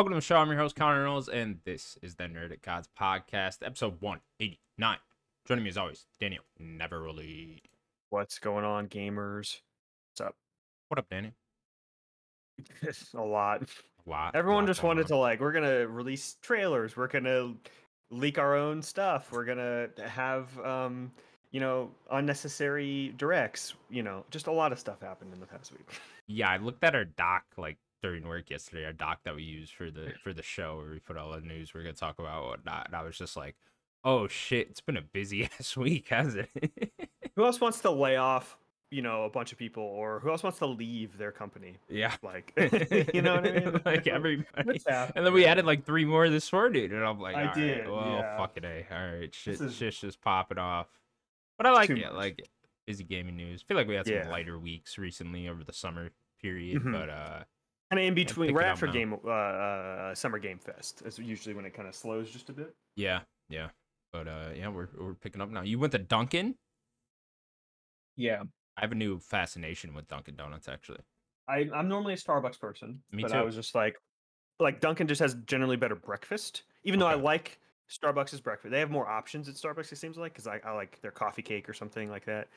Welcome to the show. I'm your host, Connor Knowles, and this is the Nerdic Gods podcast, episode 189. Joining me as always, Daniel Navaroli. What's going on, gamers? What's up? What up, Daniel? a lot. A lot. Everyone lot just wanted on. to like, we're gonna release trailers. We're gonna leak our own stuff. We're gonna have, um, you know, unnecessary directs. You know, just a lot of stuff happened in the past week. Yeah, I looked at our doc like during work yesterday, our doc that we use for the for the show where we put all the news we're gonna talk about and whatnot, and I was just like, oh shit, it's been a busy ass week, hasn't it? who else wants to lay off, you know, a bunch of people, or who else wants to leave their company? yeah. Like, you know what I mean? like everybody. And then we added like three more this morning, and I'm like, I all right, did, well, yeah. fucking a, all right, shit, is- shit's just popping off. But I like it, much. like it. busy gaming news. feel like we had some Yeah. lighter weeks recently over the summer period, Mhm. but uh, kind of in between, pick right after game, uh, uh, summer game fest is usually when it kind of slows just a bit. yeah, yeah. But uh, yeah, we're we're picking up now. You went to Dunkin'. Yeah, I have a new fascination with Dunkin' Donuts, actually. I, I'm normally a Starbucks person, Me but I was just like, like Dunkin' just has generally better breakfast. Even though I like Starbucks' breakfast, they have more options at Starbucks. It seems like because I, I like their coffee cake or something like that.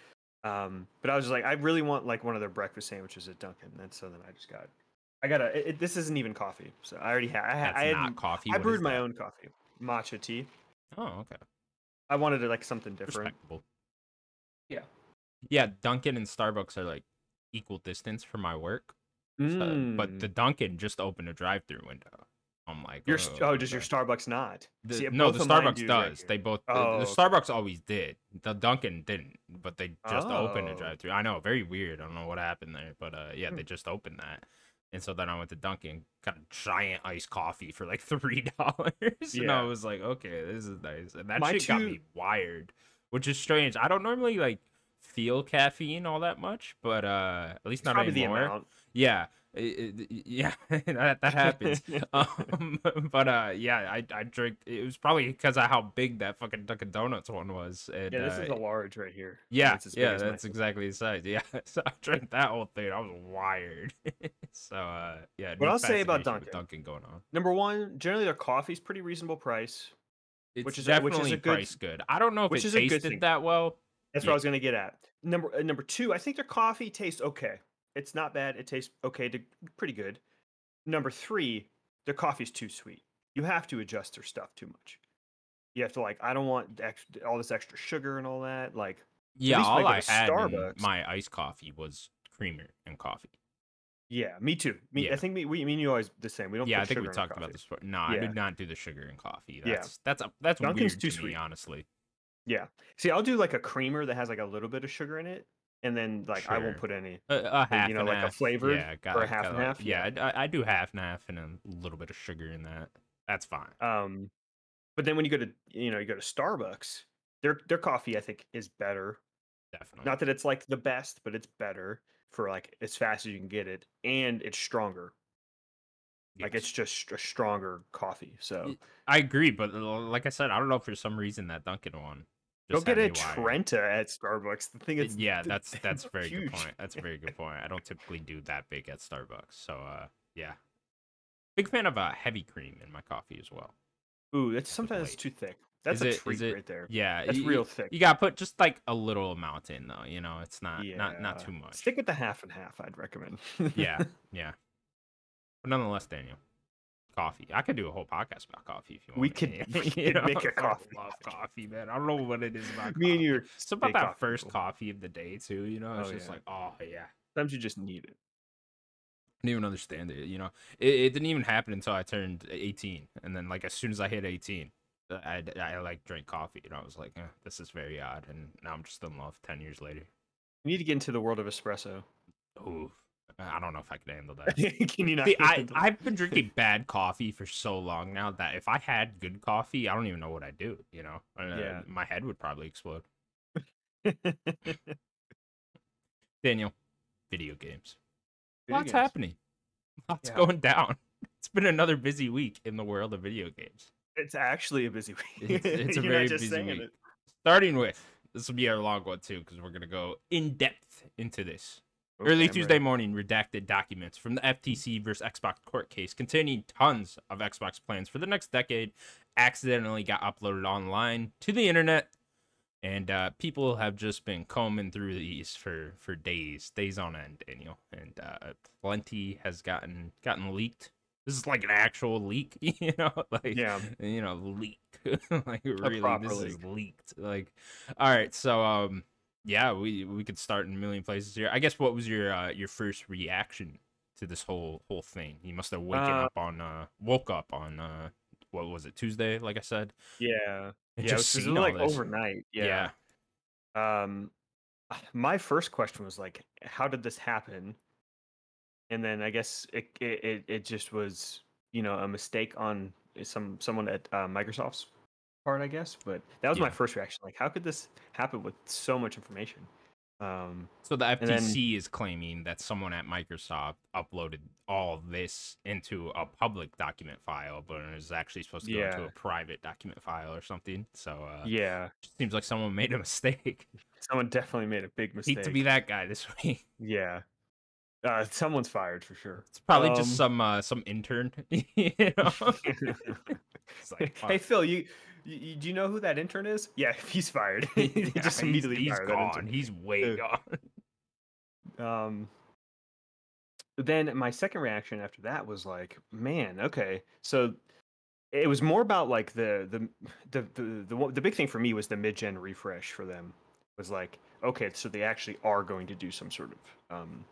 Um, but I was just like, I really want like one of their breakfast sandwiches at Dunkin', and so then I just got, I got a. It, this isn't even coffee, so I already had. I, had- That's I had, not coffee. I what brewed my that? own coffee, matcha tea. Oh, okay. I wanted it like something different. Respectable. Yeah. Yeah, Dunkin' and Starbucks are like equal distance from my work. So- but the Mm. Dunkin' just opened a drive-through window. I'm like, your st- oh, does your. Starbucks not? The- See, no, the Starbucks do does. here. they both. the- Oh, the okay. Starbucks always did. The Dunkin' didn't, but they just opened a Oh. drive-through. I know, very weird. I don't know what happened there, but uh, yeah, Hmm. they just opened that. And so then I went to Dunkin', got a giant iced coffee for like three dollars, and I Yeah. was like, okay, this is nice. And that My shit got me wired, which is strange. I don't normally like feel caffeine all that much, but uh, at least not Probably the anymore. amount. Yeah, it- it- yeah, that that happens. um, but uh, yeah, I I drank. It was probably because of how big that fucking Dunkin' Donuts one was. And, Yeah, this uh, is a large right here. yeah, it's yeah, that's exactly the size. Yeah, so I drank that whole thing. I was wired. so uh, yeah. What I'll say about Dunkin'. Dunkin' going on. Number one, generally their coffee's pretty reasonable price. It's Which is a- which is definitely a good- price good. I don't know if which it is tasted that well. That's Yeah. what I was gonna get at. Number uh, number two, I think their coffee tastes okay. It's not bad. It tastes okay to pretty good. Number three, their coffee's too sweet. You have to adjust their stuff too much. You have to like, I don't want ex- all this extra sugar and all that. Like, Yeah, least all I had Starbucks- my iced coffee was creamer and coffee. yeah, me too. Me, Yeah. I think me, we, me and you always the same. We don't. yeah, I think we talked about this. before. No, I did not do the sugar in coffee. Yeah. That's that's a that's Dunkin's weird too to me, sweet. honestly. Yeah. See, I'll do like a creamer that has like a little bit of sugar in it, and then like I won't put any. A, a half, you know, and like a half. flavored yeah, got, or a half got and half? Yeah, I, I do half and half and a little bit of sugar in that. That's fine. Um, but then when you go to you know you go to Starbucks, their their coffee I think is better. Definitely. Not that it's like the best, but it's better for like as fast as you can get it, and it's stronger. Like it's just a stronger coffee. So I agree, but like I said, I don't know if for some reason that Dunkin' one. Go get a. Trenta at Starbucks. The thing is, yeah, that's that's a very good point. That's a very good point. I don't typically do that big at Starbucks, so uh, yeah. Big fan of uh, heavy cream in my coffee as well. Ooh, that's sometimes it's too thick. That's Is a it- treat it- right there. Yeah, That's y- real thick. You gotta put just like a little amount in though. You know, it's not not not too much. Stick with the half and half. I'd recommend. yeah, yeah. But nonetheless, Daniel, coffee. I could do a whole podcast about coffee if you want. We could- we You could make a coffee love coffee, man. I don't know what it is about Me and coffee. you. It's about that coffee first people. coffee of the day too. You know, it's Oh, just yeah. like, oh yeah. sometimes you just need it. I didn't even understand it. You know, it, it didn't even happen until I turned 18, and then like as soon as I hit 18, I, I, I like drank coffee, and I was like, eh, this is very odd, and now I'm just in love. Ten years later, You need to get into the world of espresso. ooh, I don't know if I could handle that. Can you not? See, I, I've been drinking bad coffee for so long now that if I had good coffee, I don't even know what I'd do. You know, Uh, my head would probably explode. Daniel, video games. Video What's games. happening? Lots Yeah. going down. It's been another busy week in the world of video games. It's actually a busy week. It's, it's a very busy week. it. Starting with this will be our long one too, because we're gonna go in depth into this. Early Okay, I'm Tuesday ready. morning, redacted documents from the FTC versus Xbox court case containing tons of Xbox plans for the next decade accidentally got uploaded online to the internet. And uh, people have just been combing through these for, for days, days on end, Daniel. And uh, plenty has gotten gotten leaked. This is like an actual leak, you know, like Yeah. you know, leak. like really, this is leaked. Like, all right, so um, yeah, we we could start in a million places here. I guess what was your uh, your first reaction to this whole whole thing? You must have waken Uh, up on uh woke up on uh what was it Tuesday? Like I said, Yeah. and yeah, it was, it was like this. overnight. Yeah. Yeah. Um, my first question was like, how did this happen? And then I guess it it it, it just was you know a mistake on some someone at uh, Microsoft's part, I guess. But that was my first reaction. Like, how could this happen with so much information? Um, So the And then- FTC is claiming that someone at Microsoft uploaded all this into a public document file, but it was actually supposed to go into a private document file or something. So uh, yeah, just seems like someone made a mistake. someone definitely made a big mistake. Hate to be that guy this week. Yeah. Uh, someone's fired for sure. It's probably just Um, some uh, some intern, you know. Like, hey. Phil, you, you, do you know who that intern is? Yeah, he's fired. He Yeah, just he's- immediately he's that gone. intern. He's way Uh, gone. Um, then my second reaction after that was like, man, okay, so it was more about like the the the the the, the big thing for me was the mid gen refresh for them was like, okay, so they actually are going to do some sort of um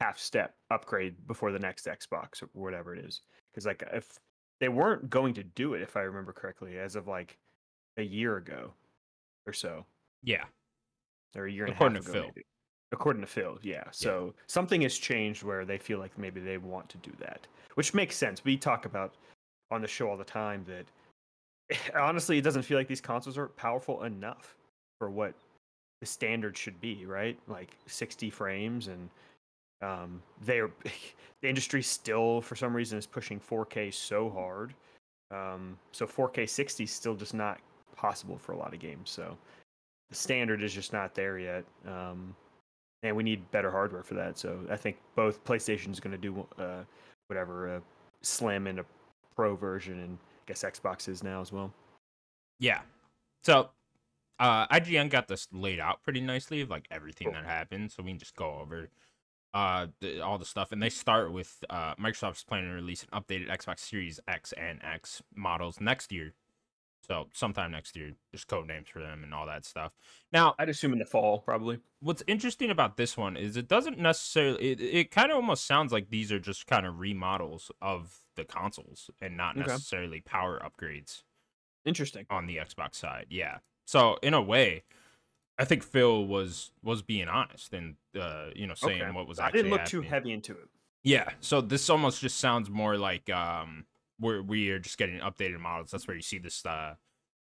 half step upgrade before the next Xbox or whatever it is, because like if they weren't going to do it, if I remember correctly, as of like a year ago or so Yeah, or a year and According a to half ago. Phil. maybe. According to Phil, yeah. So something has changed where they feel like maybe they want to do that, which makes sense. We talk about on the show all the time that honestly, it doesn't feel like these consoles are powerful enough for what the standard should be, right? Like 60 frames, and um, they're the industry still, for some reason, is pushing 4K so hard. Um, so 4K 60 is still just not possible for a lot of games. So the standard is just not there yet. Um, and we need better hardware for that. So I think both PlayStation is going to do uh, whatever, uh, slam in a pro version, and I guess Xbox is now as well. yeah. So, uh, IGN got this laid out pretty nicely of like everything Cool. that happened, so we can just go over uh the, all the stuff and they start with uh microsoft's planning to release an updated xbox series x and x models next year so sometime next year just code names for them and all that stuff now I'd assume in the fall, probably. what's interesting about this one is it doesn't necessarily it, it kind of almost sounds like these are just kind of remodels of the consoles and not Okay. necessarily power upgrades Interesting. on the xbox side yeah so in a way i think phil was was being honest and uh you know saying Okay. what was actually I didn't look too heavy into it. yeah so this almost just sounds more like um we're we are just getting updated models that's where you see this uh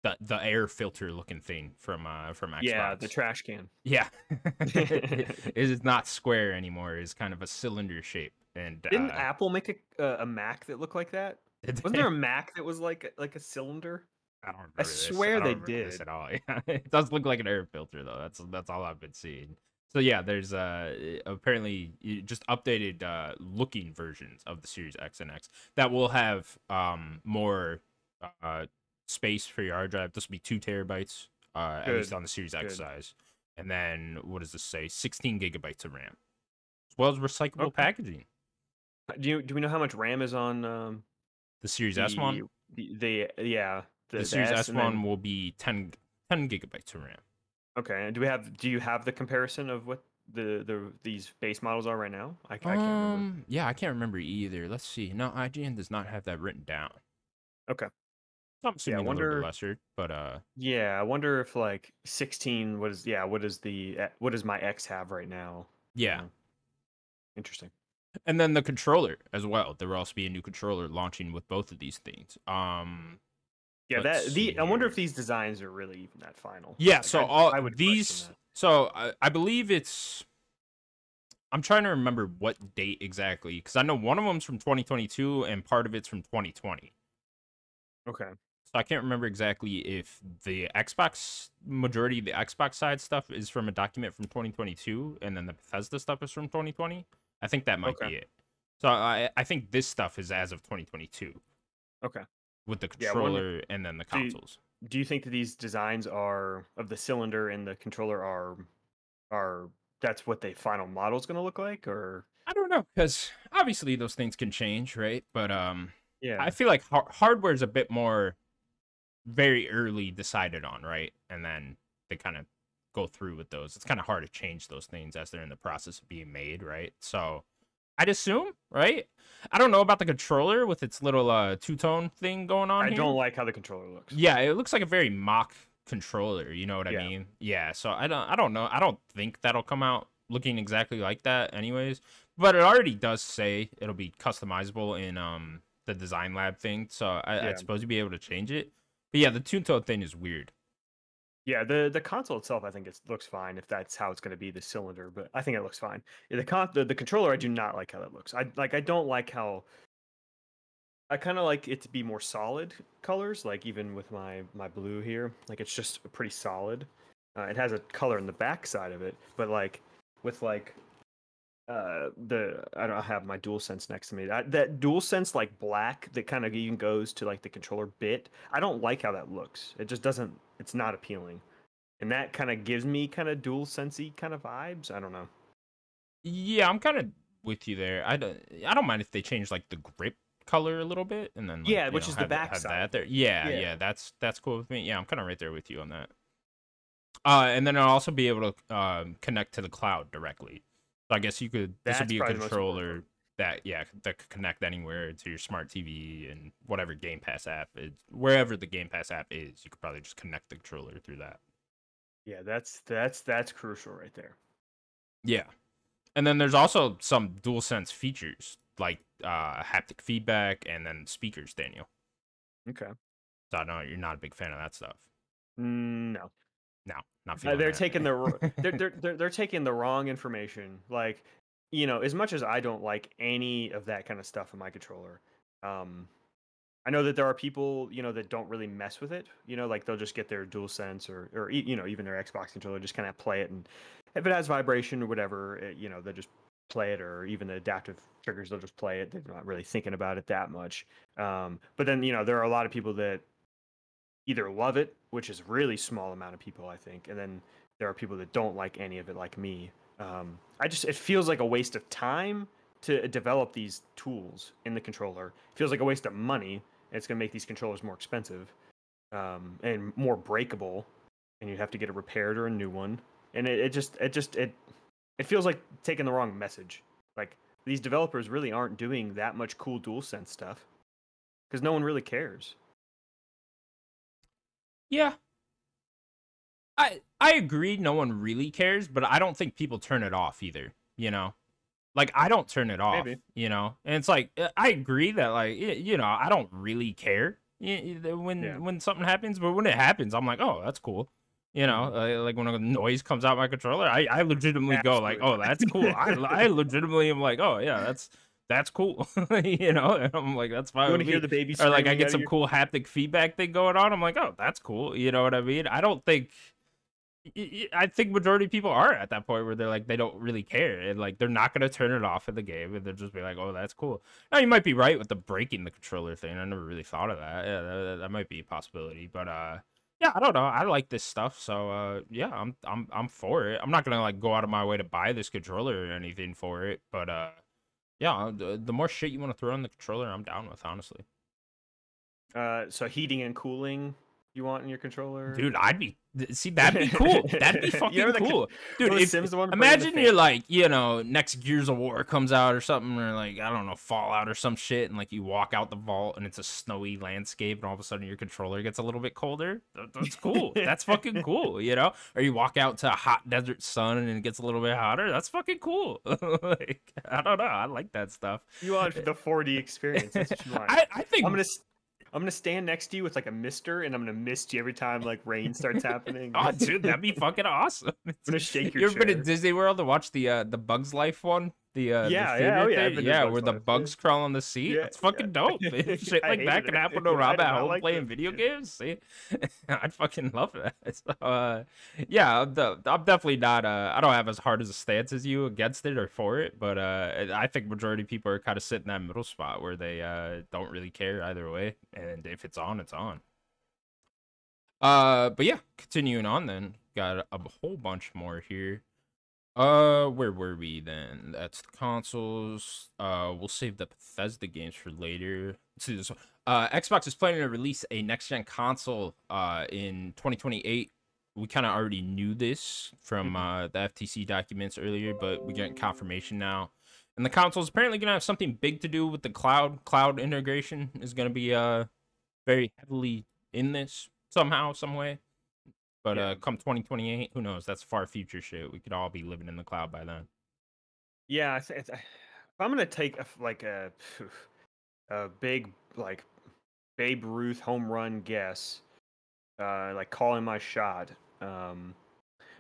the, the air filter looking thing from uh from Xbox. Yeah, the trash can. Yeah. it is not square anymore. It's kind of a cylinder shape. And Didn't uh, Apple make a a Mac that looked like that? Wasn't there a Mac that was like like a cylinder? I don't remember. I swear don't they did. at all. Yeah, it does look like an air filter though. That's that's all I've been seeing. So yeah, there's uh apparently just updated uh looking versions of the Series X and X that will have um more uh space for your hard drive. This will be two terabytes uh at least on the Series X good. size, and then what does this say? 16 gigabytes of RAM, as well as recyclable Okay. packaging. Do you do we know how much RAM is on um, The Series S one, The, the yeah the, the, Series S one then- will be 10 10 gigabytes of RAM. Okay, and do we have do you have the comparison of what the the these base models are right now? I, I can't remember. Um, yeah, I can't remember either. Let's see. No, IGN does not have that written down. Okay. I'm assuming a little wonder- lesser, but uh, Yeah, I wonder if like 16 what is yeah, what is the eh, what does my X have right now? yeah. know. Interesting. And then the controller as well. There will also be a new controller launching with both of these things. Um, Yeah, Let's that see the I wonder if these designs are really even that final. yeah. Like, So I- all I would these. So I, I believe it's. I'm trying to remember what date exactly because I know one of them's from 2022 and part of it's from 2020. Okay. So I can't remember exactly if the Xbox majority of the Xbox side stuff is from a document from 2022, and then the Bethesda stuff is from 2020. I think that might Okay. be it. So I I think this stuff is as of 2022 Okay. With the Yeah, controller and then the Do you- consoles. Do you think that these designs are of the cylinder and the controller are are that's what the final model is going to look like, or I don't know because obviously those things can change, right? But um, yeah, I feel like har- hardware is a bit more very early decided on, right? And then they kind of go through with those. It's kind of hard to change those things as they're in the process of being made, right? So I'd assume, right? I don't know about the controller with its little uh two tone thing going on. I here. don't like how the controller looks. Yeah, it looks like a very mock controller. You know what I Yeah. mean? Yeah. So I don't. I don't know. I don't think that'll come out looking exactly like that, anyways. But it already does say it'll be customizable in um the design lab thing. So I, Yeah. I'd suppose you'd be able to change it. But yeah, the two tone thing is weird. Yeah, the the console itself, I think it looks fine if that's how it's going to be the cylinder, but I think it looks fine. The con the, the controller, I do not like how that looks. I like I don't like how I kind of like it to be more solid colors, like even with my my blue here, like it's just pretty solid. Uh, it has a color in the back side of it, but like with like uh the I don't have my dual sense next to me. That that dual sense like black that kind of even goes to like the controller bit. I don't like how that looks. It just doesn't it's not appealing. And that kind of gives me kind of dual sensey kind of vibes. I don't know. Yeah, I'm kind of with you there. I don't. I don't mind if they change like the grip color a little bit, and then like, Yeah, which know, is the back side. there. Yeah, Yeah. yeah, that's that's cool with me. Yeah, I'm kind of right there with you on that. Uh, and then I'll also be able to um, connect to the cloud directly. So I guess you could. This would be a controller that yeah that could connect anywhere to your smart TV and whatever Game Pass app is, wherever the Game Pass app is. You could probably just connect the controller through that. Yeah, that's that's that's crucial right there. Yeah. And then there's also some DualSense features like uh haptic feedback and then speakers, Daniel. Okay. So I know you're not a big fan of that stuff. Mm, No. No, not Uh, they're that. taking the they're, they're they're they're taking the wrong information. Like, you know, as much as I don't like any of that kind of stuff in my controller, um, I know that there are people, you know, that don't really mess with it. You know, like they'll just get their dual sense or or you know even their Xbox controller, just kind of play it, and if it has vibration or whatever, it, you know, they'll just play it, or even the adaptive triggers, they'll just play it. They're not really thinking about it that much. Um, but then you know, there are a lot of people that either love it, which is really small amount of people, I think, and then there are people that don't like any of it, like me. Um, I just it feels like a waste of time to develop these tools in the controller. It feels like a waste of money. It's going to make these controllers more expensive um, and more breakable, and you have to get it repaired or a new one. And it, it just it just it it feels like taking the wrong message. Like these developers really aren't doing that much cool DualSense stuff because no one really cares. Yeah. I I agree no one really cares, but I don't think people turn it off either, you know. Like I don't turn it off, Maybe. you know. And it's like uh, I agree that like you know, I don't really care when Yeah. when something happens, but when it happens, I'm like, "Oh, that's cool." You know, Mm-hmm. uh, like when a noise comes out my controller, I, I legitimately go like, "Oh, that's cool." I, I legitimately am like, "Oh, yeah, that's that's cool." you know, and I'm like, "That's fine." You want to hear the baby or like I get some your- cool haptic feedback thing going on. I'm like, oh, that's cool. You know what I mean? I don't think. I think majority of people are at that point where they're like they don't really care and like they're not gonna turn it off in the game and they'll just be like, oh, that's cool. Now you might be right with the breaking the controller thing. I never really thought of that. Yeah, that, that might be a possibility. But uh, yeah, I don't know. I like this stuff, so uh, yeah, I'm I'm I'm for it. I'm not gonna like go out of my way to buy this controller or anything for it, but uh, yeah, the, the more shit you want to throw on the controller, I'm down with honestly. Uh, so heating and cooling you want in your controller, Dude, I'd be see that'd be cool. That'd be You fucking remember that cool, dude. If, Sims one the imagine you're like, you know, next Gears of War comes out or something, or like I don't know, Fallout or some shit, and like you walk out the vault and it's a snowy landscape, and all of a sudden your controller gets a little bit colder. That's cool. That's fucking cool, you know. Or you walk out to a hot desert sun and it gets a little bit hotter. That's fucking cool. like I don't know. I like that stuff. you want the 4D experience. That's what you want. I, I think I'm gonna I'm gonna stand next to you with like a mister, and I'm gonna mist you every time like rain starts happening. Oh, dude, that'd be fucking awesome. I'm gonna shake your you ever been chair. to Disney World to watch the uh, the Bugs Life one The uh, Yeah, the yeah, oh, yeah, yeah, where the Life, bugs crawl on the seat. Yeah, That's fucking yeah. dope. Shit like that can it. happen to Rob at home like playing video games. See, I'd fucking love that. So, uh, yeah, I'm, I'm definitely not. Uh, I don't have as hard as a stance as you against it or for it, but uh, I think majority of people are kind of sitting in that middle spot where they uh don't really care either way, and if it's on, it's on. Uh, but yeah, continuing on then, got a whole bunch more here. Uh, where were we then? That's the consoles. Uh, we'll save the Bethesda games for later. Let's do this. one. Uh, Xbox is planning to release a next gen console uh in 2028. We kind of already knew this from uh the FTC documents earlier, but we get confirmation now. And the console is apparently gonna have something big to do with the cloud. Cloud integration is gonna be uh very heavily in this somehow, some way. But Yeah. uh, come 2028, who knows? That's far future shit. We could all be living in the cloud by then. Yeah, it's, it's, I'm gonna take a, like a a big like Babe Ruth home run guess, uh, like calling my shot, um,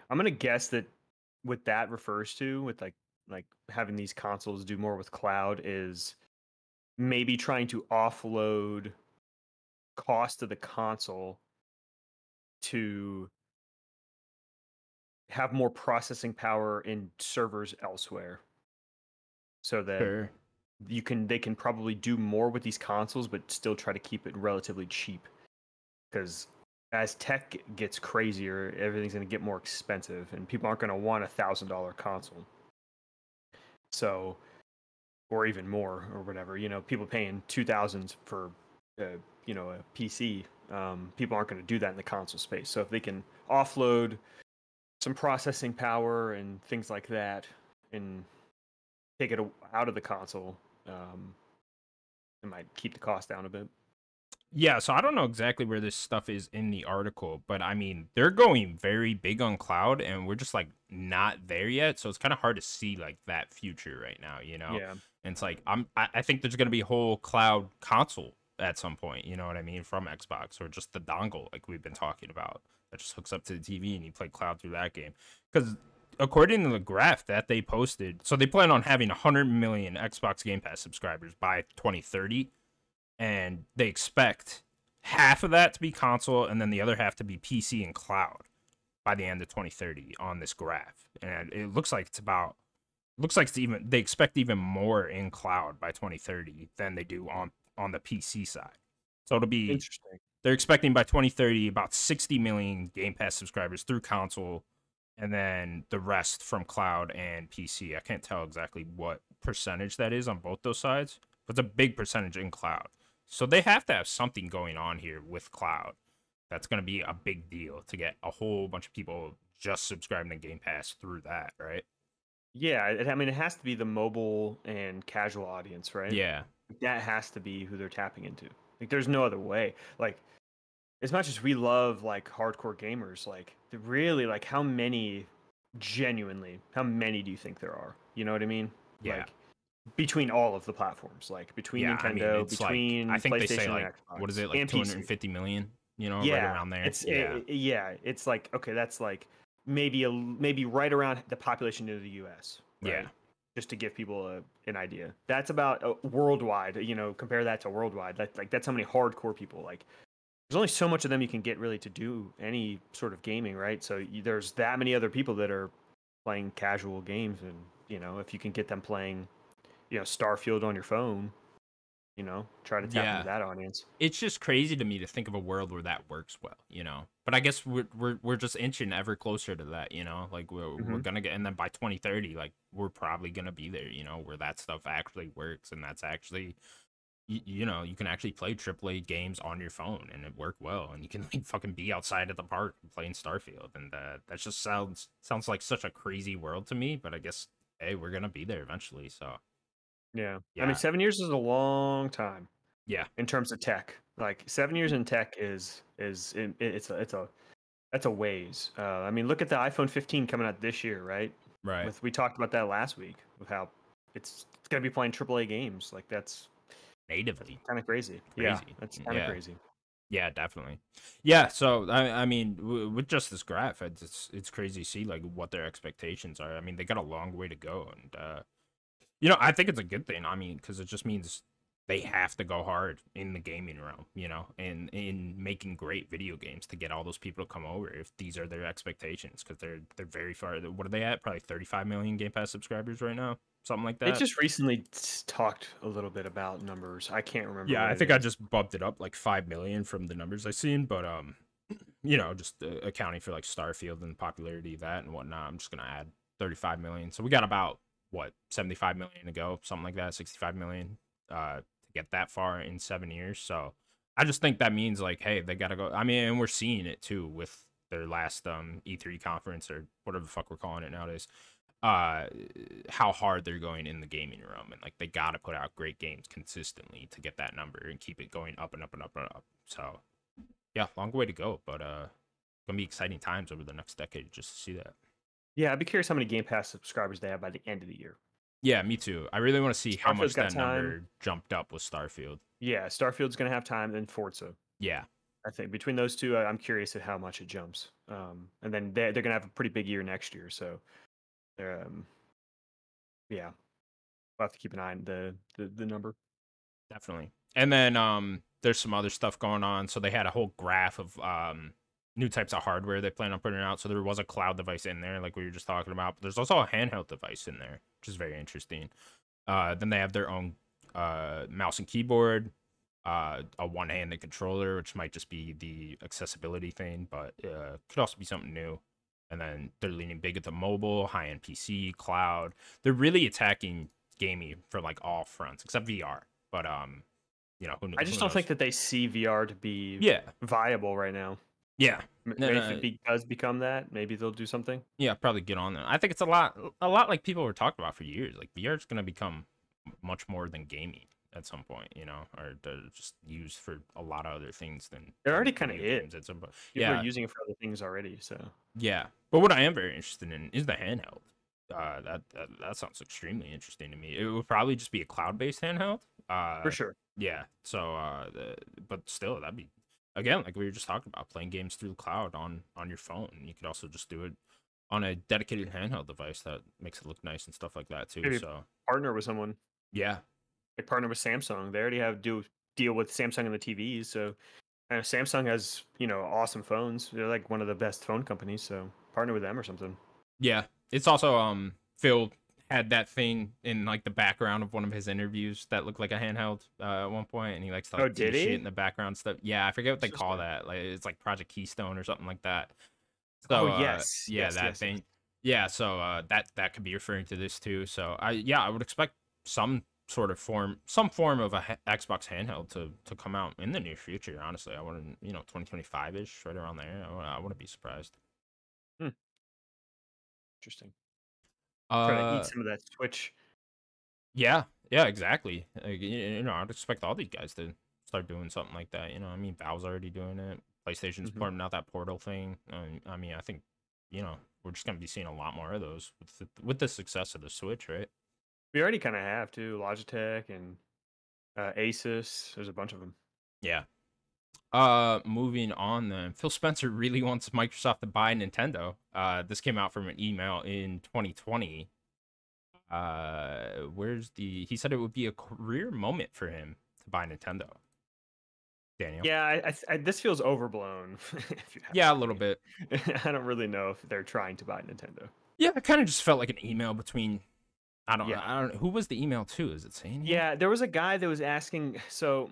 I'm gonna guess that what that refers to with like like having these consoles do more with cloud is maybe trying to offload cost of the console to have more processing power in servers elsewhere. So that Sure. you can they can probably do more with these consoles but still try to keep it relatively cheap. Because as tech gets crazier everything's going to get more expensive and people aren't going to want a thousand dollar console. So or even more or whatever you know people paying two thousands for uh, you know a pc um, people aren't going to do that in the console space. So if they can offload some processing power and things like that and take it out of the console um, it might keep the cost down a bit Yeah, so I don't know exactly where this stuff is in the article, but I mean, they're going very big on cloud and we're just like not there yet. So it's kind of hard to see like that future right now, you know? yeah And it's like I'm I, think there's gonna be a whole cloud console at some point, you know what I mean, from Xbox or just the dongle like we've been talking about that just hooks up to the TV and you play cloud through that game. Because according to the graph that they posted, so they plan on having 100 million Xbox Game Pass subscribers by 2030, and they expect half of that to be console and then the other half to be PC and cloud by the end of 2030 on this graph. And it looks like it's about looks like it's even they expect even more in cloud by 2030 than they do on on the PC side. So it'll be interesting they're expecting by 2030 about 60 million Game Pass subscribers through console and then the rest from cloud and PC. I can't tell exactly what percentage that is on both those sides, but it's a big percentage in cloud. So they have to have something going on here with cloud. That's going to be a big deal to get a whole bunch of people just subscribing to Game Pass through that, right? yeah it, i mean it has to be the mobile and casual audience right Yeah. that has to be who they're tapping into like there's no other way like as much as we love like hardcore gamers like really like how many genuinely how many do you think there are you know what i mean Yeah. like between all of the platforms like between yeah, I nintendo mean, between like I think PlayStation they say and like what is it like and PC. 250 million, you know, yeah, right around there. It's yeah. it- yeah, it's like okay, that's like maybe a maybe right around the population of the U.S. Right? Yeah. Just to give people a, an idea. That's about uh, worldwide. You know, compare that to worldwide. That like that's how many hardcore people like. There's only so much of them you can get really to do any sort of gaming, right? So you, there's that many other people that are playing casual games, and you know, if you can get them playing, you know, Starfield on your phone, you know, try to tap Yeah. into that audience. it's just crazy to me to think of a world where that works well, you know. But I guess we're we're we're just inching ever closer to that, you know. Like we're we're Mhm. gonna get, and then by 2030, like we're probably gonna be there, you know, where that stuff actually works, and that's actually, you, you know, you can actually play AAA games on your phone and it work well, and you can like fucking be outside at the park playing Starfield, and that that just sounds sounds like such a crazy world to me. But I guess hey, we're gonna be there eventually, so Yeah. I mean, seven years is a long time. Yeah. In terms of tech, like seven years in tech is is it, it's a it's a that's a ways. Uh, I mean, look at the iPhone 15 coming out this year, right? right. With we talked about that last week with how it's it's gonna be playing AAA games. Like that's natively. kind of crazy. Yeah, that's kind of Yeah. crazy. Yeah, definitely. Yeah, so I, I mean, w- with just this graph, it's it's- it's crazy to see like what their expectations are. I mean, they got a long way to go, and uh, you know, I think it's a good thing. I mean, because it just means they have to go hard in the gaming realm, you know, and in making great video games to get all those people to come over if these are their expectations because they're they're very far. What are they at? Probably 35 million Game Pass subscribers right now, something like that. They just recently talked a little bit about numbers. I can't remember. yeah, I think I just bumped it up like five million from the numbers I seen, but um, you know, just uh, accounting for like Starfield and the popularity of that and whatnot, I'm just gonna add 35 million. So we got about what 75 million to go, something like that, 65 million uh to get that far in seven years. So I just think that means like, hey, they gotta go. I mean, and we're seeing it too with their last um E3 conference or whatever the fuck we're calling it nowadays. Uh, how hard they're going in the gaming room, and like they gotta put out great games consistently to get that number and keep it going up and up and up and up. So, yeah, long way to go, but uh, gonna be exciting times over the next decade just to see that. Yeah, I'd be curious how many Game Pass subscribers they have by the end of the year. Yeah, me too. I really want to see how much that number jumped up with Starfield. Yeah, Starfield's going to have time, then Forza. Yeah, I think between those two, I'm curious at how much it jumps. Um, and then they're, they're going to have a pretty big year next year. So, um, yeah, we'll have to keep an eye on the, the, the number. definitely. And then um, there's some other stuff going on. So they had a whole graph of um new types of hardware they plan on putting out. So there was a cloud device in there, like we were just talking about. But there's also a handheld device in there, which is very interesting. Uh, then they have their own uh mouse and keyboard, uh, a one-handed controller, which might just be the accessibility thing, but uh, could also be something new. And then they're leaning big at the mobile, high-end PC, cloud. They're really attacking gaming for like all fronts, except VR. But um, you know, who, I just who don't knows? think that they see VR to be Yeah, viable right now. Yeah, M- No, maybe no, if it does become that, maybe they'll do something. yeah. Probably get on that. I think it's a lot, a lot like people were talking about for years. Like VR is going to become much more than gaming at some point, you know, or just used for a lot of other things than. It already video is. games At some point. People Yeah, are using it for other things already. So Yeah, but what I am very interested in is the handheld. Uh, that, that that sounds extremely interesting to me. It would probably just be a cloud-based handheld. Uh, for sure. Yeah. So, uh, the, but still, that'd be again like we were just talking about playing games through the cloud on on your phone. You could also just do it on a dedicated handheld device that makes it look nice and stuff like that too. Maybe- So, Partner with someone. yeah, Like partner with Samsung. They already have do deal with Samsung and the TVs. So and Samsung has you know awesome phones. They're like one of the best phone companies. So partner with them or something. yeah. It's also um Phil had that thing in like the background of one of his interviews that looked like a handheld uh, at one point, and he likes to like, Oh, do did he? shit in the background stuff. Yeah, I forget what they call that. Like it's like Project Keystone or something like that. Oh, So, uh, yes, yeah, yes, that yes, yes. thing. Yeah, so uh, that that could be referring to this too. So I yeah, I would expect some sort of form, some form of a ha- Xbox handheld to to come out in the near future. Honestly, I wouldn't, you know, twenty twenty five ish, right around there. I, I wouldn't be surprised. Interesting. Uh, Trying to eat some of that Switch. Yeah, yeah, exactly. Like, you know, I'd expect all these guys to start doing something like that. You know, I mean, Valve's already doing it. PlayStation's Mhm. putting out that Portal thing. Um, I mean, I think you know we're just gonna be seeing a lot more of those with the, with the success of the Switch, right? We already kind of have too. Logitech and uh, Asus. There's a bunch of them. Yeah. Uh, moving on then. Phil Spencer really wants Microsoft to buy Nintendo. Uh, this came out from an email in 2020. Uh, where's the? He said it would be a career moment for him to buy Nintendo. Daniel. Yeah, I, I, I, this feels overblown. if you Yeah, a little bit. I don't really know if they're trying to buy Nintendo. Yeah, it kind of just felt like an email between. I don't. Yeah. I don't. Who was the email to? Is it saying? Yeah, there was a guy that was asking. So,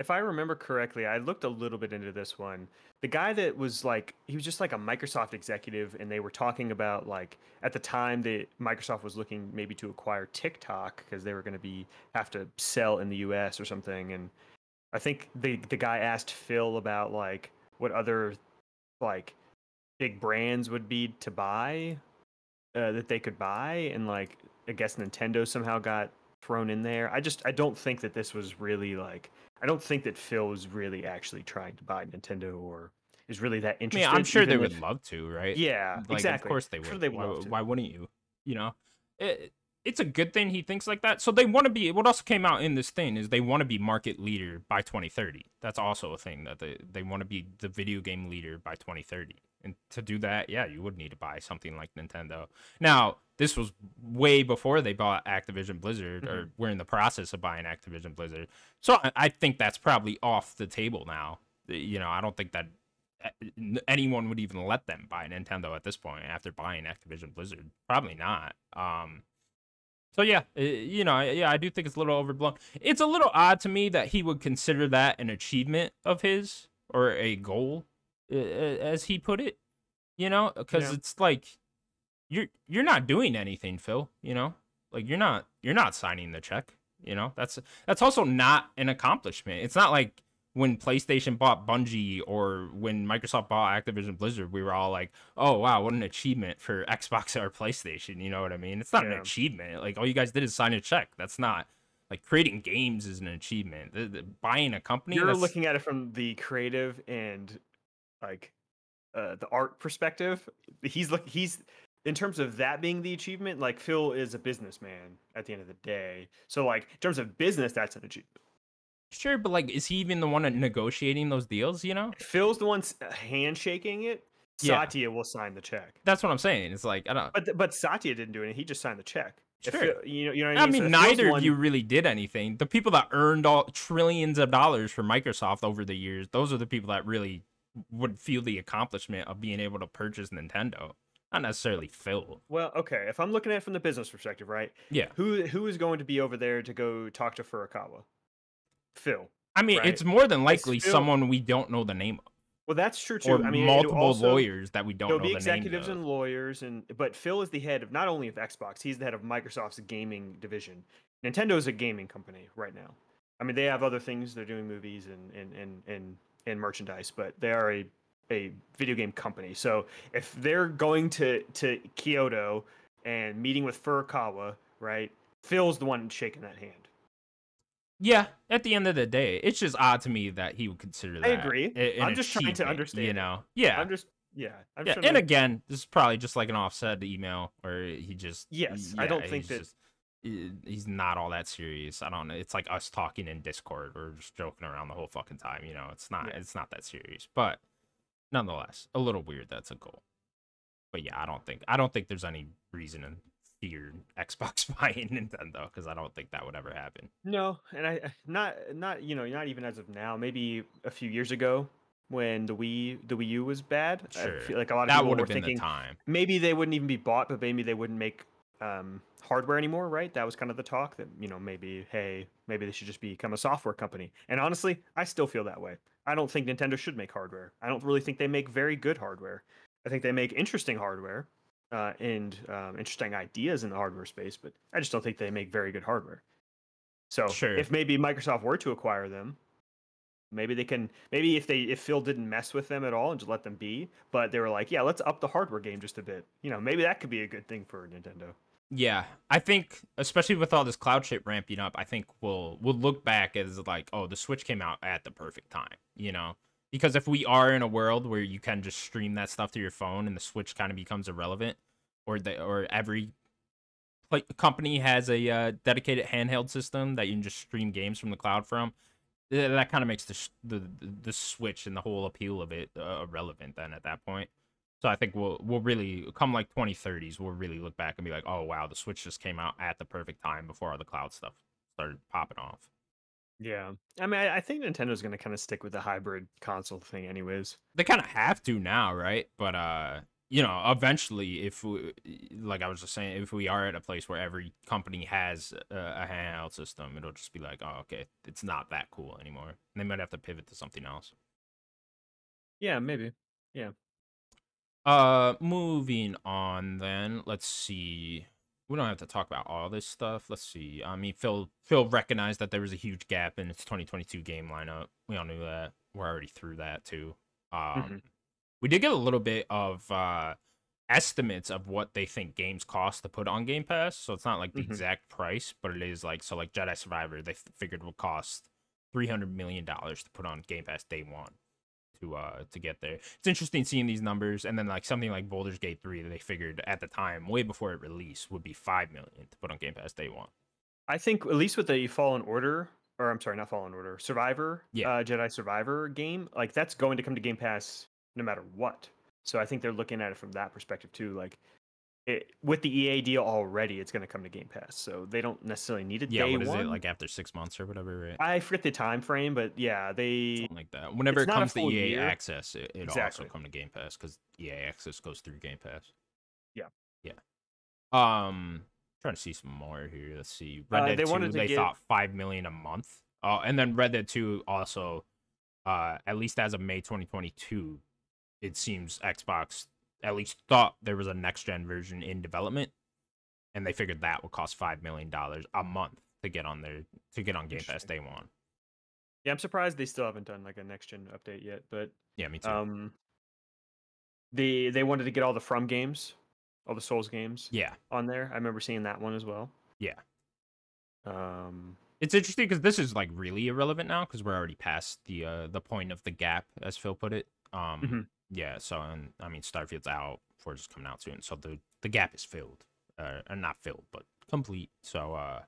if I remember correctly, I looked a little bit into this one. The guy that was like, he was just like a Microsoft executive, and they were talking about like at the time that Microsoft was looking maybe to acquire TikTok because they were going to be have to sell in the U.S. or something. And I think the the guy asked Phil about like what other like big brands would be to buy uh, that they could buy, and like I guess Nintendo somehow got thrown in there. I just I don't think that this was really like I don't think that Phil is really actually trying to buy Nintendo or is really that I mean, interested. I'm sure they even would love to, right? Yeah, Like, exactly. Of course they would. sure they would why, why wouldn't you? You know, it, it's a good thing he thinks like that. So they want to be. What also came out in this thing is they want to be market leader by 2030. That's also a thing that they they want to be the video game leader by 2030. And to do that, yeah, you would need to buy something like Nintendo. Now, this was way before they bought Activision Blizzard or Mhm. were in the process of buying Activision Blizzard. So I, think that's probably off the table now. You know, I don't think that uh, anyone would even let them buy Nintendo at this point after buying Activision Blizzard. Probably not. Um, so yeah, uh, you know, yeah, I do think it's a little overblown. It's a little odd to me that he would consider that an achievement of his or a goal, uh, as he put it. You know, because Yeah. it's like you're you're not doing anything, Phil. You know, like you're not you're not signing the check. You know, that's that's also not an accomplishment. It's not like when PlayStation bought Bungie or when Microsoft bought Activision Blizzard, we were all like, "Oh wow, what an achievement for Xbox or PlayStation." You know what I mean? It's not an achievement. Like all you guys did is sign a check. That's not like creating games is an achievement. The, the, buying a company, You're that's- looking at it from the creative and like uh, the art perspective. He's look he's in terms of that being the achievement. Like Phil is a businessman at the end of the day, so like in terms of business, that's an achievement. sure, but like, is he even the one negotiating those deals? You know, Phil's the one uh, handshaking it. Yeah. Satya will sign the check. that's what I'm saying. It's like I don't. But but Satya didn't do it. He just signed the check. Sure. Phil- you know, you know what I I mean. mean, So if Phil's the neither one- of you really did anything. The people that earned all trillions of dollars for Microsoft over the years, those are the people that really would feel the accomplishment of being able to purchase Nintendo. Not necessarily Phil. Well, okay. If I'm looking at it from the business perspective, right? Yeah. Who who is going to be over there to go talk to Furukawa? Phil. I mean, Right. it's more than likely someone we don't know the name of, Well, that's true too. or I mean, multiple also- lawyers that we don't know. There'll know be the executives names and of. lawyers, and but Phil is the head of not only of Xbox, he's the head of Microsoft's gaming division. Nintendo is a gaming company right now. I mean, they have other things. They're doing movies and and and and, and merchandise, but they are a a video game company. So if they're going to to Kyoto and meeting with Furukawa, right? Phil's the one shaking that hand. Yeah, at the end of the day, it's just odd to me that he would consider that. I agree. a- I'm just trying to understand You know? Yeah. I'm just yeah. I'm yeah, and to- again, this is probably just like an offset email where he just Yes, I don't think that- just- he's not all that serious. I don't know. It's like us talking in Discord. We're just joking around the whole fucking time. You know, it's not. Yeah. It's not that serious. But nonetheless, a little weird. That's a goal. But yeah, I don't think. I don't think there's any reason to fear Xbox buying Nintendo because I don't think that would ever happen. No, and I I- not not you know not even as of now. Maybe a few years ago when the Wii the Wii U was bad. I Sure. feel like a lot of That people would were have been thinking the time. maybe they wouldn't even be bought, but maybe they wouldn't make um, hardware anymore. Right? That was kind of the talk that you know maybe hey maybe they should just become a software company. And honestly, I still feel that way. I don't think Nintendo should make hardware. I don't really think they make very good hardware. I think they make interesting hardware uh, and um, interesting ideas in the hardware space, but I just don't think they make very good hardware. So Sure. if maybe Microsoft were to acquire them, maybe they can. Maybe if they if Phil didn't mess with them at all and just let them be, but they were like, yeah, let's up the hardware game just a bit. You know, maybe that could be a good thing for Nintendo. Yeah, I think especially with all this cloud shit ramping up, I think we'll we'll look back as like, oh, the Switch came out at the perfect time, you know? Because if we are in a world where you can just stream that stuff to your phone and the Switch kind of becomes irrelevant, or the or every company has a uh, dedicated handheld system that you can just stream games from the cloud from, that kind of makes the the the Switch and the whole appeal of it uh, irrelevant. Then at that point. So I think we'll we'll really come like 2030s. We'll really look back and be like, oh wow, the Switch just came out at the perfect time before all the cloud stuff started popping off. Yeah, I mean, I, I think Nintendo's going to kind of stick with the hybrid console thing, anyways. They kind of have to now, right? But uh, you know, eventually, if we, like I was just saying, if we are at a place where every company has a, a handheld system, it'll just be like, oh okay, it's not that cool anymore. And they might have to pivot to something else. Yeah, maybe. Uh, moving on then. Let's see. We don't have to talk about all this stuff. Let's see. I mean, Phil Phil recognized that there was a huge gap in its 2022 game lineup. We all knew that. We're already through that too. Um, Mhm. we did get a little bit of uh estimates of what they think games cost to put on Game Pass. So it's not like the Mhm. exact price, but it is like so like Jedi Survivor. They f- figured would cost 300 million dollars to put on Game Pass day one to uh to get there. It's interesting seeing these numbers and then like something like Baldur's Gate 3 that they figured at the time way before it released would be 5 million to put on Game Pass day 1. I think at least with the Fallen Order, or I'm sorry, not Fallen Order, Survivor, Yeah. uh, Jedi Survivor game, like that's going to come to Game Pass no matter what. So I think they're looking at it from that perspective too. Like it, with the EA deal already, it's going to come to Game Pass, so they don't necessarily need it Yeah, what is one. it like after six months or whatever? Right? I forget the time frame, but yeah, they Something like that. Whenever it comes to EA year. Access, it, it Exactly. also come to Game Pass because EA Access goes through Game Pass. Yeah. Yeah. Um, trying to see some more here. Let's see. Red Uh, Dead they 2, wanted to they get- thought five million a month. Oh, and then Red Dead 2 also, uh, at least as of May 2022, it seems Xbox at least thought there was a next gen version in development, and they figured that would cost five million dollars a month to get on their to get on Game Pass day one. yeah, I'm surprised they still haven't done like a next gen update yet, but Yeah, me too. um, they they wanted to get all the From games, all the Souls games yeah. on there. I remember seeing that one as well. Yeah. Um, It's interesting because this is like really irrelevant now because we're already past the uh the point of the gap, as Phil put it. Um, Mhm. Yeah. So and I mean, Starfield's out, Forza's coming out soon, so the the gap is filled, uh, not filled, but complete. So uh,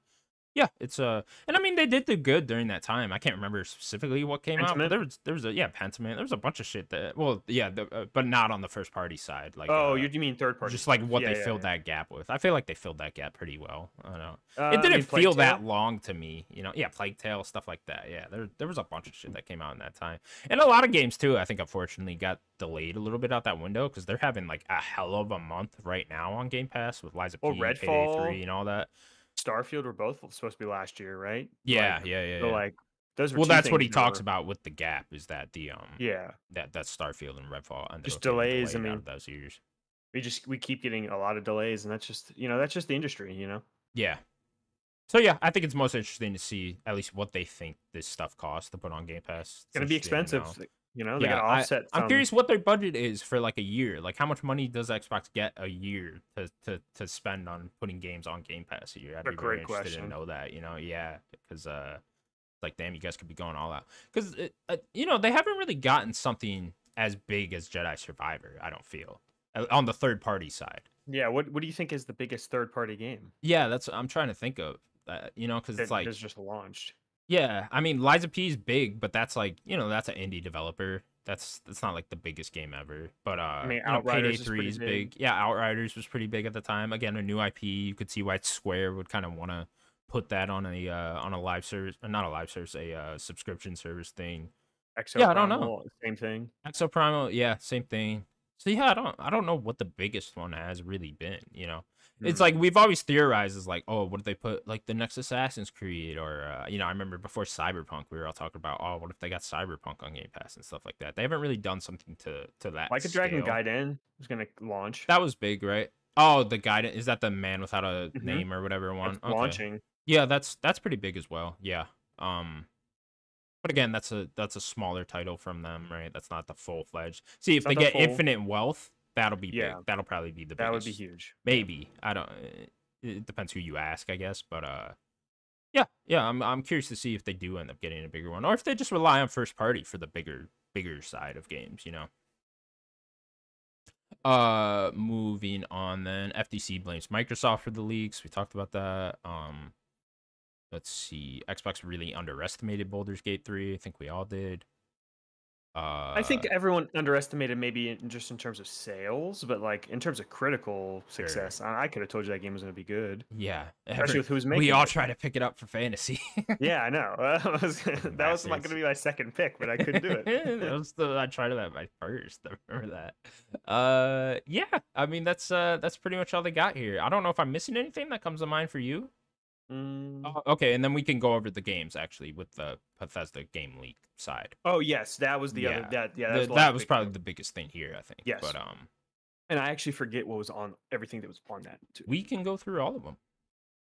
yeah, it's uh, and I mean they did do good during that time. I can't remember specifically what came out, but there was there was a yeah Pentiment. There was a bunch of shit that well yeah, the, uh, but not on the first party side. Like oh, uh, you, you mean third party? just like what Yeah, they yeah, filled yeah. that gap with. I feel like they filled that gap pretty well. I don't know Uh, it didn't feel that long to me, you know. Yeah, Plague Tale stuff like that. Yeah, there there was a bunch of shit that came out in that time, and a lot of games too. I think unfortunately got delayed a little bit out that window because they're having like a hell of a month right now on Game Pass with Lies of Well, P, Payday Redfall, Three, and all that. Starfield were both supposed to be last year, right? Yeah, Like, yeah, yeah. So yeah. like those were well, that's what he talks were- about with the gap is that the um Yeah, that that Starfield and Redfall ended Just delays, I mean- those years. we just we keep getting a lot of delays, and that's just you know that's just the industry, you know. Yeah. So yeah, I think it's most interesting to see at least what they think this stuff costs to put on Game Pass. It's gonna be expensive. You know. They Yeah, gotta I- offset. I'm some- curious what their budget is for like a year. Like, how much money does Xbox get a year to to, to spend on putting games on Game Pass a year? I'd A be very great interested question. to know that. You know, yeah, because uh, like damn, you guys could be going all out. Because uh, you know they haven't really gotten something as big as Jedi Survivor. I don't feel uh, on the third party side. Yeah. What What do you think is the biggest third party game Yeah, that's I'm trying to think of. Uh, you know, because it's like has just launched? Yeah, I mean Lies of P is big, but that's like you know that's an indie developer. That's that's not like the biggest game ever. But uh, I mean, know, Outriders is Three is big. big. Yeah, Outriders was pretty big at the time. Again, a new IP. You could see why Square would kind of want to put that on a uh, on a live service, not a live service, a uh, subscription service thing. Exo Yeah, I don't know. Same thing. Exo Primal, yeah, same thing. So yeah, I don't I don't know what the biggest one has really been. You know, it's Hmm. like we've always theorized is like, oh, what if they put like the next Assassin's Creed or uh, you know, I remember before Cyberpunk, we were all talking about, oh, what if they got Cyberpunk on Game Pass and stuff like that. They haven't really done something to to that. like a Dragon scale. Gaiden is gonna launch. That was big, right? Oh, the Gaiden is that the man without a Mhm. name or whatever one. Okay. launching. Yeah, that's that's pretty big as well. Yeah. Um but again, that's a that's a smaller title from them, right? That's not the full fledged. See, if It's they the get full- Infinite Wealth, that'll be Yeah. big. That'll probably be the biggest. That would be huge. Maybe. I don't it- it depends who you ask, I guess, but uh yeah, yeah, I'm I'm curious to see if they do end up getting a bigger one or if they just rely on first party for the bigger bigger side of games, you know. Uh moving on then. FTC blames Microsoft for the leaks. We talked about that. Um let's see. Xbox really underestimated Baldur's Gate 3. I think we all did. Uh I think everyone underestimated maybe in, just in terms of sales, but like in terms of critical Sure. success, I, I could have told you that game was going to be good, yeah. especially with who's making. we all it. try to pick it up for fantasy. Yeah, I know. that was not going to be my second pick, but I couldn't do it. that was the I tried that my first. I remember that. Uh, yeah. I mean, that's uh, that's pretty much all they got here. I don't know if I'm missing anything that comes to mind for you. Mm. Oh, okay, and then we can go over the games actually with the Bethesda game leak side. Oh yes, that was the Yeah. other. That yeah, that The- was, that was probably the biggest thing here, I think. Yes. But um, And I actually forget what was on everything that was on that too. we can go through all of them.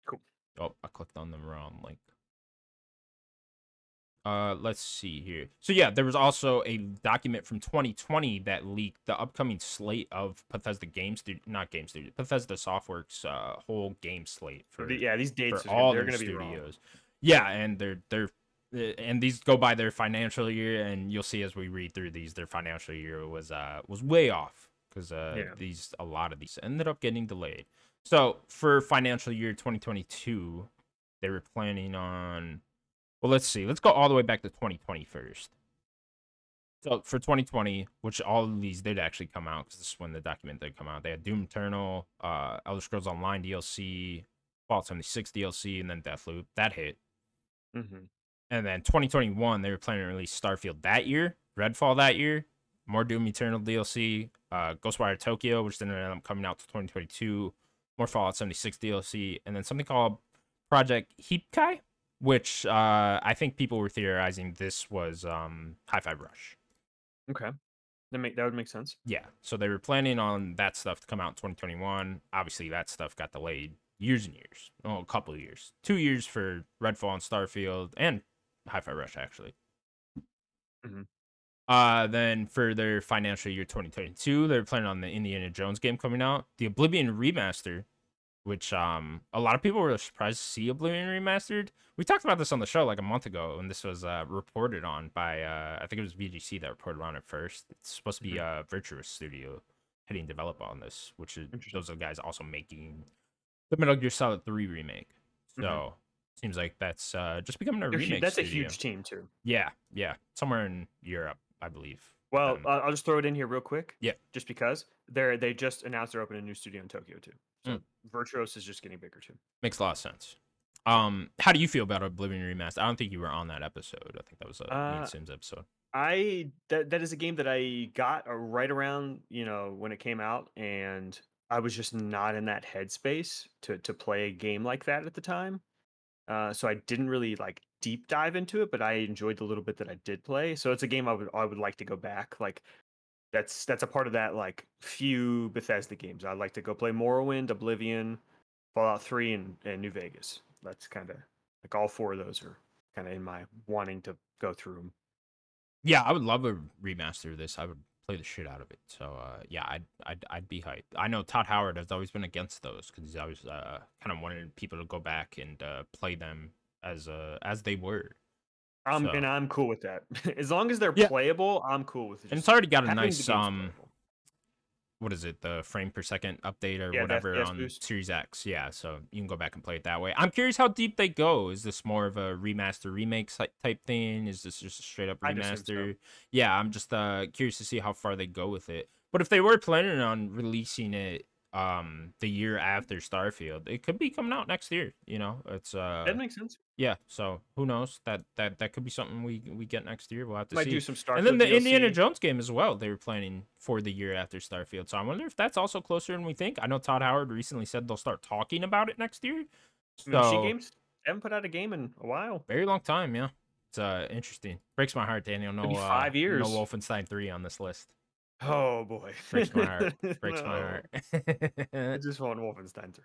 Cool. Oh, I clicked on the wrong link. Uh, let's see here. So yeah, there was also a document from 2020 that leaked the upcoming slate of Bethesda games, Studio, not Game Studio, Bethesda Softworks' uh, whole game slate for The- yeah, these dates for are, all they're going to be studios. Yeah, and they're they're uh, and these go by their financial year, and you'll see as we read through these, their financial year was uh was way off because uh Yeah. these a lot of these ended up getting delayed. So for financial year 2022, they were planning on. Well, let's see. Let's go all the way back to 2020 first. So for 2020, which all of these did actually come out because this is when the document did come out. They had Doom Eternal, uh, Elder Scrolls Online DLC, Fallout 76 DLC, and then Deathloop. That hit. Mm-hmm. And then 2021, they were planning to release Starfield that year, Redfall that year, more Doom Eternal DLC, uh, Ghostwire Tokyo, which then ended up coming out to 2022, more Fallout 76 DLC, and then something called Project Heapkai, which uh, I think people were theorizing this was um, Hi-Fi Rush. Okay, that make that would make sense. Yeah, so they were planning on that stuff to come out in 2021. Obviously, that stuff got delayed years and years. Oh, a couple of years. Two years for Redfall and Starfield, and Hi-Fi Rush actually. Mhm. Uh, then for their financial year 2022, they're planning on the Indiana Jones game coming out, the Oblivion remaster, which um a lot of people were surprised to see Oblivion remastered. We talked about this on the show like a month ago, and this was uh, reported on by uh, I think it was VGC that reported on it first. It's supposed to be uh, Virtuos Studio heading develop on this, which is those are the guys also making the Metal Gear Solid 3 remake. So Mhm. seems like that's uh, just becoming a They're remake. that's a huge team too. Yeah, yeah, somewhere in Europe, I believe. Well, Um, uh, I'll just throw it in here real quick. Yeah. Just because they're they just announced they're opening a new studio in Tokyo too. So Mm. Virtuos is just getting bigger too. Makes a lot of sense. Um, how do you feel about Oblivion Remastered? I don't think you were on that episode. I think that was a Uh, Simz episode. I that that is a game that I got uh, right around you know when it came out, and I was just not in that headspace to to play a game like that at the time. Uh, so I didn't really like deep dive into it, but I enjoyed the little bit that I did play. So it's a game I would I would like to go back. Like that's that's a part of that like few Bethesda games. I'd like to go play Morrowind, Oblivion, Fallout Three, and and New Vegas. That's kind of like all four of those are kind of in my wanting to go through them. Yeah, I would love a remaster of this. I would play the shit out of it. So uh, yeah, I'd, I'd I'd be hyped. I know Todd Howard has always been against those because he's always uh, kind of wanted people to go back and uh, play them as uh, as they were. I'm So- and I'm cool with that. as long as they're Yeah. playable, I'm cool with it. And it's already got a nice um what is it the frame per second update or Yeah, whatever on boost. series x yeah so you can go back and play it that way i'm curious how deep they go is this more of a remaster remake type thing is this just a straight up I'd so. remaster yeah i'm just uh curious to see how far they go with it but if they were planning on releasing it um the year after starfield it could be coming out next year you know it's uh that makes sense. yeah so who knows that that that could be something we we get next year we'll have to Might see do some Starfield and then the DLC. Indiana Jones game as well. They were planning for the year after Starfield. So I wonder if that's also closer than we think. I know Todd Howard recently said they'll start talking about it next year. So Machine Games haven't put out a game in a while. very long time, yeah. It's uh interesting. Breaks my heart, Daniel. No uh, five years. No Wolfenstein three on this list. Oh boy, Breaks my heart. Breaks my No. heart. I just want Wolfenstein 3.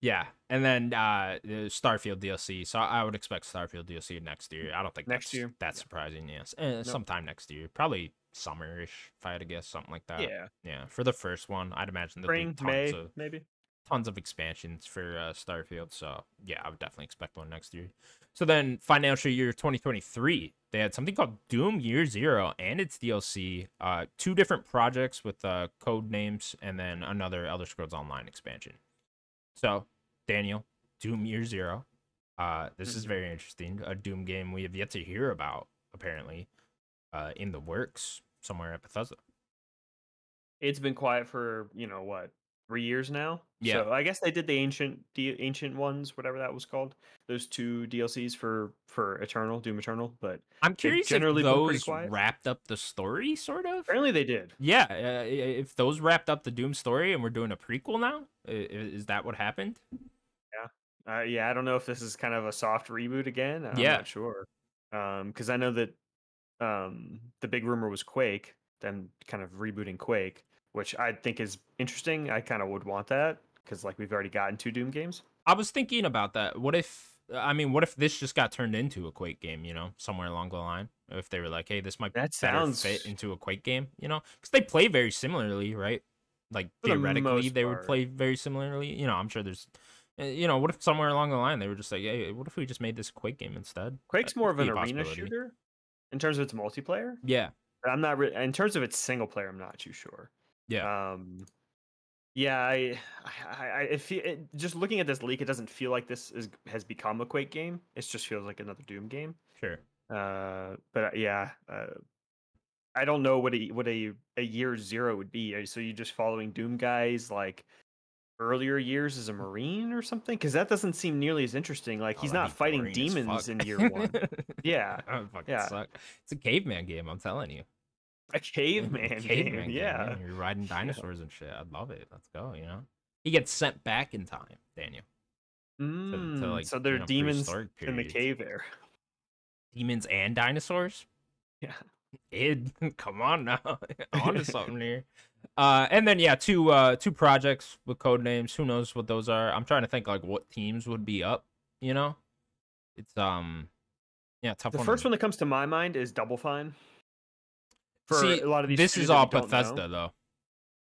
yeah, and then uh the Starfield DLC. So I would expect Starfield DLC next year. I don't think Next that's, year? That's Yeah. surprising. Yes, eh, sometime next year, probably summerish if I had to guess, something like that. yeah, Yeah, for the first one, I'd imagine there'll be spring, tons May, of maybe. Tons of expansions for uh, Starfield. So yeah, I would definitely expect one next year. So then, financial year 2023, they had something called Doom Year Zero and its DLC, uh, two different projects with uh, code names, and then another Elder Scrolls Online expansion. So Daniel, Doom Year Zero. Uh, this is Mhm. very interesting. A Doom game we have yet to hear about, apparently, uh, in the works somewhere at Bethesda. It's been quiet for you know what three years now. Yeah. So I guess they did the ancient, the ancient ones, whatever that was called. Those two DLCs for for Eternal, Doom Eternal. But I'm curious generally if those wrapped up the story, sort of. apparently they did. Yeah, uh, if those wrapped up the Doom story and we're doing a prequel now, is that what happened? Yeah, uh, yeah, I don't know if this is kind of a soft reboot again. I'm Yeah. not sure. Um, because I know that um the big rumor was Quake, them kind of rebooting Quake, which I think is interesting. I kind of would want that because like we've already gotten two Doom games. I was thinking about that. What if, I mean, what if this just got turned into a Quake game? You know, somewhere along the line, if they were like, "Hey, this might That sounds fit into a Quake game," you know, because they play very similarly, right? Like For theoretically, they would play very similarly. You know, I'm sure there's, uh, you know, what if somewhere along the line they were just like, "Hey, what if we just made this Quake game instead?" Quake's That more of an arena shooter in terms of its multiplayer. Yeah, I'm not re- in terms of its single player. I'm not too sure. Yeah. Um, yeah, I, I, I it, fe- it, just looking at this leak, it doesn't feel like this is has become a Quake game. It just feels like another Doom game. Sure. Uh, but uh, yeah, uh, I don't know what a what a a year zero would be. So you're just following Doom guys like earlier years as a marine or something? Because that doesn't seem nearly as interesting. Like Oh, he's not fighting demons in year one. yeah, That would fucking yeah. suck. It's a caveman game. I'm telling you. A caveman, caveman game. Yeah. You're riding dinosaurs and shit. I'd love it. Let's go. You know. He gets sent back in time, Daniel. Mm, like, so you there are know, demons in the cave there. Demons and dinosaurs. Yeah. Id, come on now, on to something here. Uh, and then yeah, two uh two projects with code names. Who knows what those are? I'm trying to think like what teams would be up. You know, it's um, yeah, tough. The one first to- one that comes to my mind is Double Fine. For See, a lot of these, this is all don't know. Bethesda though.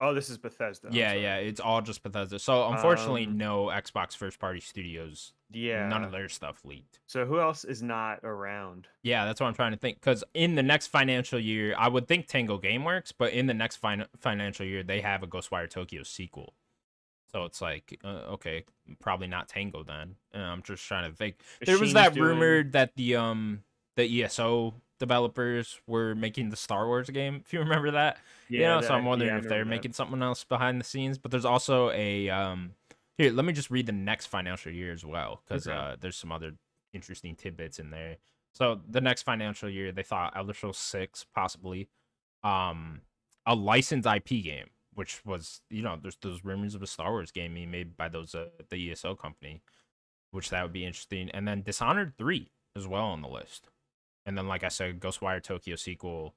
Oh, this is Bethesda. Yeah, yeah, it's all just Bethesda. So unfortunately, Um, no Xbox first party studios. yeah. None of their stuff leaked. So who else is not around? Yeah, that's what I'm trying to think. Because in the next financial year, I would think Tango GameWorks, but in the next fin- financial year, they have a Ghostwire Tokyo sequel. So it's like, uh, okay, probably not Tango then. Uh, I'm just trying to think. there was that doing- rumor that the um the ESO developers were making the Star Wars game. If you remember that, Yeah, you know. So I'm wondering yeah, if they're that. making something else behind the scenes. But there's also a um here. Let me just read the next financial year as well, because Okay. uh, there's some other interesting tidbits in there. So the next financial year, they thought Elder Scrolls Six possibly, um, a licensed IP game, which was you know there's those rumors of a Star Wars game being made by those uh, the ESO company, which that would be interesting, and then Dishonored Three as well on the list, and then like I said, Ghostwire Tokyo sequel,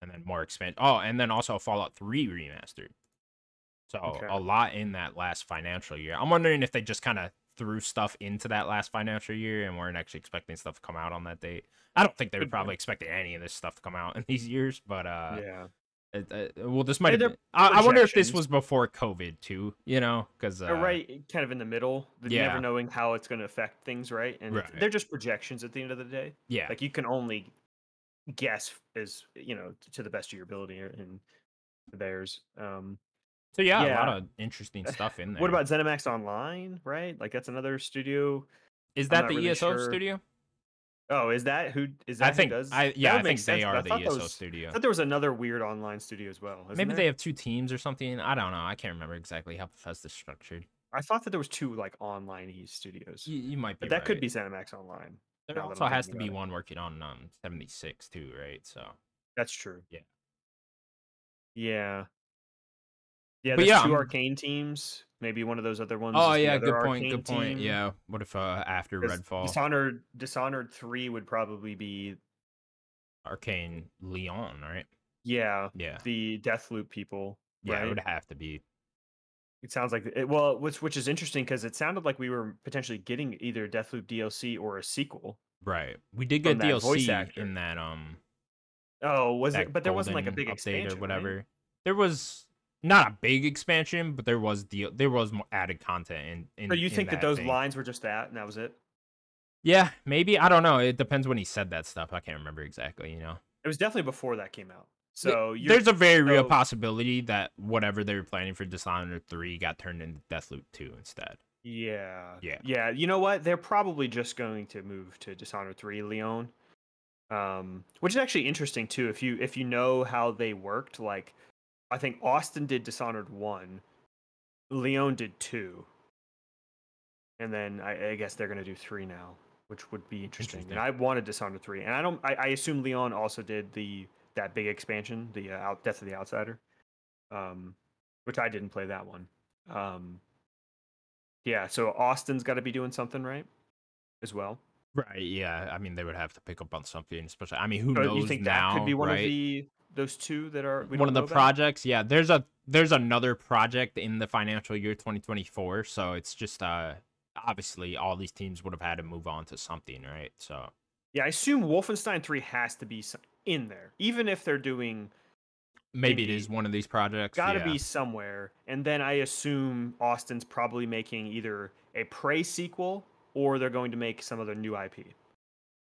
and then more expand. Oh, and then also Fallout Three remastered. So Okay. a lot in that last financial year. I'm wondering if they just kind of threw stuff into that last financial year and weren't actually expecting stuff to come out on that date. I don't think they were probably expecting any of this stuff to come out in these years, but uh, yeah. It, uh, well, this might. Yeah, been, I, I wonder if this was before COVID too. You know, because uh, right kind of in the middle. yeah. Never knowing how it's going to affect things, right? And Right. they're just projections at the end of the day. yeah, Like you can only guess as you know to the best of your ability and theirs. Um, so yeah, a lot of interesting stuff in there. what about ZeniMax Online? Right, like that's another studio. is that the really ESO sure. studio? Oh, is that who is that? I who think does? I yeah, I think they sense, but are the ESO was- studio. I thought there was another weird online studio as well. isn't Maybe there? they have two teams or something. I don't know. I can't remember exactly how Bethesda's structured. I thought that there was two like online e studios, You, you might be. but that could be ZeniMax Online. There also has to be it. one working on um 76 too, right? So That's true. Yeah. Yeah. Yeah, But there's yeah, two I'm- arcane teams. Maybe one of those other ones. Oh yeah, good point. Good point. team. Yeah. What if uh after Redfall, Dishonored Dishonored three would probably be Arcane Lyon, right? yeah Yeah. the Deathloop people. Yeah, right? it would have to be. It sounds like it, well, which which is interesting because it sounded like we were potentially getting either Deathloop DLC or a sequel. Right. We did get DLC in that um Oh, was it? But there wasn't like a big update expansion or right? whatever. There was not a big expansion, but there was deal there was more added content in, in So you in think that, those thing. lines were just that, and that was it? Yeah, maybe. I don't know. It depends when he said that stuff. I can't remember exactly, you know. It was definitely before that came out. So There's a very real possibility that whatever they were planning for Dishonored 3 got turned into Deathloop 2 instead. Yeah. Yeah. Yeah. You know what? They're probably just going to move to Dishonored 3 Lyon. Um, which is actually interesting too. If you if you know how they worked, like I think Austin did Dishonored 1, Lyon did 2. And then I, I guess they're gonna do three now, which would be interesting. Interesting. And I wanted Dishonored 3. And I don't I, I assume Lyon also did the that big expansion, the uh, out, Death of the Outsider. Um which I didn't play that one. Um yeah, so Austin's got to be doing something right as well. Right, yeah. I mean, they would have to pick up on something, especially. I mean, who So knows you think now? that could be one right? of the those two that are we one of the know about? projects yeah there's a there's another project in the financial year 2024 so it's just uh obviously all these teams would have had to move on to something right so Yeah, I assume Wolfenstein 3 has to be in there, even if they're doing maybe it Indie. is one of these projects got to yeah. be somewhere. And then I assume Austin's probably making either a Prey sequel or they're going to make some other new IP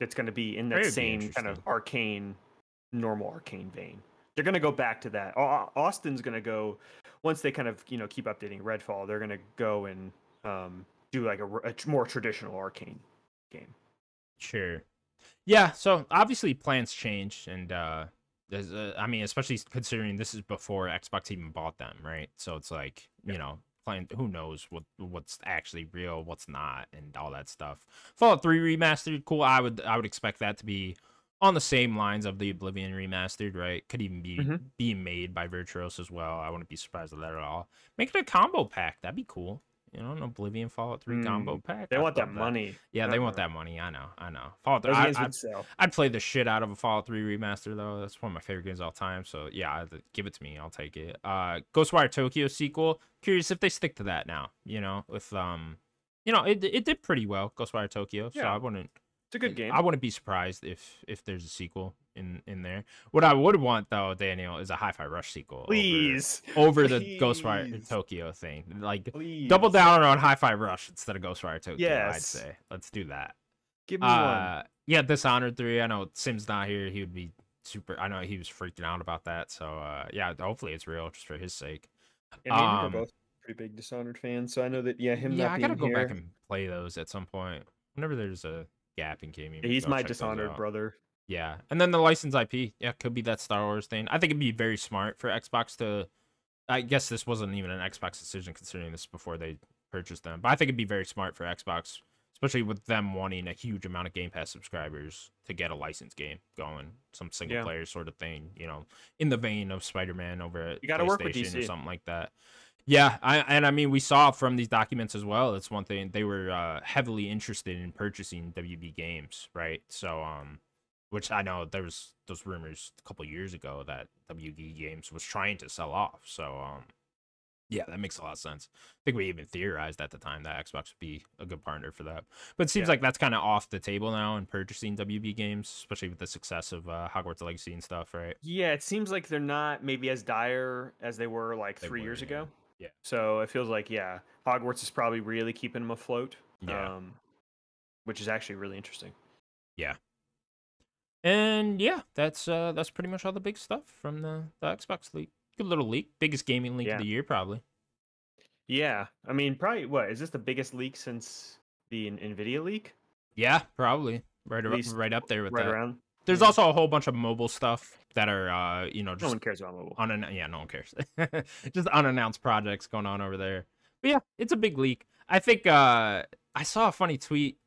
that's going to be in that same kind of arcane, normal arcane vein. They're going to go back to that. Austin's going to go once they kind of you know keep updating Redfall. They're going to go and um, do like a, tr- more traditional arcane game. sure yeah so obviously plans change and uh There's, uh, I mean, especially considering this is before Xbox even bought them, right? So it's like, you know, playing who knows what what's actually real, what's not, and all that stuff. Fallout 3 remastered, cool. I would I would expect that to be on the same lines of the Oblivion remastered, right? Could even be Mhm. being made by Virtuos as well. I wouldn't be surprised at that at all. Make it a combo pack. That'd be cool. You know, an Oblivion Fallout 3 combo pack. They I'd want that love money. Yeah, they want Uh-uh. that money. I know. I know. Fallout 3. Those I, I, would sell. I'd play the shit out of a Fallout 3 remaster though. That's one of my favorite games of all time. So yeah, I'd- give it to me. I'll take it. Uh, Ghostwire Tokyo sequel. Curious if they stick to that now. You know, with um, you know, it it did pretty well. Ghostwire Tokyo. So I wouldn't. It's a good game. I wouldn't be surprised if if there's a sequel in in there. What I would want though, Daniel, is a Hi-Fi Rush sequel. over- Please. Over, the Ghostwire Please. Tokyo thing. Like Please. double down on Hi-Fi Rush instead of Ghostwire Tokyo. Yes. I'd say. Let's do that. Give me one. Uh, yeah, Dishonored three. I know Sim's not here. He would be super. I know he was freaking out about that. So uh, yeah, hopefully it's real, just for his sake. And me and him um, are both pretty big Dishonored fans, so I know that yeah, him yeah, I gotta go here, back and play those at some point. Whenever there's a gap in gaming, yeah, he's my Dishonored brother. Yeah, and then the license IP. Yeah, could be that Star Wars thing. I think it'd be very smart for Xbox to. I guess this wasn't even an Xbox decision considering this before they purchased them, but I think it'd be very smart for Xbox, especially with them wanting a huge amount of Game Pass subscribers to get a licensed game going, some single Yeah. player sort of thing. You know, in the vein of Spider Man over at You gotta work with PlayStation or something like that. Yeah, I, and I mean we saw from these documents as well. That's one thing they were uh, heavily interested in purchasing WB games, right? So, um, which I know there was those rumors a couple years ago that WB Games was trying to sell off. So, um, yeah, that makes a lot of sense. I think we even theorized at the time that Xbox would be a good partner for that. But it seems Yeah. like that's kind of off the table now in purchasing WB games, especially with the success of uh, Hogwarts Legacy and stuff, right? Yeah, it seems like they're not maybe as dire as they were like They three were, years yeah. ago. Yeah. So it feels like yeah, Hogwarts is probably really keeping them afloat. Yeah. Um, which is actually really interesting. Yeah. And yeah, that's uh that's pretty much all the big stuff from the, the Xbox leak. Good little leak. Biggest gaming leak Yeah. of the year, probably. Yeah, I mean, probably what is this the biggest leak since the Nvidia leak? Yeah, probably. Right, ar- right up there with right that. around. There's yeah. also a whole bunch of mobile stuff that are, uh, you know, just No one cares about mobile. unan- yeah, no one cares. just unannounced projects going on over there. But yeah, it's a big leak. I think uh I saw a funny tweet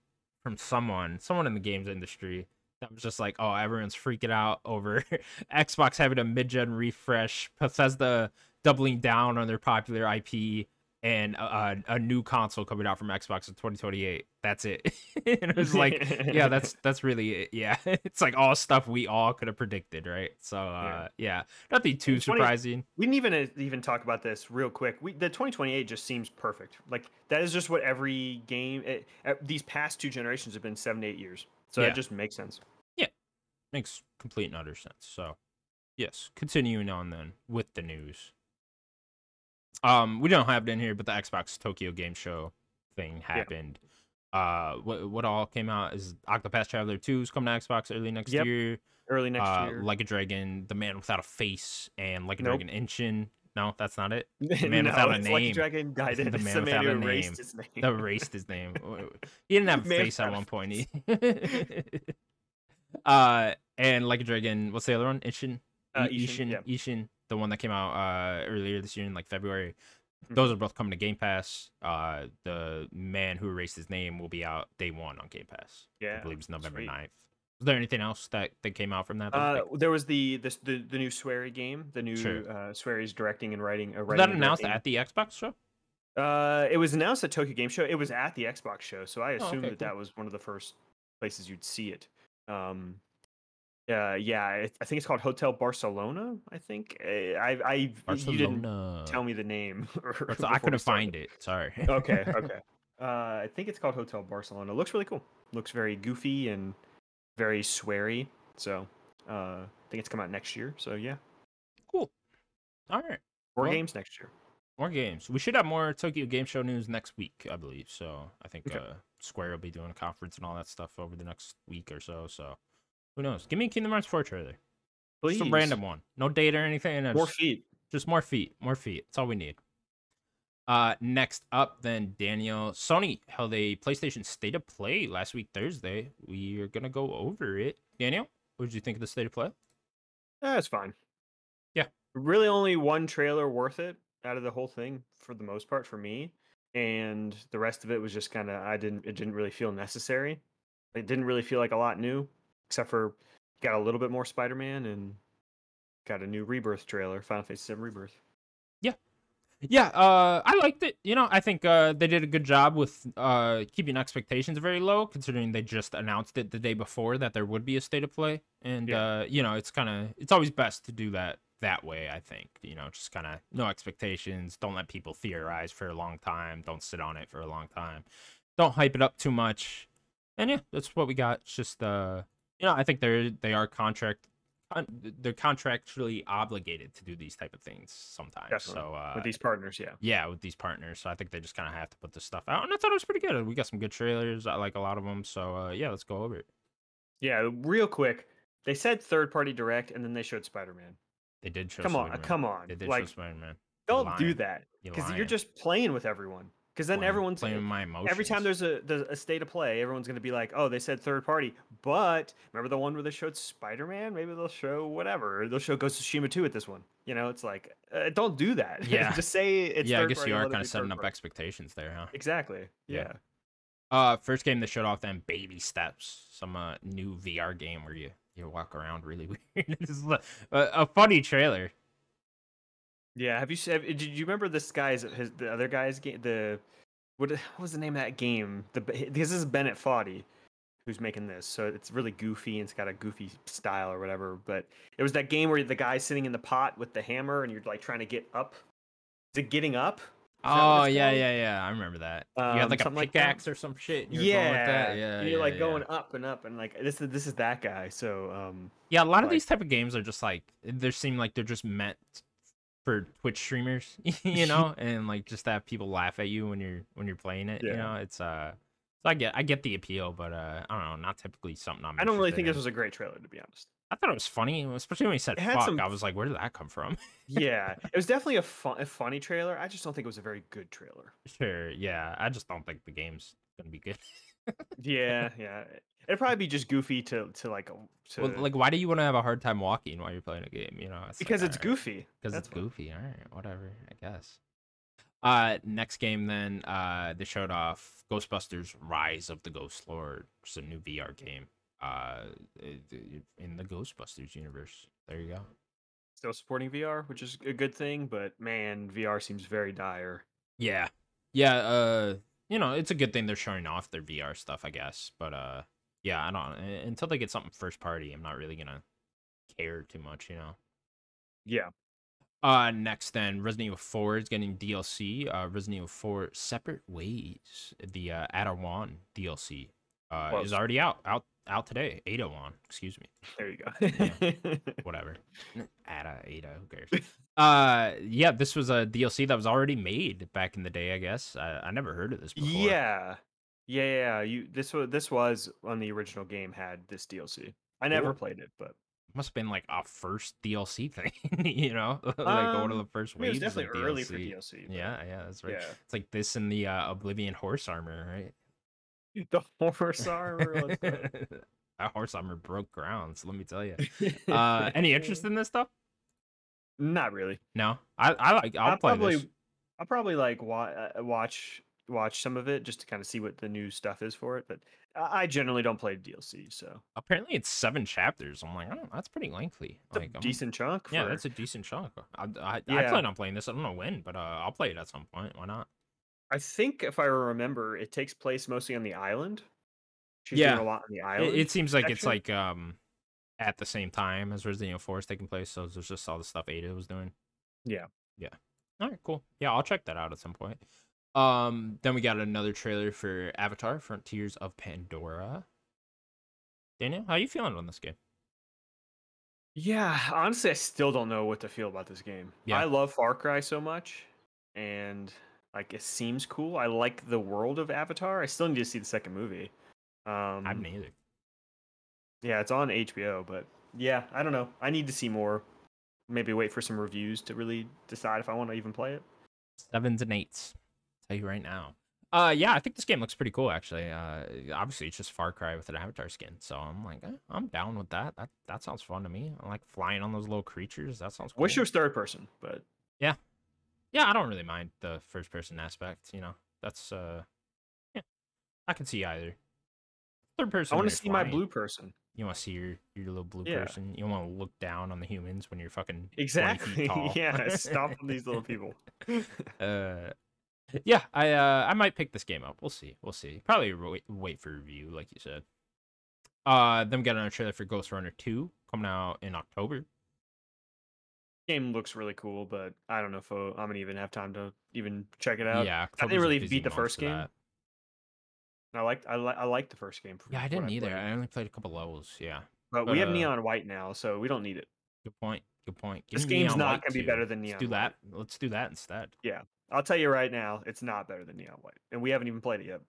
from someone, someone in the games industry that was just like, "Oh, everyone's freaking out over Xbox having a mid-gen refresh, Bethesda doubling down on their popular IP, and a, a, new console coming out from Xbox in 2028. That's it." and it was like, yeah, that's that's really it. Yeah, it's like all stuff we all could have predicted, right? So uh, yeah, nothing too It's funny- surprising. we didn't even uh, even talk about this real quick. We the 2028 just seems perfect. Like that is just what every game. It, uh, these past two generations have been seven to eight years, so Yeah. that just makes sense. Yeah, makes complete and utter sense. So yes, continuing on then with the news. Um, we don't have it in here, but the Xbox Tokyo Game Show thing happened. Uh, what what all came out is Octopath Traveler 2 is coming to Xbox early next Yep. year. Early next uh, year. Like a Dragon, The Man Without a Face, and Like a Nope. Dragon Ishin. No, that's not it. The Man Without a Name. Dragon died. The The Man man, Without a Name. erased his name. That erased his name. He didn't have a Man face at one point. He... uh, and Like a Dragon, what's the other one? Ishin? Uh, Ishin, Ishin, yeah. Ishin, the one that came out uh earlier this year in like February. Mm-hmm. Those are both coming to Game Pass. Uh, the man who erased his name will be out day one on Game Pass. Yeah, I believe it's November sweet. 9th. Was there anything else that, that came out from that? Uh, there was the this the, the new Swery game. The new Sure. uh, Swery's directing and writing. Uh, was that announced at the Xbox show? Uh, it was announced at Tokyo Game Show. It was at the Xbox show, so I Oh, okay, that cool. that was one of the first places you'd see it. Um, uh, yeah, I, I think it's called Hotel Barcelona. I think I, I you didn't Barcelona. tell me the name. I couldn't find it. Sorry. okay, okay. Uh, I think it's called Hotel Barcelona. It Looks really cool. Looks very goofy and very sweary. So uh, I think it's come out next year. So yeah, cool. All right. more Well, games next year. More games. We should have more Tokyo Game Show news next week, I believe. So I think Okay. uh, Square will be doing a conference and all that stuff over the next week or so. So who knows? Give me a Kingdom Hearts 4 trailer. Please, Just a random one. No date or anything. no, more just, feet. just more feet. More feet. That's all we need. Uh, next up, then Daniel, Sony held a PlayStation State of Play last week Thursday. We are gonna go over it. Daniel, what did you think of the State of Play? That's fine. Yeah. Really only one trailer worth it out of the whole thing for the most part for me. And the rest of it was just kind of I didn't it didn't really feel necessary. It didn't really feel like a lot new, except for got a little bit more Spider-Man and got a new Rebirth trailer, Final Fantasy VII Rebirth. Yeah, yeah, uh, I liked it. You know, I think uh, they did a good job with uh, keeping expectations very low, considering they just announced it the day before that there would be a state of play. And Yeah. uh, you know, it's kind of it's always best to do that that way. I think you know, just kind of no expectations. Don't let people theorize for a long time. Don't sit on it for a long time. Don't hype it up too much. And yeah, that's what we got. It's just uh, you know, I think they're they are contract. They're contractually obligated to do these type of things sometimes. Definitely. So uh, With these partners, yeah. yeah, with these partners. So I think they just kind of have to put this stuff out, and I thought it was pretty good. We got some good trailers. I like a lot of them. So uh, yeah, let's go over it. Yeah, real quick. They said third party direct and then they showed Spider-Man. They did show. Come on, Spider-Man. come on. They did Like show Spider Man. don't do that. Because you're just playing with everyone. Because then everyone's playing my emotions. every time there's a there's a state of play, everyone's gonna be like, "Oh, they said third party." But remember the one where they showed Spider Man? Maybe they'll show whatever. They'll show Ghost of Tsushima two at this one. You know, it's like, uh, don't do that. Yeah. just say it's. yeah, I guess you are kind of setting up party. expectations there, huh? Exactly. Yeah. Yeah. Uh, first game they showed off then Baby Steps, some uh, new VR game where you you walk around really weird. this is a, a funny trailer. Yeah. Have you have, did you remember this guy's his the other guy's game the what what was the name of that game? The because this is Bennett Foddy who's making this, so it's really goofy and it's got a goofy style or whatever. But it was that game where the guy's sitting in the pot with the hammer and you're like trying to get up. Is it getting up? Oh yeah, called? yeah, yeah. I remember that. you Um, had like a something like pickaxe or some shit. you yeah, going with that. yeah. You're like yeah. going up and up and like this is this is that guy. So um, Yeah, a lot of these type of games are just like they seem like they're just meant for Twitch streamers, you know, and like just to have people laugh at you when you're when you're playing it. You know, it's uh, so I get I get the appeal, but uh, I don't know, not typically something I'm. I don't really think this was a great trailer to be honest. I thought it was funny, especially when he said "fuck." some- I was like, where did that come from? Yeah, it was definitely a fun, a funny trailer. I just don't think it was a very good trailer. sure, yeah. I just don't think the game's gonna be good. Yeah, yeah. It'd probably be just goofy to to like um, to well, like, why do you want to have a hard time walking while you're playing a game? You know, it's like, because it's alright. goofy. because it's why. goofy. All right, whatever. I guess. Uh, next game then, uh, they showed off Ghostbusters: Rise of the Ghost Lord, is a new VR game. Uh, in the Ghostbusters universe. There you go. Still supporting VR, which is a good thing, but man, VR seems very dire. Yeah, yeah. Uh, you know, it's a good thing they're showing off their VR stuff, I guess. But uh, yeah, I don't. Until they get something first party, I'm not really gonna care too much. You know. Yeah. Uh, next then, Resident Evil 4 is getting DLC. Uh, Resident Evil 4 Separate Ways, the uh, Adawan DLC, uh, is already out. Out out today. Ada Wong, excuse me. There you go. Whatever. Ada, Ada, who cares? uh, yeah, this was a DLC that was already made back in the day, I guess. I, I never heard of this before. yeah. Yeah, yeah. You this was this was on the original game had this DLC. I never Cool. played it, but Must have been like a first DLC thing, you know? like one of Um, the first mean, it was waves of definitely early for DLC. DLC. but Yeah, yeah, that's right. Yeah. It's like this and the uh, Oblivion horse armor, right? The horse armor. that horse armor broke grounds. Let me tell you. Uh, any interest in this stuff? Not really. No, I I like. I'll, I'll play probably this. I'll probably like wa- uh, watch watch some of it just to kind of see what the new stuff is for it. But I generally don't play DLC, so Apparently, it's seven chapters. I'm like, oh, that's pretty lengthy. it's Like, a I'm- decent chunk. Yeah, for- that's a decent chunk. I, I, I plan on playing this. I don't know when, but uh, I'll play it at some point. Why not? I think if I remember, it takes place mostly on the island. She's Yeah. doing a lot on the It, island. it seems like it's like um at the same time as Resident Evil 4 is taking place. So there's just all the stuff Ada was doing. Yeah. Yeah. All right, cool. Yeah, I'll check that out at some point. Um, then we got another trailer for Avatar: Frontiers of Pandora. Daniel, how are you feeling on this game? Yeah, honestly, I still don't know what to feel about this game. Yeah. I love Far Cry so much, and like it seems cool. I like the world of Avatar. I still need to see the second movie. Um, I've neither. yeah, it's on HBO, but yeah, I don't know. I need to see more. Maybe wait for some reviews to really decide if I want to even play it. Sevens and eights. i tell you right now. Uh, yeah, I think this game looks pretty cool actually. Uh, obviously it's just Far Cry with an Avatar skin, so I'm like, eh, I'm down with that. That that sounds fun to me. I like flying on those little creatures. That sounds cool. Wish it was third person, but yeah, I don't really mind the first person aspect. You know, that's uh, yeah, I can see either. Third person. I want to see my blue person. You want to see your your little blue Yeah. person. You want to look down on the humans when you're fucking 20 feet Exactly. tall. yeah, stop on these little people. uh yeah i uh i might pick this game up we'll see we'll see probably wait, wait for review like you said uh then we got another trailer for Ghostrunner 2 coming out in october Game looks really cool, but I don't know if uh, I'm gonna even have time to even check it out. yeah I didn't really beat the first game. I liked I, li- I liked the first game. yeah i didn't either played. i only played a couple levels yeah But, but, we have uh, neon white now, so we don't need it. good point good point Give This game's not gonna be better than let's Neon do that White. let's do that instead Yeah, I'll tell you right now, it's not better than neon white, and we haven't even played it yet.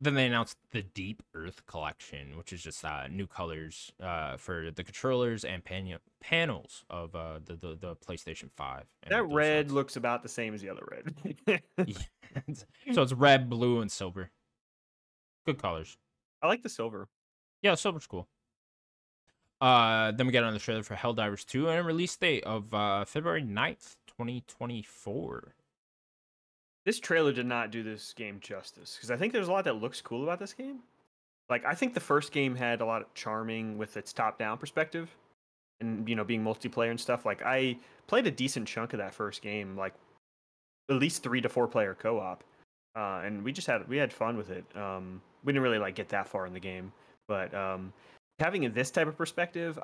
Then they announced the deep earth collection which is just uh new colors uh for the controllers and pan- panels of uh the, the the playstation 5 and That red DualSense. looks about the same as the other red. Yeah. so it's red, blue, and silver. Good colors. I like the silver. Yeah, silver's cool. Uh, then we got another trailer for Helldivers 2 and a release date of uh, February 9th, 2024. This trailer did not do this game justice because I think there's a lot that looks cool about this game. Like I think the first game had a lot of charming with its top-down perspective, and you know being multiplayer and stuff. Like I played a decent chunk of that first game, like at least three to four player co-op, uh, and we just had we had fun with it. Um, we didn't really like get that far in the game, but um, having this type of perspective,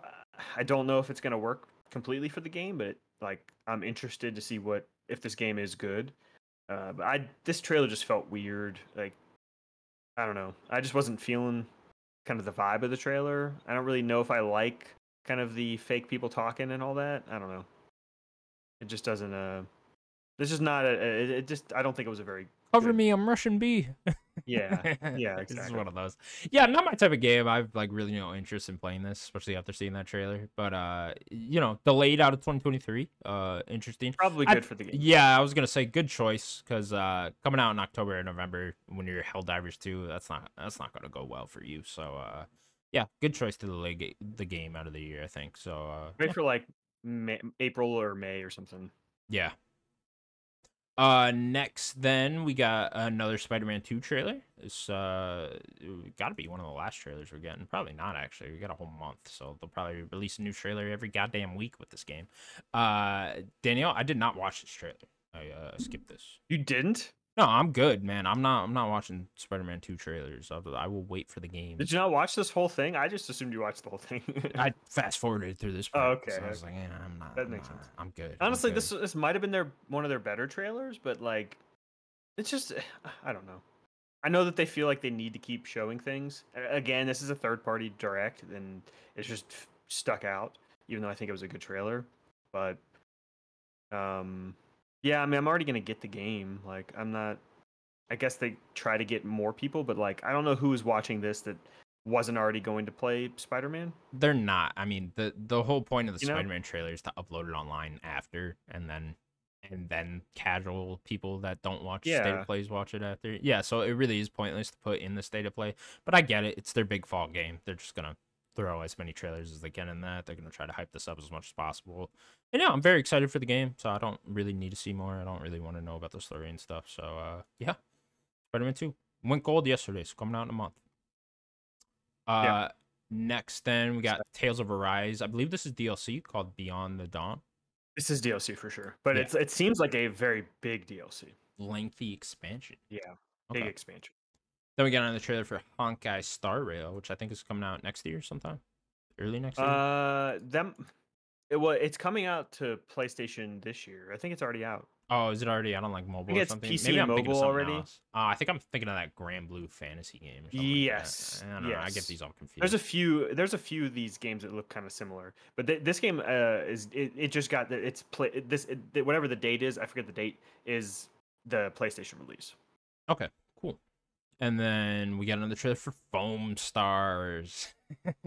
I don't know if it's gonna work completely for the game, but like I'm interested to see what if this game is good. Uh, but I this trailer just felt weird. Like I don't know. I just wasn't feeling kind of the vibe of the trailer. I don't really know if I like kind of the fake people talking and all that. I don't know. It just doesn't. Uh, this is not a. It, it just. I don't think it was a very. Cover Good. me, I'm Russian B. Yeah. Yeah. This is one of those. Yeah, not my type of game. I've like really no interest in playing this, especially after seeing that trailer. But uh, you know, delayed out of 2023. Uh, interesting. Probably I- good for the game. Yeah, I was gonna say good choice because uh, coming out in October or November when you're Helldivers 2, that's not that's not gonna go well for you. So uh, yeah, good choice to delay the game out of the year. I think so. Uh, Wait yeah. for like May, April or May or something. yeah. Uh, next then we got another Spider-Man 2 trailer. It's uh, got to be one of the last trailers we're getting. Probably not actually. We got a whole month, so they'll probably release a new trailer every goddamn week with this game. Uh, Daniel, I did not watch this trailer. I uh, skipped this. You didn't? No, I'm good, man. I'm not. I'm not watching Spider-Man 2 trailers. I'll, I will wait for the game. Did you not watch this whole thing? I just assumed you watched the whole thing. I fast forwarded through this. Oh, okay, so I was like, yeah, I'm not. That I'm makes not- sense. I'm good. I'm Honestly, good." this this might have been their one of their better trailers, but like, it's just I don't know. I know that they feel like they need to keep showing things. Again, this is a third party direct, and it's just stuck out. Even though I think it was a good trailer, but um, yeah, I mean, I'm already gonna get the game. Like, I'm not. I guess they try to get more people, but like, I don't know who is watching this that wasn't already going to play Spider Man. They're not. I mean, the the whole point of the You? Spider-Man trailer is to upload it online after, and then and then casual people that don't watch state of plays watch it after. Yeah, so it really is pointless to put in the state of play. But I get it. It's their big fall game. They're just gonna throw as many trailers as they can in that. They're gonna try to hype this up as much as possible. And yeah, I'm very excited for the game. So I don't really need to see more. I don't really want to know about the story and stuff. So uh, yeah, Spider-Man Two went gold yesterday. So coming out in a month. Uh, Yeah. next then we got Tales of Arise. I believe this is DLC called Beyond the Dawn. This is DLC for sure, but Yeah. it's it seems like a very big DLC. Lengthy expansion. Yeah, big Okay. expansion. Then we got another trailer for Honkai Star Rail, which I think is coming out next year sometime. Early next year. Uh, them. It, well, it's coming out to PlayStation this year. I think it's already out. oh, is it already out on like mobile I think or it's something? PC Maybe I'm thinking of mobile something already. else. Uh, I think I'm thinking of that Granblue Fantasy game. Or something Yes, Like that. I don't know. I get these all confused. There's a few. There's a few of these games that look kind of similar, but th- this game uh, is it, it just got the, it's play this it, whatever the date is. I forget the date is the PlayStation release. Okay, cool. And then we got another trailer for Foam Stars.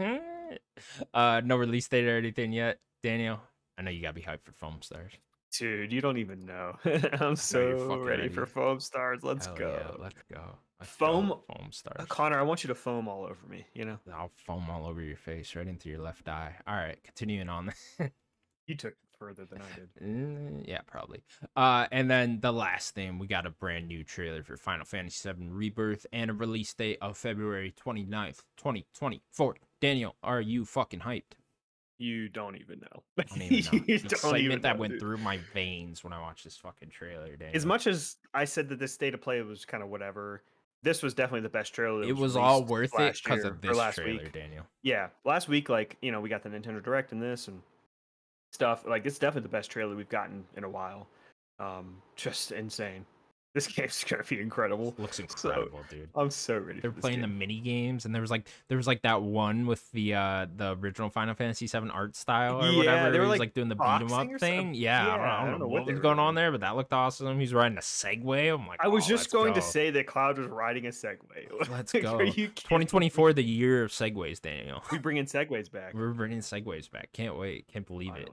uh, no release date or anything yet, Daniel. I know you gotta be hyped for Foam Stars. Dude, you don't even know. I'm so ready, ready. for foam stars. Let's Hell go. yeah, let's go. Let's Foam- go, foam stars. Connor, I want you to foam all over me. You know, I'll foam all over your face, right into your left eye. All right, continuing on. you took it further than I did. Mm, yeah, probably. Uh, and then the last thing, we got a brand new trailer for Final Fantasy VII Rebirth and a release date of February 29th, 2024. Daniel, are you fucking hyped? You don't even know. I don't even know. You The don't excitement even that know, went dude. through my veins when I watched this fucking trailer, Daniel. As much as I said that this state of play was kind of whatever, this was definitely the best trailer. It was all worth it because of this last trailer, week. Daniel. Yeah, last week, like you know, we got the Nintendo Direct and this and stuff. Like it's definitely the best trailer we've gotten in a while. Um, just insane. This game's gonna be incredible. Looks So, incredible, dude. I'm so ready. They're playing the mini games, and there was like there was like that one with the uh the original Final Fantasy VII art style or Yeah, whatever. they were, was like, like doing the beat 'em up thing. Yeah, I don't, Yeah, I don't know what, was going on there, but that looked awesome. He's riding a Segway. I'm like, I was "Oh, just going to say that Cloud was riding a Segway. Let's go. Are you kidding? 2024, the year of Segways, Daniel. We bringing Segways back. We're bringing Segways back. Can't wait. Can't believe it.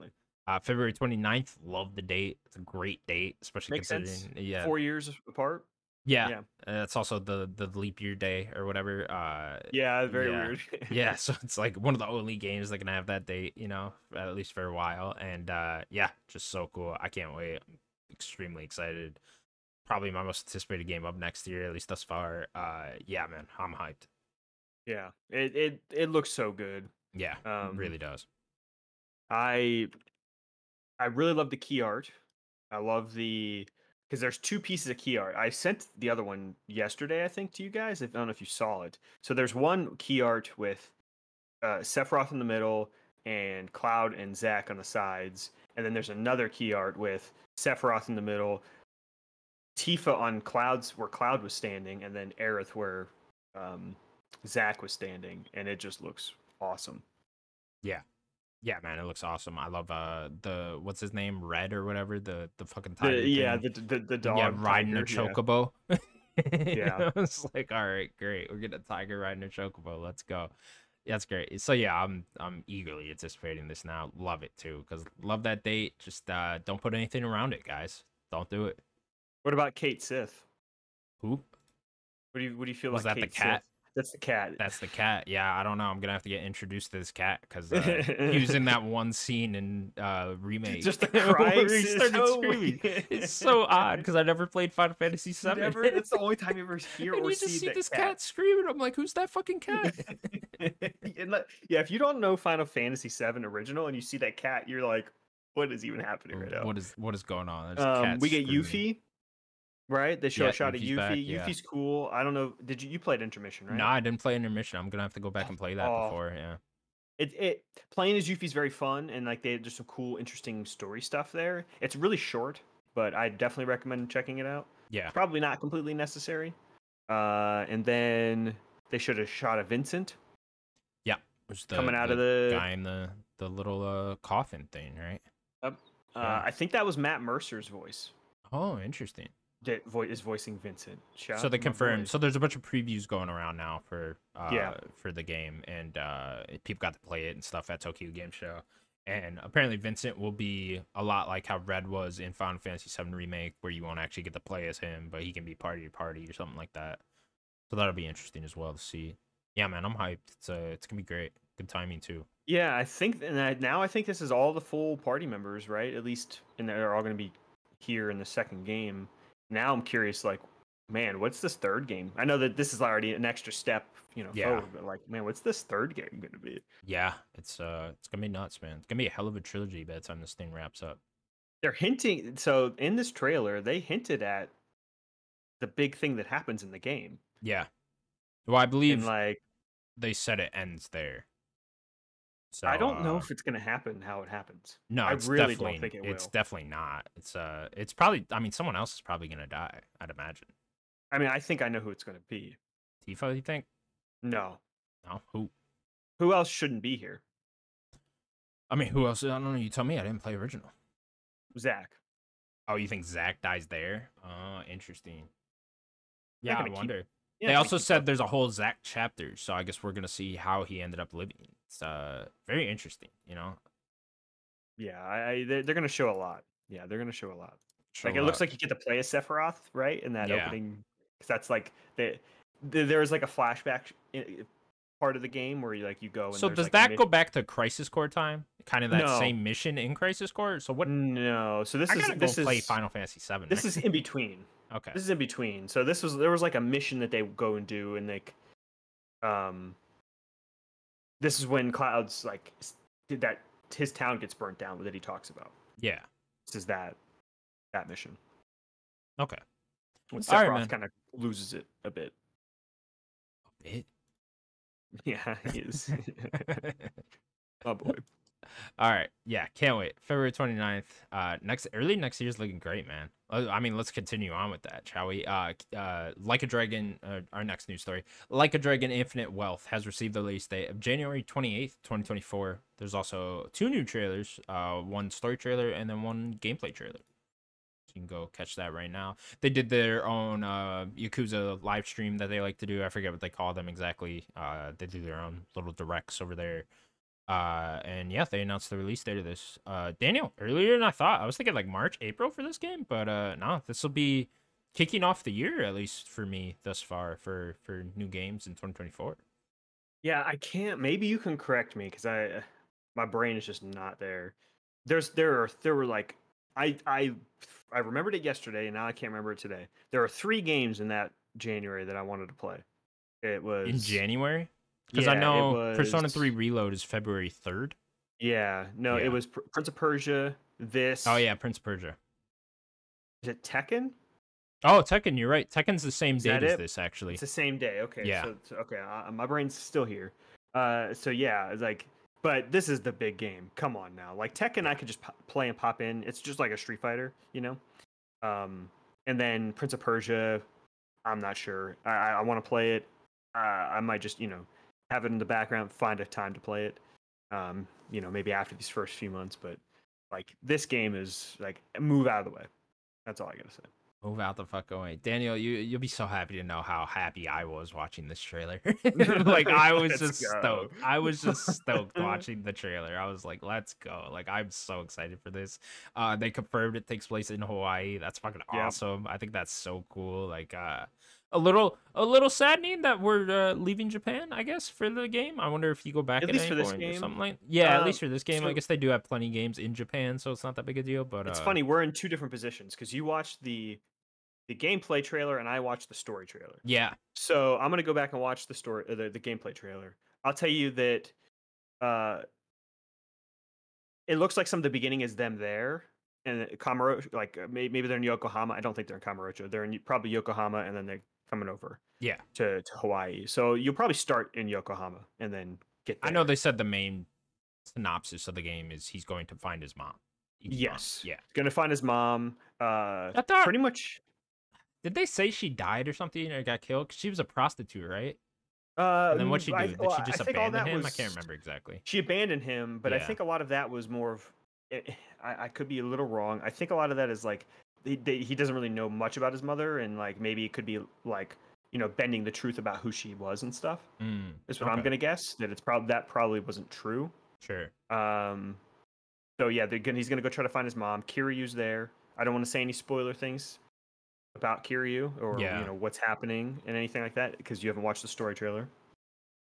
Uh, February 29th. Love the date. It's a great date, especially Makes sense. considering. Yeah, Four years apart. yeah. yeah. Uh, it's also the the leap year day or whatever. Uh, Yeah, very yeah. weird. yeah so it's like one of the only games that can have that date you know at least for a while and uh yeah just so cool i can't wait i'm extremely excited probably my most anticipated game up next year at least thus far uh yeah man i'm hyped yeah. It it it looks so good. yeah Um, it really does I I really love the key art. I love the because there's two pieces of key art. I sent the other one yesterday, I think, to you guys. I don't know if you saw it. So there's one key art with uh, Sephiroth in the middle and Cloud and Zack on the sides, and then there's another key art with Sephiroth in the middle, Tifa on Cloud's where Cloud was standing, and then Aerith where um, Zack was standing, and it just looks awesome. yeah man it looks awesome i love uh the what's his name red or whatever the the fucking The- tiger yeah, the, the the dog yeah riding a tiger, yeah. chocobo Yeah. it's like all right great we're getting a tiger riding a chocobo let's go that's great so yeah i'm i'm eagerly anticipating this now love it too because love that date just uh don't put anything around it guys don't do it What about Cait Sith? who What do you what do you feel Was like? that the cat? Sith? That's the cat. that's the cat yeah i don't know i'm gonna have to get introduced to this cat because uh, he was in that one scene in uh remake Just the crying. he started so screaming weird. it's so odd because i never played final fantasy 7 Never, it's the only time you ever hear and or you just see, this cat. screaming. I'm like, who's that fucking cat? Yeah, if you don't know Final Fantasy VII original and you see that cat, you're like, what is even happening right now? what is what is going on? Um, cat we get. Yuffie, right? They show Yeah, a shot of Yuffie's Yuffie. back, yeah. Yuffie's cool. I don't know. Did you you played intermission, right? No, I didn't play intermission. I'm gonna have to go back and play that Oh. before. Yeah. it it playing as Yuffie's very fun and like they there's some cool, interesting story stuff there. It's really short, but I definitely recommend checking it out. Yeah. Probably not completely necessary. Uh, and then they showed a shot of Vincent Yeah. Was the, coming out of the. guy in the the little uh coffin thing, right? Uh, yeah. I think that was Matt Mercer's voice Oh, interesting. Is voicing Vincent. So they confirmed. So there's a bunch of previews going around now for uh Yeah. for the game, and uh people got to play it and stuff at Tokyo Game Show. And apparently Vincent will be a lot like how Red was in Final Fantasy VII Remake, where you won't actually get to play as him, but he can be part of your party or something like that. So that'll be interesting as well to see. Yeah, man, I'm hyped. It's uh, it's gonna be great. Good timing too. Yeah, I think and I, now I think this is all the full party members, right? At least, and they're all going to be here in the second game. Now I'm curious, like, man, what's this third game? I know that this is already an extra step, you know, Yeah. forward, but like, man, what's this third game going to be? Yeah, it's uh, it's gonna be nuts, man. It's gonna be a hell of a trilogy by the time this thing wraps up. They're hinting. So in this trailer, they hinted at the big thing that happens in the game, Yeah. Well, I believe and like, they said it ends there. So I don't know uh, if it's going to happen. How it happens? No, I it's really don't definitely think it will. it's definitely not. It's uh it's probably I mean someone else is probably gonna die, I'd imagine. I mean, I think I know who it's going to be. Tifa, you think? No, No, who? who else shouldn't be here? I mean, who else? I don't know. You tell me. I didn't play original. Zach. Oh, you think Zach dies there? Uh, interesting. Yeah, I gonna keep- wonder. Yeah, they also said there's a whole Zack chapter, so I guess we're gonna see how he ended up living. It's uh very interesting, you know. Yeah, I, I they're, they're going to show a lot. Yeah, they're gonna show a lot. Show like it looks like you get to play as Sephiroth, right? In that Yeah. opening, because that's like the, the there's like a flashback i- part of the game where you like you go. And So does like, that go back to Crisis Core time? Kind of that No. same mission in Crisis Core. So what? No, so this I is this go is play Final Fantasy VII. this is in between. Okay. This is in between. So this was there was like a mission that they go and do, and like, um, this is when Cloud's like did that his town gets burnt down that he talks about. Yeah. This is that that mission Okay. when right, Sephiroth man. kind of loses it a bit. A bit. Yeah, he is. oh boy. All right. Yeah, can't wait. February 29th. Uh next early next year's looking great, man. Uh, I mean, let's continue on with that, shall we? Uh uh Like a Dragon, uh, our next news story. Like a Dragon Infinite Wealth has received the release date of January 28th, 2024. There's also two new trailers, uh one story trailer and then one gameplay trailer. You can go catch that right now. They did their own uh Yakuza live stream that they like to do. I forget what they call them exactly. Uh they do their own little directs over there. Uh, and yeah, they announced the release date of this. Uh, Daniel, earlier than I thought. I was thinking like March, April for this game, but uh, no, this will be kicking off the year at least for me thus far for for new games in 2024. Yeah, I can't. Maybe you can correct me because I, my brain is just not there. There's there are there were like I I I remembered it yesterday and now I can't remember it today. There are three games in that January that I wanted to play. It was In January, because I yeah, it know Persona 3 Reload is February 3rd. Yeah, no, Yeah. it was Pr- Prince of Persia. This Oh yeah, Prince of Persia. is it Tekken? Oh, Tekken, you're right. Tekken's the same date as this actually. It's the same day. Okay. Yeah. So, so- okay, uh, my brain's still here. Uh, so yeah, it's like, but this is the big game. Come on now, like Tekken, I could just play and pop in. It's just like a Street Fighter, you know. Um, and then Prince of Persia, I'm not sure. I I, I want to play it. Uh, I might just you know have it in the background, find a time to play it. Um, you know, maybe after these first few months, but like this game is like move out of the way. That's all I gotta say. Move out the fuck away, Daniel. You you'll be so happy to know how happy I was watching this trailer. like I was just go. stoked. I was just stoked watching the trailer. I was like, let's go. Like I'm so excited for this. Uh, they confirmed it takes place in Hawaii. That's fucking Yep. awesome. I think that's so cool. Like uh, a little a little saddening that we're uh, leaving Japan. I guess for the game. I wonder if you go back At at, least any for this game? something like. Yeah, at Um, least for this game. I guess they do have plenty of games in Japan, so it's not that big a deal. But It's uh, funny, we're in two different positions because you watched the the gameplay trailer and I watched the story trailer. Yeah, So I'm gonna go back and watch the story, the, the gameplay trailer. I'll tell you that uh, it looks like some of the beginning is them there and Kamurocho, like uh, maybe they're in Yokohama. I don't think they're in Kamurocho. They're in probably Yokohama and then they're coming over yeah. to, to Hawaii. So you'll probably start in Yokohama and then get. There. I know they said the main synopsis of the game is he's going to find his mom. Mom. Yes. Yeah. He's gonna find his mom. Uh, I thought. pretty much. Did they say she died or something or got killed? 'Cause she was a prostitute, right? Uh, And then what she I- do? Did she just I abandon him? I can't remember exactly. She abandoned him, but I think a lot of that was more of. It, I, I could be a little wrong. I think a lot of that is like he, they, he doesn't really know much about his mother, and like maybe it could be like you know bending the truth about who she was and stuff. Mm, Is what I'm gonna guess that it's probably that probably wasn't true. Sure. Um, so yeah, they're gonna, he's gonna go try to find his mom. Kiryu's there. I don't want to say any spoiler things about Kiryu or Yeah. you know what's happening and anything like that because you haven't watched the story trailer.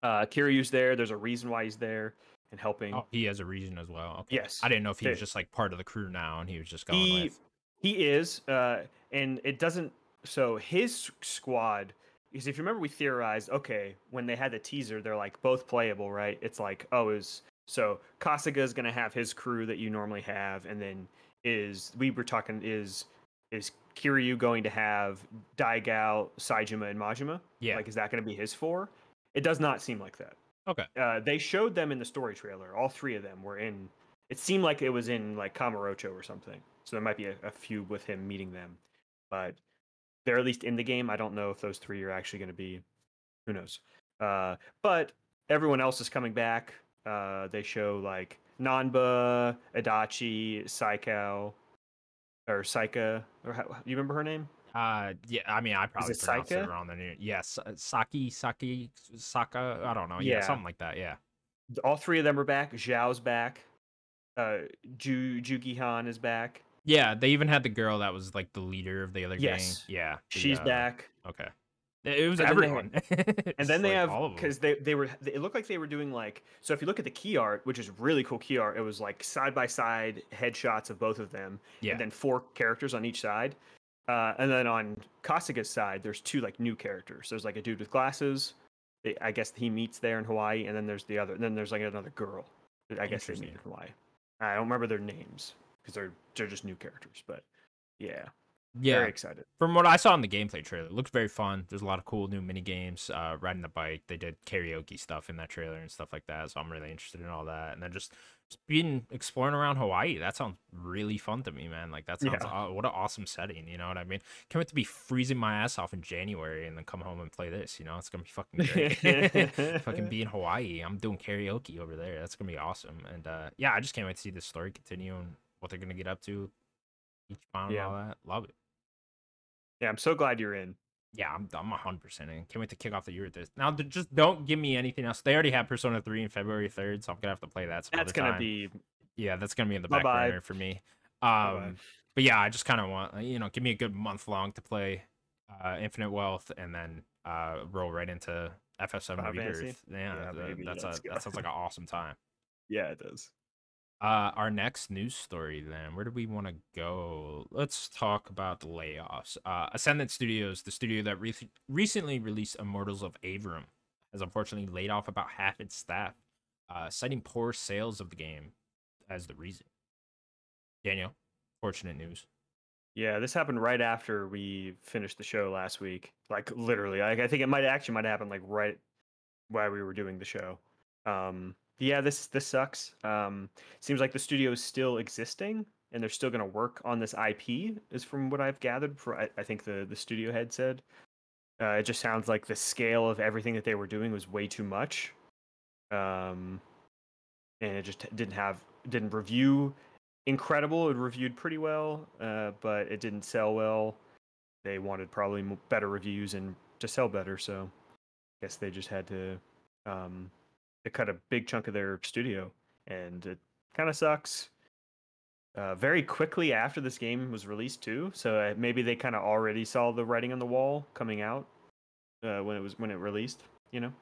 Uh, Kiryu's there. There's a reason why he's there and helping. Oh, he has a reason as well. Okay. Yes, I didn't know if he was just like part of the crew now and he was just going he with. He is, uh, and it doesn't. So his squad, because if you remember, we theorized. Okay, when they had the teaser, they're like both playable, right? It's like, oh, is so is gonna have his crew that you normally have, and then is we were talking is is Kiryu going to have Daigo, Saejima, and Majima? Yeah. Like, is that going to be his four? It does not seem like that. Okay. Uh, they showed them in the story trailer. All three of them were in. It seemed like it was in like Kamurocho or something. So there might be a, a few with him meeting them, but they're at least in the game. I don't know if those three are actually going to be. Who knows? Uh, but everyone else is coming back. Uh, they show like Nanba, Adachi, Saikao, or Saika, or how, you remember her name? Uh, yeah. I mean, I probably it pronounced it Saika? wrong. Then yes, Saki, Saki, Saka. I don't know. Yeah, Yeah. something like that. Yeah. All three of them are back. Zhao's back. Uh, Ju Jugihan is back. Yeah, they even had the girl that was like the leader of the other Yes. gang. Yeah, the, She's uh, back. Okay, it was And then they everyone. And then they have of them. because they they were it looked like they were doing like so if you look at the key art, which is really cool key art, it was like side by side headshots of both of them, Yeah. and then four characters on each side. Uh, and then on Kasuga's side, there's two like new characters. There's like a dude with glasses. I- I guess he meets there in Hawaii, and then there's the other. And then there's like another girl. I guess they meet in Hawaii. I don't remember their names because they're they're just new characters. But yeah, yeah, very excited. from what I saw in the gameplay trailer, it looked very fun. There's a lot of cool new mini games. Uh, riding the bike, they did karaoke stuff in that trailer and stuff like that. So I'm really interested in all that. And then just, just being exploring around Hawaii. That sounds really fun to me, man. Like that sounds Yeah. aw- what an awesome setting. You know what I mean? Can't wait to be freezing my ass off in January and then come home and play this. You know, it's gonna be fucking great. fucking be in Hawaii. I'm doing karaoke over there. That's gonna be awesome. And uh, yeah, I just can't wait to see the story continue and what they're gonna get up to. Each bound Yeah. and all that. Love it. Yeah, I'm so glad you're in. Yeah, I'm I'm hundred percent in. Can't wait to kick off the year with this. Now, just don't give me anything else. They already have Persona three in February third, so I'm gonna have to play that. Some That's gonna time. be yeah, that's gonna be in the back Bye-bye. burner for me. Bye-bye. Um, but yeah, I just kind of want you know, give me a good month long to play uh, Infinite Wealth, and then uh, roll right into FF7 Final Fantasy? Rebirth. Yeah, Yeah, th- that's a that sounds like an awesome time. yeah, it does. Uh, our next news story, then, where do we want to go? Let's talk about the layoffs. Uh, Ascendant Studios, the studio that re- recently released Immortals of Aveum, has unfortunately laid off about half its staff, uh, citing poor sales of the game as the reason. Daniel, fortunate news. Yeah, this happened right after we finished the show last week. Like literally, I, I think it might actually might have happened like right while we were doing the show. Um, yeah, this this sucks. Um, seems like the studio is still existing and they're still going to work on this IP. Is from what I've gathered. For I, I think the the studio head said. Uh, it just sounds like the scale of everything that they were doing was way too much. Um, and it just didn't have didn't review incredible. It reviewed pretty well, uh, but it didn't sell well. They wanted probably better reviews and to sell better, so I guess they just had to um, cut a big chunk of their studio, and it kind of sucks. Uh, very quickly after this game was released too, so uh, maybe they kind of already saw the writing on the wall coming out uh, when it was when it released. You know,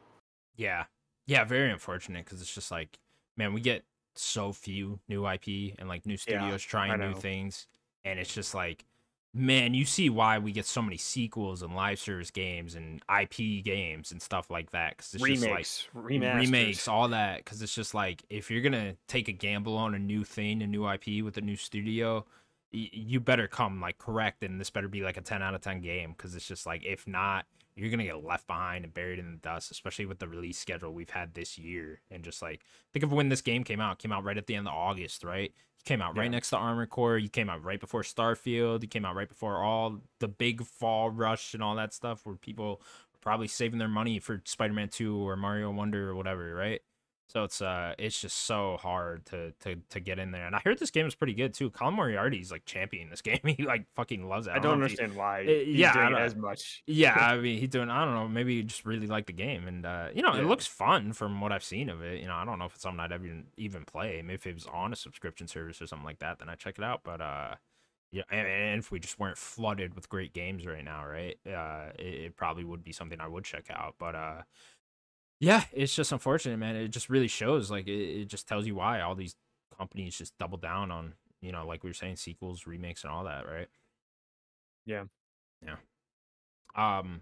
Yeah, yeah, very unfortunate because it's just like, man, we get so few new IP and like new Yeah, studios trying new things, and it's just like, man, you see why we get so many sequels and live service games and IP games and stuff like that because it's just like remakes, remasters. remakes, all that. Because it's just like if you're gonna take a gamble on a new thing, a new IP with a new studio, y- you better come like correct, and this better be like a ten out of ten game. Because it's just like if not, you're gonna get left behind and buried in the dust. Especially with the release schedule we've had this year, and just like think of when this game came out. It came out right at the end of August, right? Came out right Yeah. next to Armored Core. You came out right before Starfield. You came out right before all the big fall rush and all that stuff, where people were probably saving their money for Spider-Man 2 or Mario Wonder or whatever, right? So it's uh it's just so hard to to to get in there. And I heard this game is pretty good too. Colin Moriarty's like championing this game. He like fucking loves it. I don't if he- understand why Uh, he's yeah, doing as much. yeah, I mean, he's doing. I don't know. Maybe he just really liked the game, and uh, you know, it looks fun from what I've seen of it. You know, I don't know if it's something I'd ever even, even play. Maybe if it was on a subscription service or something like that, then I'd check it out. But uh, yeah, and, and if we just weren't flooded with great games right now, right? Uh, it, it probably would be something I would check out. But uh, yeah, it's just unfortunate, man. It just really shows. Like, it, it just tells you why all these companies just double down on, you know, like we were saying, sequels, remakes, and all that, right? Yeah. Yeah. Um,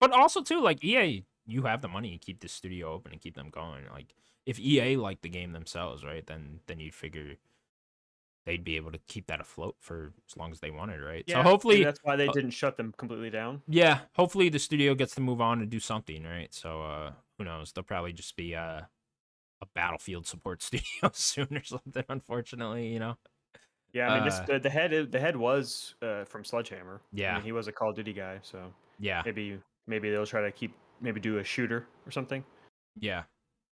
but also too, like EA, you have the money to keep this studio open and keep them going. Like, if EA liked the game themselves, right, then then you'd figure they'd be able to keep that afloat for as long as they wanted, right? Yeah, so hopefully, that's why they didn't shut them completely down. yeah, hopefully the studio gets to move on and do something, right? So uh who knows? They'll probably just be uh, a battlefield support studio soon or something, unfortunately, you know. Yeah, I mean, this, Uh, the, the head the head was uh, from Sledgehammer. I Yeah. mean, he was a Call of Duty guy, so Yeah. maybe maybe they'll try to keep maybe do a shooter or something. Yeah.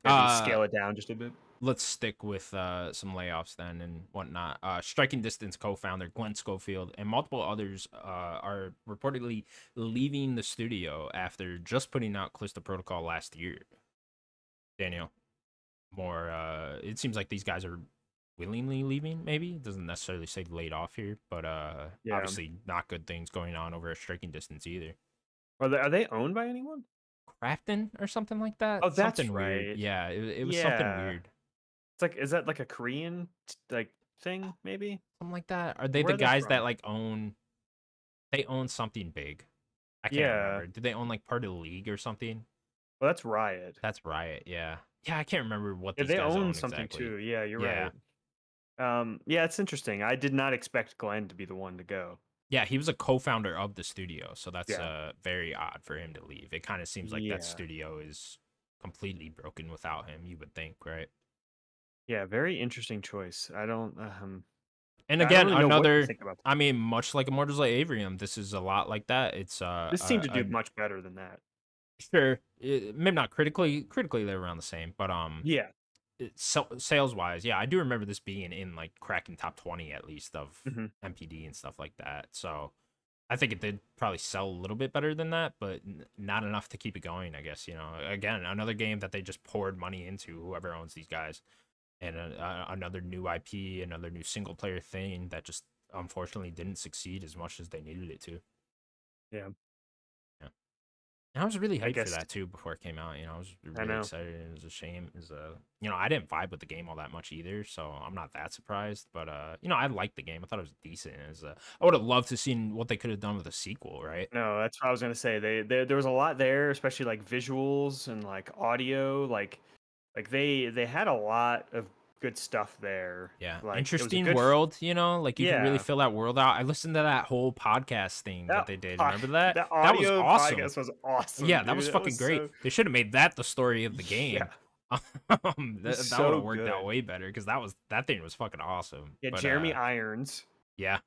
Maybe Uh, scale it down just a bit. Let's stick with uh some layoffs then and whatnot. Uh Striking Distance co-founder Glenn Schofield and multiple others uh are reportedly leaving the studio after just putting out Callisto Protocol last year. Daniel. More uh it seems like these guys are willingly leaving. Maybe it doesn't necessarily say laid off here, but uh, Yeah. obviously not good things going on over a striking distance either. Are they, are they owned by anyone? Krafton or something like that. Oh, that's something weird. right. Yeah, it, it was something weird, It's like is that like a Korean like thing maybe? something like that. Are they Where the are they guys that like own? They own something big. I can't Yeah. remember. Did they own like part of the league or something? Well, that's Riot. That's Riot. Yeah, yeah. I can't remember what Yeah, these they guys own own something exactly. too. Yeah, you're Yeah. right. Um, yeah, it's interesting. I did not expect Glenn to be the one to go. Yeah, he was a co-founder of the studio, so that's Yeah. uh very odd for him to leave. It kind of seems like Yeah. that studio is completely broken without him. You would think, right? Yeah, very interesting choice. I don't. Um, And I don't again, really know what to another. think about I mean, much like Immortals of Aveum, this is a lot like that. It's uh, this seemed a- to do a- much better than that. sure, it, maybe not critically. Critically, they're around the same, but um, Yeah, So sales wise, yeah, I do remember this being in like cracking top twenty at least of Mhm. MPD and stuff like that. So I think it did probably sell a little bit better than that, but n- not enough to keep it going. I guess you know, again, another game that they just poured money into. Whoever owns these guys, and uh, uh, another new IP, another new single player thing that just unfortunately didn't succeed as much as they needed it to. Yeah. Yeah. And I was really I hyped for that too before it came out. You know, I was really know. excited. It was a shame. It was a, you know, I didn't vibe with the game all that much either, so I'm not that surprised. But uh, you know, I liked the game. I thought it was decent. It was, uh, I would have loved to seen what they could have done with a sequel, right? no, that's what I was gonna say. They, they there was a lot there, especially like visuals and like audio. Like, like they they had a lot of good stuff there. Yeah, like, was interesting good world. You know, like you can really fill that world out. I listened to that whole podcast thing that, That they did. Remember that? That that was awesome. podcast was awesome. yeah, that was fucking great. so- They should have made that the story of the game. Yeah, um, that, was that would have worked out way better because that was that thing was fucking awesome. yeah. But, Jeremy uh, Irons, yeah,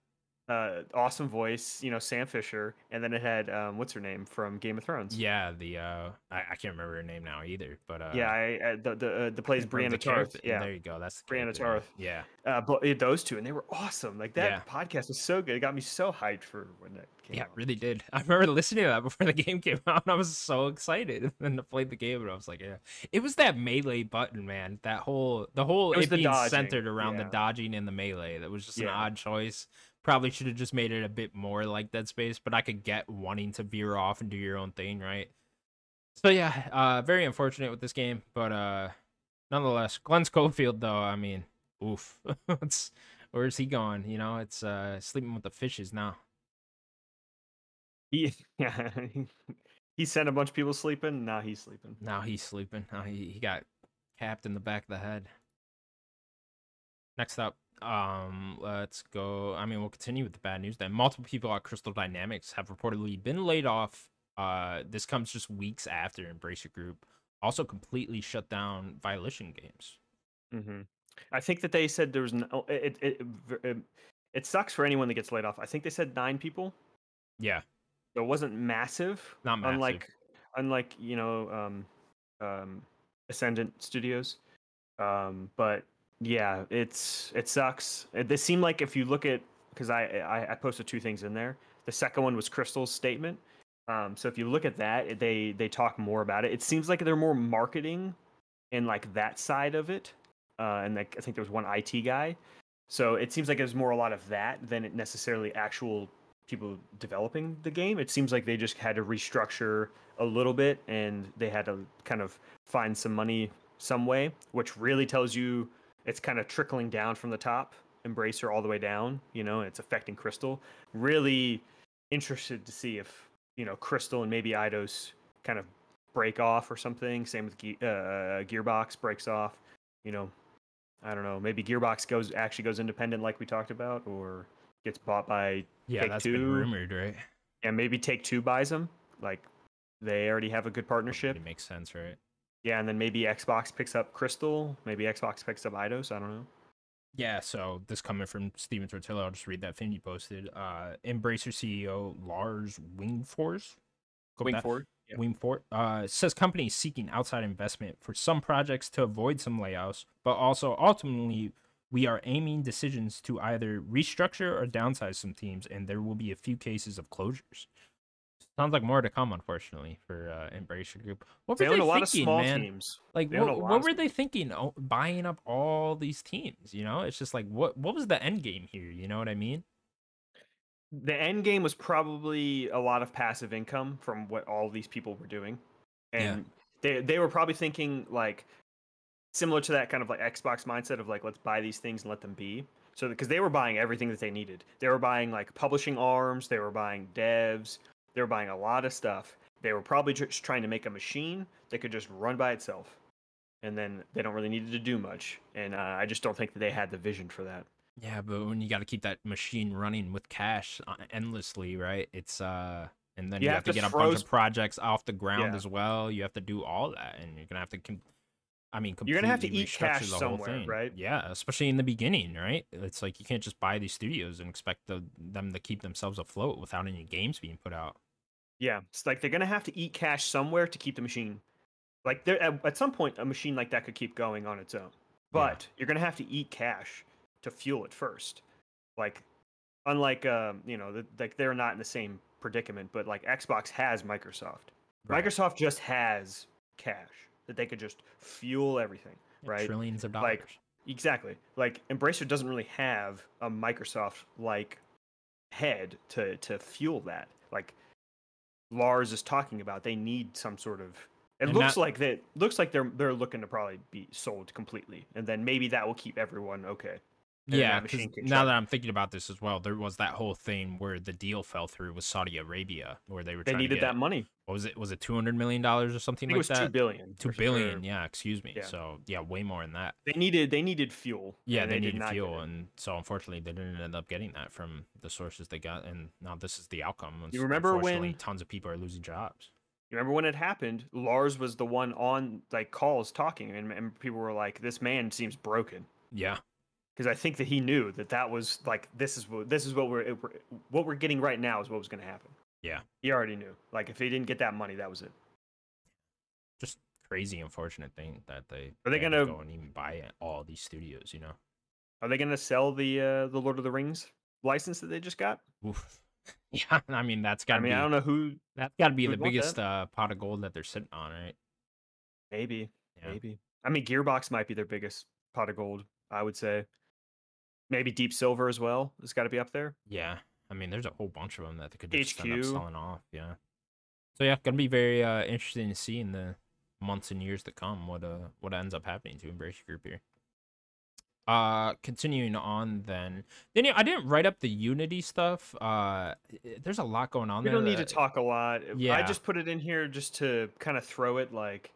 uh, awesome voice. You know, Sam Fisher, and then it had um, what's her name from Game of Thrones. yeah. The uh, I, I can't remember her name now either. But uh, yeah, I, uh, the the uh, the plays Brianna the Tarth. Yeah, there you go. That's Brianna. Tarth. Yeah, uh, but yeah, those two, and they were awesome. Like that Yeah. podcast was so good. It got me so hyped for when that came yeah, out. really did. I remember listening to that before the game came out, and I was so excited. And then I played the game, and I was like, yeah, it was that melee button, man. That whole the whole It was it being dodging, centered around the dodging and the melee. That was just an odd choice. Probably should have just made it a bit more like Dead Space, but I could get wanting to veer off and do your own thing, right? So yeah, uh, very unfortunate with this game, but uh, nonetheless, Glenn Schofield though, I mean, oof, where's he gone? You know, it's uh, sleeping with the fishes now. He, yeah, he sent a bunch of people sleeping. Now he's sleeping. Now he's sleeping. Now he, he got capped in the back of the head. Next up, um, let's go. I mean, we'll continue with the bad news then. Multiple people at Crystal Dynamics have reportedly been laid off. Uh, this comes just weeks after Embracer Group also completely shut down Volition games. hmm I think that they said there was no. It, it it it it sucks for anyone that gets laid off. I think they said nine people. Yeah, So it wasn't massive. not massive. Unlike unlike you know um, um, Ascendant Studios. Um, but yeah, it's it sucks. It, they seem like if you look at because I, I I posted two things in there. The second one was Crystal's statement. Um, so if you look at that, they they talk more about it. It seems like they're more marketing and like that side of it. Uh, and like I think there was one IT guy. So it seems like there's more a lot of that than it necessarily actual people developing the game. It seems like they just had to restructure a little bit and they had to kind of find some money some way, which really tells you it's kind of trickling down from the top, Embracer all the way down, you know, and it's affecting Crystal. Really interested to see if, you know, Crystal and maybe Eidos kind of break off or something. Same with Ge- uh, Gearbox breaks off, you know. I don't know. Maybe Gearbox goes actually goes independent, like we talked about, or gets bought by yeah, Take that's been Two. rumored, right? and maybe Take Two buys them. Like they already have a good partnership. It makes sense, right? Yeah, and then maybe Xbox picks up Crystal. Maybe Xbox picks up Eidos. I don't know. Yeah, so this coming from Stephen Totilo, I'll just read that thing you posted. Uh, Embracer CEO Lars Wingefors, go with that. forward. Yeah. Wingfort uh, says companies seeking outside investment for some projects to avoid some layoffs, but also ultimately we are aiming decisions to either restructure or downsize some teams, and there will be a few cases of closures. Sounds like more to come, unfortunately, for uh, Embracer Group. What They were they a lot of thinking, small man? teams. Like, They what, what were they thinking? Oh, buying up all these teams, you know? It's just like, what what was the end game here? You know what I mean? The end game was probably a lot of passive income from what all these people were doing, Yeah. and they they were probably thinking like similar to that kind of like Xbox mindset of like let's buy these things and let them be. So because they were buying everything that they needed, they were buying like publishing arms, they were buying devs, they were buying a lot of stuff. They were probably just trying to make a machine that could just run by itself, and then they don't really need to do much. And uh, I just don't think that they had the vision for that. Yeah, but when you got to keep that machine running with cash uh, endlessly, right? It's uh, and then you, You have, have to, get a bunch of projects off the ground Yeah. as well. You have to do all that, and you're gonna have to. Com- I mean, You're gonna have to eat cash the whole somewhere, thing. right? Yeah, especially in the beginning, right? It's like you can't just buy these studios and expect the, them to keep themselves afloat without any games being put out. Yeah, it's like they're gonna have to eat cash somewhere to keep the machine. Like there, at, at some point, a machine like that could keep going on its own, but you're gonna have to eat cash to fuel it first. Like, unlike um, you know, the, like they're not in the same predicament, but like Xbox has Microsoft. Right. Microsoft just has cash that they could just fuel everything. Yeah, right? Trillions of dollars. Like, Exactly. Like Embracer doesn't really have a Microsoft like head to to fuel that. Like Lars is talking about, they need some sort of. It And looks like that. Looks like they're they're looking to probably be sold completely, and then maybe that will keep everyone okay. Yeah, that now that I'm thinking about this as well, there was that whole thing where the deal fell through with Saudi Arabia, where they were They trying needed to get, that money. What was it? Was it two hundred million dollars or something like was two that? billion. Two billion, or- yeah. Excuse me. Yeah. So yeah, way more than that. They needed they needed fuel. Yeah, and they, needed fuel, and so unfortunately, they didn't end up getting that from the sources they got, and now this is the outcome. You remember when- tons of people are losing jobs? You remember when it happened? Lars was the one on like calls talking, and, and people were like, "This man seems broken." Yeah, because I think that he knew that that was like this is what this is what we're, it- what we're getting right now is what was going to happen. Yeah. he already knew. Like if he didn't get that money, that was it. just crazy, unfortunate thing that they Are they gonna- go and even buy all these studios? You know, Are they going to sell the uh, the Lord of the Rings license that they just got? Oof. yeah. I mean, that's got I to mean, be I don't know who. that's got to be the biggest uh, pot of gold that they're sitting on, right? Maybe, Yeah. maybe. I mean, Gearbox might be their biggest pot of gold. I would say. Maybe Deep Silver as well. It's got to be up there. Yeah, I mean, there's a whole bunch of them that they could just end up HQ. selling off. Yeah. So yeah, gonna be very uh, interesting to see in the months and years to come what uh what ends up happening to Embrace Group here. Uh, continuing on then, then yeah, I didn't write up the Unity stuff. Uh, there's a lot going on We there. don't need to talk a lot. Yeah. I just put it in here just to kind of throw it like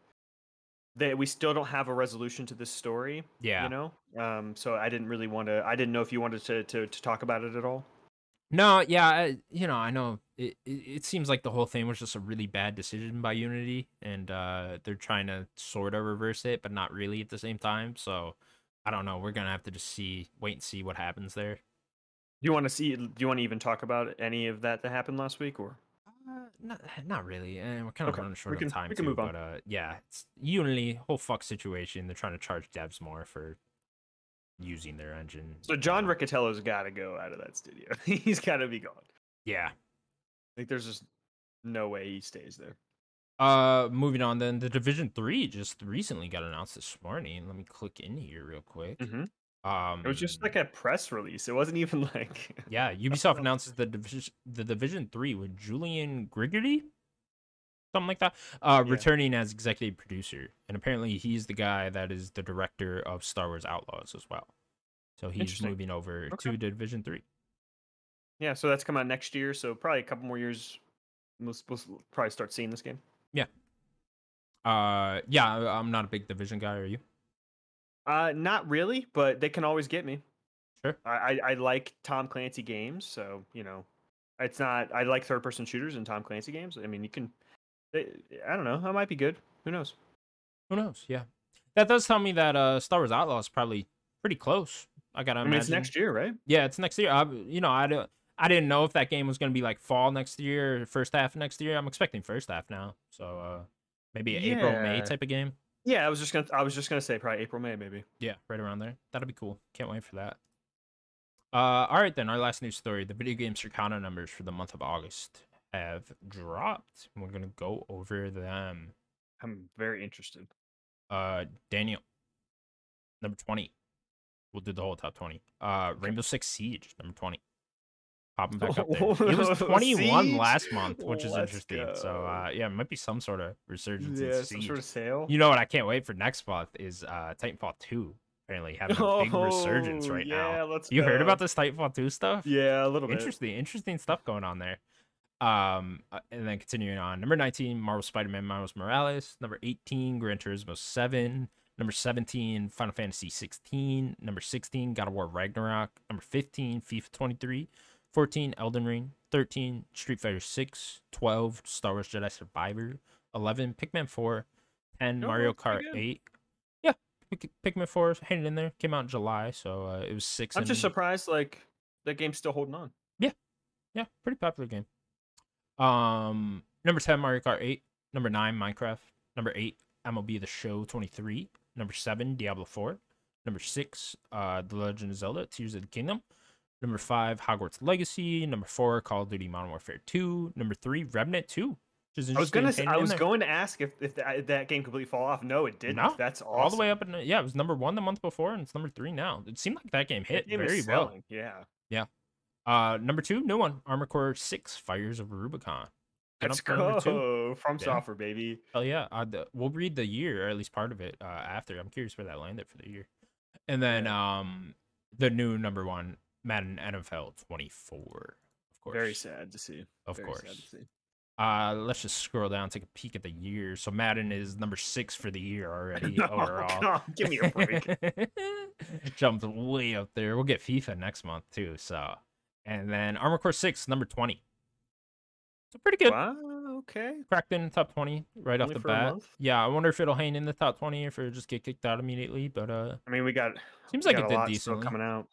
that we still don't have a resolution to this story. Yeah. You know? Um, so I didn't really want to I didn't know if you wanted to to, to talk about it at all. No, yeah, I, you know, I know it, it. It seems like the whole thing was just a really bad decision by Unity, and uh, they're trying to sort of reverse it, but not really at the same time. So, I don't know. We're gonna have to just see, wait and see what happens there. Do you want to see do you want to even talk about any of that that happened last week or Uh, not, not really. And we're kind of Okay, running we short can- of time we can too. move on. But uh, yeah, it's Unity whole fuck situation. They're trying to charge devs more for using their engine. So John Riccitiello's got to go out of that studio. He's got to be gone. Yeah. Like there's just no way he stays there. Uh, moving on then, the Division Three just recently got announced this morning. Let me click in here real quick. Mhm. Um, It was just like a press release. It wasn't even like yeah, Ubisoft announces the division the Division Three with Julian Gerighty, something like that, uh, Yeah. returning as executive producer, and apparently he's the guy that is the director of Star Wars Outlaws as well. So he's moving over Okay. to Division Three. Yeah, so that's coming out next year. So probably a couple more years. We'll, we'll probably start seeing this game. Yeah. Uh, yeah, I'm not a big Division guy. Are you? Uh, not really, but they can always get me. Sure. I, I, I like Tom Clancy games, so you know, it's not. I like third person shooters and Tom Clancy games. I mean, you can. They, I don't know. That might be good. Who knows? Who knows? Yeah, that does tell me that uh, Star Wars Outlaws is probably pretty close. I gotta I imagine. mean, it's next year, right? Yeah, it's next year. I, you know, I don't. I didn't know if that game was gonna be like fall next year, or first half next year. I'm expecting first half now, so uh, maybe an April May type of game. Yeah, I was just gonna. I was just gonna say probably April, May, maybe. Yeah, right around there. That'll be cool. Can't wait for that. Uh, all right then. Our last news story: the video game Circana numbers for the month of August have dropped. We're gonna go over them. I'm very interested. Uh, Daniel, number twenty. We'll do the whole top twenty. Uh, Rainbow Six Siege, number twenty. Popping back up there. It was twenty one Siege? last month, which is Let's interesting. So, uh, yeah, it might be some sort of resurgence in Yeah, some sort of sale. You know what? I can't wait for next month is uh Titanfall two. Apparently having a big resurgence Oh, right yeah, now. Let's You heard about this Titanfall two stuff? Yeah, a little bit. interesting interesting stuff going on there um uh, and then continuing on number 19 marvel spider-man miles morales number 18 gran turismo 7 number 17 final fantasy 16 number 16 god of war ragnarok number 15 fifa 23 14 elden ring 13 street fighter 6 12 star wars jedi survivor 11 pikmin 4 10 Oh, mario kart good. 8 yeah Pik- pikmin 4 is hanging in there came out in july so uh, it was 6 I'm just surprised, like that game's still holding on. Yeah. Yeah, pretty popular game. Um, number ten, Mario Kart Eight. Number nine, Minecraft. Number eight, MLB The Show 23. Number seven, Diablo 4. Number six, uh, The Legend of Zelda: Tears of the Kingdom. Number five, Hogwarts Legacy. Number four, Call of Duty Modern Warfare 2. Number three, Remnant 2. Which is I was gonna. I was there. going to ask if if that, that game completely fall off. No, it didn't. No, That's awesome. all the way up in yeah, it was number one the month before, and it's number three now. It seemed like that game That hit game very well. selling, Yeah. Uh, number two, new one, Armor Core Six: Fires of Rubicon. Let's two. go from Yeah. software, baby. Oh yeah, uh, the, we'll read the year or at least part of it uh, after. I'm curious where that landed for the year, and then um the new number one Madden NFL 24, of course. Very sad to see. Of Very course. sad to see. Uh, let's just scroll down, take a peek at the year. So Madden is number six for the year already No, overall. come on, give me a break. Jumped way up there. We'll get FIFA next month too. So, and then Armor Core Six, number 20. So pretty good. wow. Okay. cracked in the top 20 right Only off the bat. Yeah, I wonder if it'll hang in the top 20 or if it'll just get kicked out immediately. But uh, I mean, we got seems we like got it did decently. coming out.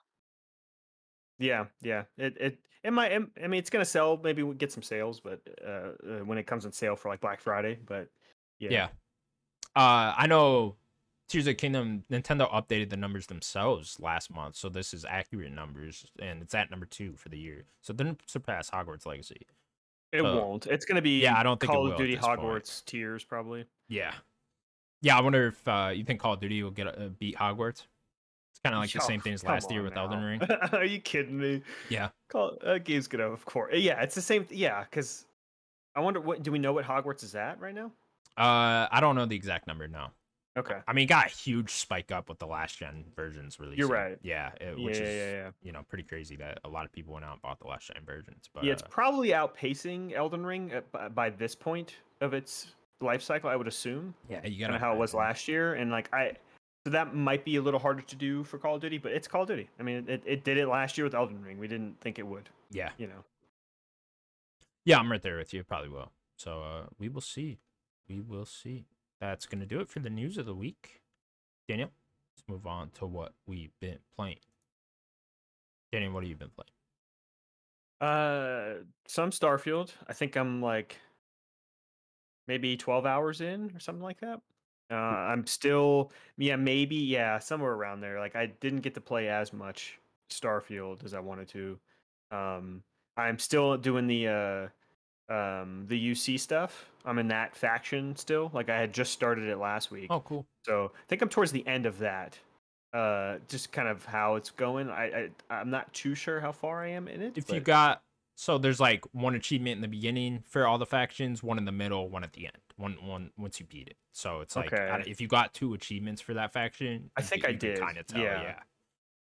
Yeah, yeah. It it it might. it- I mean, it's gonna sell. Maybe we get some sales, but uh, uh, when it comes on sale for like Black Friday, but yeah, Yeah. Uh, I know Tears of the Kingdom, Nintendo updated the numbers themselves last month, so this is accurate numbers, and it's at number two for the year. So it didn't surpass Hogwarts Legacy. it won't. It's gonna be yeah, I don't think Call of Duty point. Hogwarts tiers probably. Yeah. Yeah, I wonder if uh, you think Call of Duty will get uh, beat Hogwarts. It's kind of like the same thing as last year with Elden. Ring. Are you kidding me? Yeah. Call uh, game's gonna, of course. Yeah, it's the same. th- Yeah, because I wonder what. Do we know what Hogwarts is at right now? Uh, I don't know the exact number now. Okay. I mean, it got a huge spike up with the last gen versions releasing. right. Yeah, it, which yeah, is yeah, yeah. you know pretty crazy that a lot of people went out and bought the last gen versions. But yeah, it's uh, probably outpacing Elden Ring at, by, by this point of its life cycle. I would assume. yeah, you got of how it was last year, and like I, so that might be a little harder to do for Call of Duty, but it's Call of Duty. I mean, it, it did it last year with Elden Ring. We didn't think it would, Yeah, you know. yeah, I'm right there with you. Probably will. So uh, we will see. We will see. That's gonna do it for the news of the week. Daniel, let's move on to what we've been playing. Daniel, what have you been playing? Uh, some Starfield. I think I'm like maybe 12 hours in or something like that. Uh, I'm still, yeah, maybe, yeah, somewhere around there. Like I didn't get to play as much Starfield as I wanted to. Um, I'm still doing the uh, um, the UC stuff. I'm in that faction still. Like I had just started it last week. Oh, cool. So I think I'm towards the end of that. Uh, just kind of how it's going. I, I I'm not too sure how far I am in it. If you got so there's like one achievement in the beginning for all the factions, one in the middle, one at the end. One one once you beat it. So it's like Okay. if you got two achievements for that faction, I think I did, Kind of tell, yeah. yeah.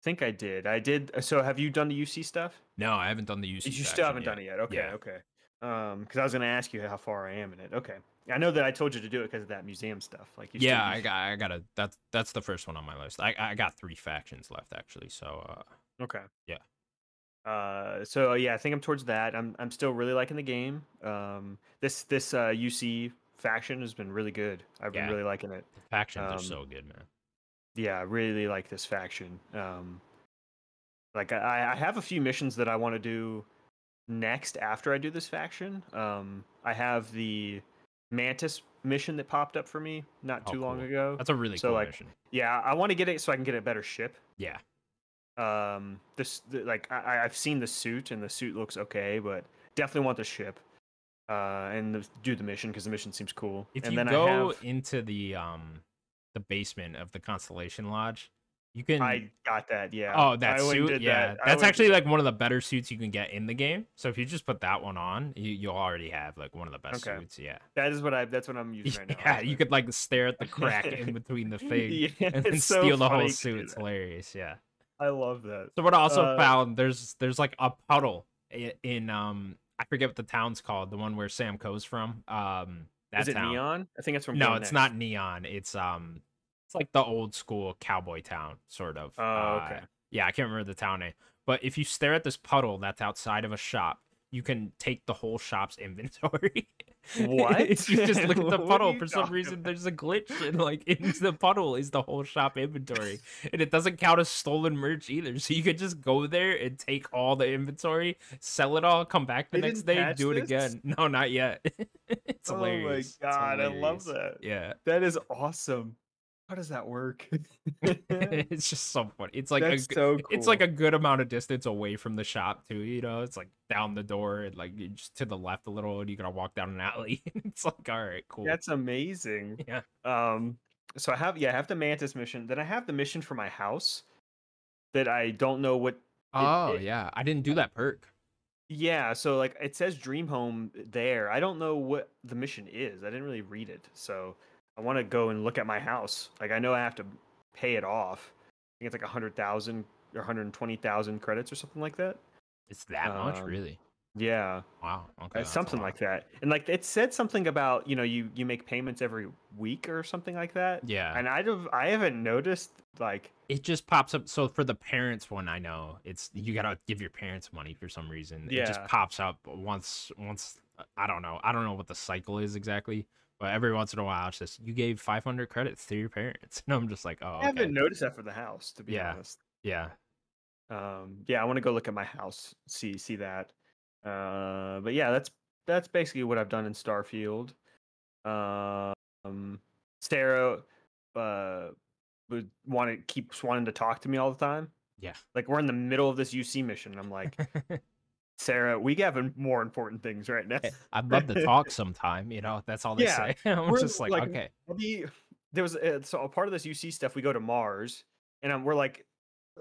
think I did. I did. So have you done the UC stuff? No, I haven't done the UC. Stuff. You still haven't done it yet. Okay, Yeah. okay. Um, because I was gonna ask you how far I am in it. Okay, I know that I told you to do it because of that museum stuff. Like you. Yeah, I got I gotta that's that's the first one on my list. I I got three factions left actually. So uh Okay. Yeah. Uh, so yeah, I think I'm towards that. I'm I'm still really liking the game. Um, this this uh UC faction has been really good. I've been really liking it. the factions are Um, so good, man. yeah, I really like this faction. Um, like I, I have a few missions that I want to do next after I do this faction. Um, I have the Mantis mission that popped up for me not Oh, too long ago. That's a really so, cool like, mission. Yeah, I want to get it so I can get a better ship. Yeah. Um, this the, like I, I- I've seen the suit and the suit looks okay, but definitely want the ship. uh, and the, do the mission because the mission seems cool. If and you then go I have, into the um the basement of the Constellation Lodge, you can I got that. Yeah. Oh, that and suit, yeah, that. That's went- actually like one of the better suits you can get in the game. So if you just put that one on, you you'll already have like one of the best Okay. suits. Yeah, that is what I. That's what I'm using right now. yeah, you could like stare at the crack in between the thing Yeah, and then steal the whole suit. It's hilarious. Yeah. I love that. So what I also Uh, found there's there's like a puddle i- in um I forget what the town's called, the one where Sam Coe's from. Um, that Is it town. neon? I think it's from. No, Go it's Next. not neon. It's um, it's like the old school cowboy town, sort of. Oh, okay. Uh, yeah, I can't remember the town name. But if you stare at this puddle that's outside of a shop, you can take the whole shop's inventory. What? you just look at the puddle, for some reason about? there's a glitch and like in the puddle is the whole shop inventory. and it doesn't count as stolen merch either. So you could just go there and take all the inventory, sell it all, come back the They next day, do it again. No, not yet. it's Oh hilarious. It's my god, I love that. Yeah. That is awesome. How does that work? it's just so funny. It's like a, That's g- so cool. it's like a good amount of distance away from the shop too. You know, it's like down the door and like just to the left a little, and you gotta walk down an alley. it's like all right, cool. That's amazing. Yeah. Um. So I have yeah, I have the mantis mission. Then I have the mission for my house that I don't know what. oh it- yeah, I didn't do that perk. Yeah. So like it says Dream Home there. I don't know what the mission is. I didn't really read it. So I want to go and look at my house. Like I know I have to pay it off. I think it's like a hundred thousand or hundred and twenty thousand credits or something like that. It's that much, Um, really. Yeah. Wow. Okay. Uh, something like that. And like it said something about you know you you make payments every week or something like that. Yeah. And I have I haven't noticed like it just pops up. So for the parents one, I know it's you gotta give your parents money for some reason. Yeah. It just pops up once. Once I don't know. I don't know what the cycle is exactly, but every once in a while, it's just you gave 500 credits to your parents, and I'm just like, oh, I haven't noticed that for the house to be Yeah. honest. yeah, Um, yeah, I want to go look at my house, see see that. Uh, but yeah, that's that's basically what I've done in Starfield. Um, Sarah uh would want to keeps wanting to talk to me all the time. yeah. Like we're in the middle of this UC mission. I'm like, Sarah, we have more important things right now. I'd love to talk sometime. You know, that's all they Yeah, say. I'm just like, like, okay, We there was uh, so a part of this UC stuff. We go to Mars, and um, we're like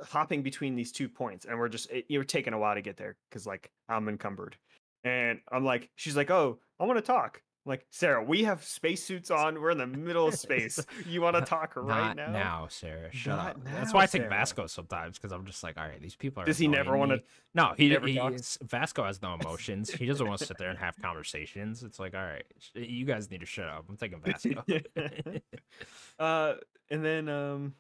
hopping between these two points, and we're just it, you're taking a while to get there because like I'm encumbered, and I'm like, she's like, oh, I want to talk. Like Sarah, we have spacesuits on. We're in the middle of space. You want to talk right now? not now? Sarah. Shut Not up. That's why I take Sarah. Vasco sometimes because I'm just like, all right, these people are. Does he never annoying wanna- No, he, never he talk? Vasco has no emotions. he doesn't want to sit there and have conversations. It's like, all right, sh- you guys need to shut up. I'm taking Vasco. uh, and then um,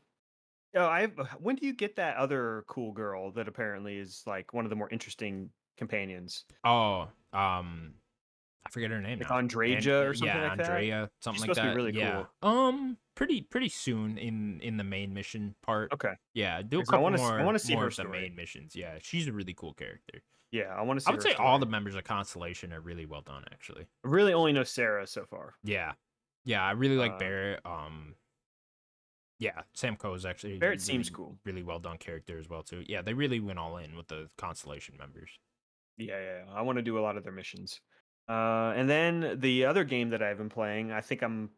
oh, I when do you get that other cool girl that apparently is like one of the more interesting companions, oh, um, I forget her name like now. Andreja An- or something yeah, like that? Yeah, Andrea, something like that. She's supposed to be that. really yeah. Um, pretty pretty soon in in the main mission part. Okay, Yeah, do a 'Cause I couple wanna s- I more. wanna see more her of the main missions. Yeah, she's a really cool character. yeah, I want to see. I would say all the members of Constellation are really well done, actually. I really only know Sarah so far. Yeah, yeah, I really like Uh, Barrett. Um, yeah, Sam Coe is actually Barrett seems cool. Really well done character as well too. Yeah, they really went all in with the Constellation members. Yeah, yeah, yeah. I want to do a lot of their missions. Uh, and then the other game that I've been playing, I think I'm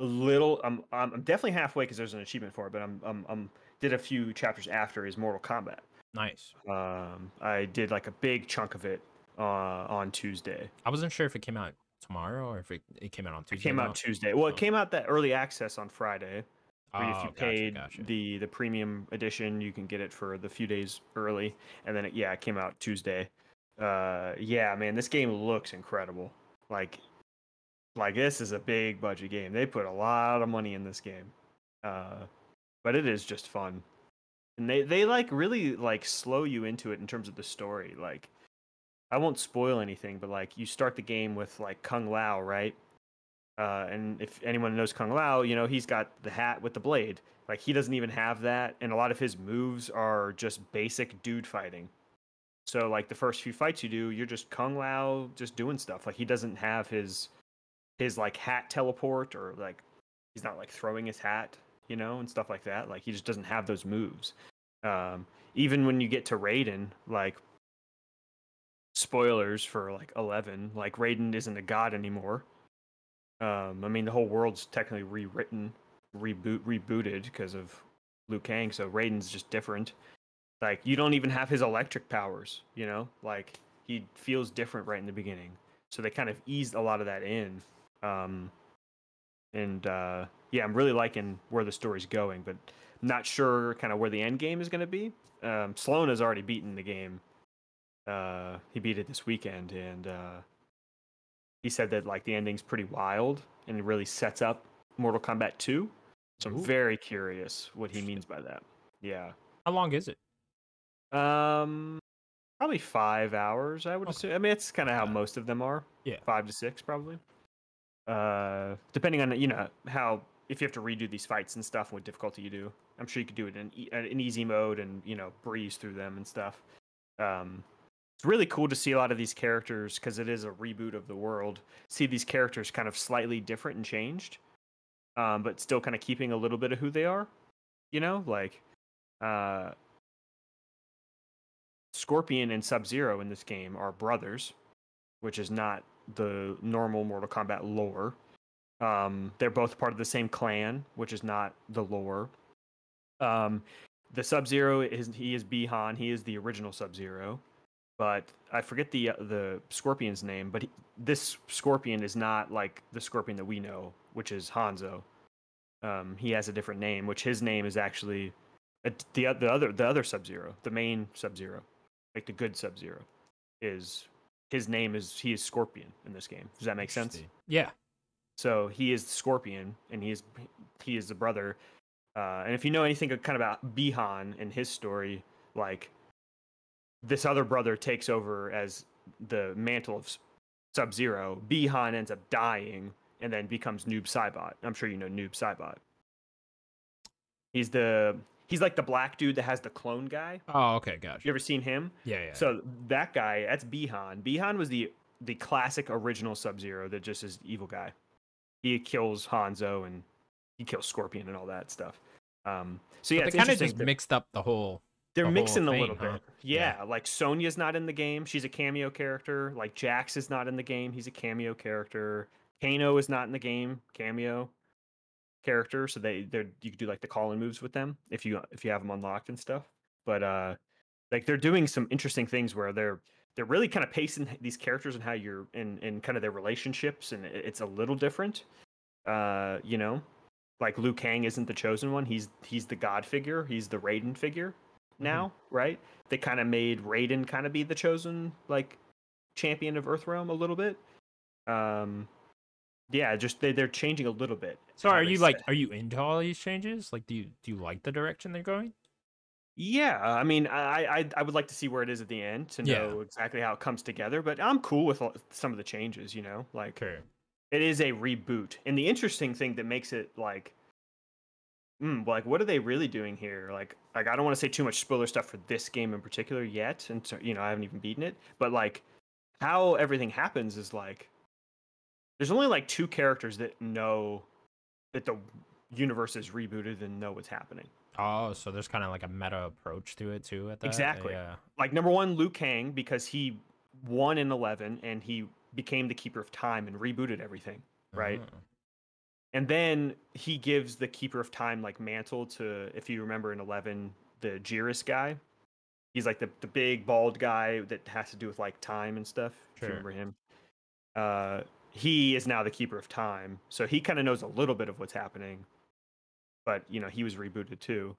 a little, I'm, I'm definitely halfway because there's an achievement for it, but I'm, I'm, I'm did a few chapters after is Mortal Kombat. Nice. Um, I did like a big chunk of it uh, on Tuesday. I wasn't sure if it came out tomorrow or if it, it came out on Tuesday. It came out Tuesday. Well, Oh. it came out that early access on Friday. Oh, if you gotcha, paid gotcha. the the premium edition, you can get it for the few days early, and then it, yeah, it came out Tuesday. Uh, yeah, man, this game looks incredible. Like, like this is a big budget game. They put a lot of money in this game, uh, but it is just fun, and they they like really like slow you into it in terms of the story. Like, I won't spoil anything, but like you start the game with like Kung Lao, right? Uh, and if anyone knows Kung Lao, you know he's got the hat with the blade. Like he doesn't even have that, and a lot of his moves are just basic dude fighting. So like the first few fights you do, you're just Kung Lao just doing stuff. Like he doesn't have his his like hat teleport or like he's not like throwing his hat, you know, and stuff like that. Like he just doesn't have those moves. Um, even when you get to Raiden, like spoilers for like 11 like raiden isn't a god anymore um i mean the whole world's technically rewritten reboot rebooted because of liu kang so raiden's just different like you don't even have his electric powers you know? Like he feels different right in the beginning. So they kind of eased a lot of that in. Um and uh yeah i'm really liking where the story's going but not sure kind of where the end game is going to be. Um sloan has already beaten the game. Uh he beat it this weekend and uh he said that like the ending's pretty wild and it really sets up mortal kombat 2 so i'm Ooh. very curious what he means by that. Yeah. How long is it? Um, probably five hours. I would Okay. assume. I mean, it's kind of how most of them are. Yeah. five to six probably. Uh, depending on you know how if you have to redo these fights and stuff, what difficulty you do. I'm sure you could do it in in easy mode and you know breeze through them and stuff. Um, it's really cool to see a lot of these characters because it is a reboot of the world. See these characters kind of slightly different and changed, um, but still kind of keeping a little bit of who they are. You know, like uh, Scorpion and Sub Zero in this game are brothers, which is not the normal Mortal Kombat lore. Um, they're both part of the same clan, which is not the lore. Um, the Sub Zero is he is Bihan. He is the original Sub Zero, but I forget the uh, the Scorpion's name. But he, this Scorpion is not like the Scorpion that we know, which is Hanzo. Um, he has a different name, which his name is actually uh, the the other the other Sub Zero, the main Sub Zero, like the good Sub Zero, is his name is he is Scorpion in this game. Does that make sense? Yeah. So he is Scorpion, and he is he is the brother. Uh, and if you know anything kind of about Bihan and his story, like this other brother takes over as the mantle of Sub Zero. Bihan ends up dying and then becomes Noob Saibot. I'm sure you know Noob Saibot. He's the he's like the black dude that has the clone guy. Oh, okay, gotcha. You ever seen him? Yeah, yeah. So that guy, that's Bihan. Bihan was the the classic original Sub Zero that just is evil guy. He kills Hanzo and he kills Scorpion and all that stuff. Um, so yeah, they kind of just mixed up the whole. they're the whole mixing a little huh? bit. Yeah, Yeah. like Sonya's not in the game. She's a cameo character. Like Jax is not in the game. He's a cameo character. Kano is not in the game. Cameo character. So they they you could do like the call in moves with them if you if you have them unlocked and stuff. But uh, like they're doing some interesting things where they're they're really kind of pacing these characters and how you're in in kind of their relationships and it's a little different. Uh, you know, like Liu Kang isn't the chosen one. He's he's the god figure. He's the Raiden figure now, right? They kind of made Raiden kind of be the chosen like champion of Earthrealm a little bit. Um, yeah, just they they're changing a little bit. So are you like, are you into all these changes? Like, do you do you like the direction they're going? Yeah, I mean, I, I I would like to see where it is at the end to Yeah. know exactly how it comes together. But I'm cool with all- some of the changes. You know, like it is a reboot, and the interesting thing that makes it like, mm, like what are they really doing here? Like, like I don't want to say too much spoiler stuff for this game in particular yet, and so, you know I haven't even beaten it. But like, how everything happens is like, there's only like two characters that know that the universe is rebooted and know what's happening. Oh, so there's kind of like a meta approach to it too. At that. Exactly. Yeah. like number one, Liu Kang because he won in eleven and he became the keeper of time and rebooted everything, right? Oh. And then he gives the keeper of time like mantle to, if you remember in eleven, the Geras guy. He's like the the big bald guy that has to do with like time and stuff. If you remember him, uh, he is now the keeper of time, so he kind of knows a little bit of what's happening. But you know, he was rebooted too.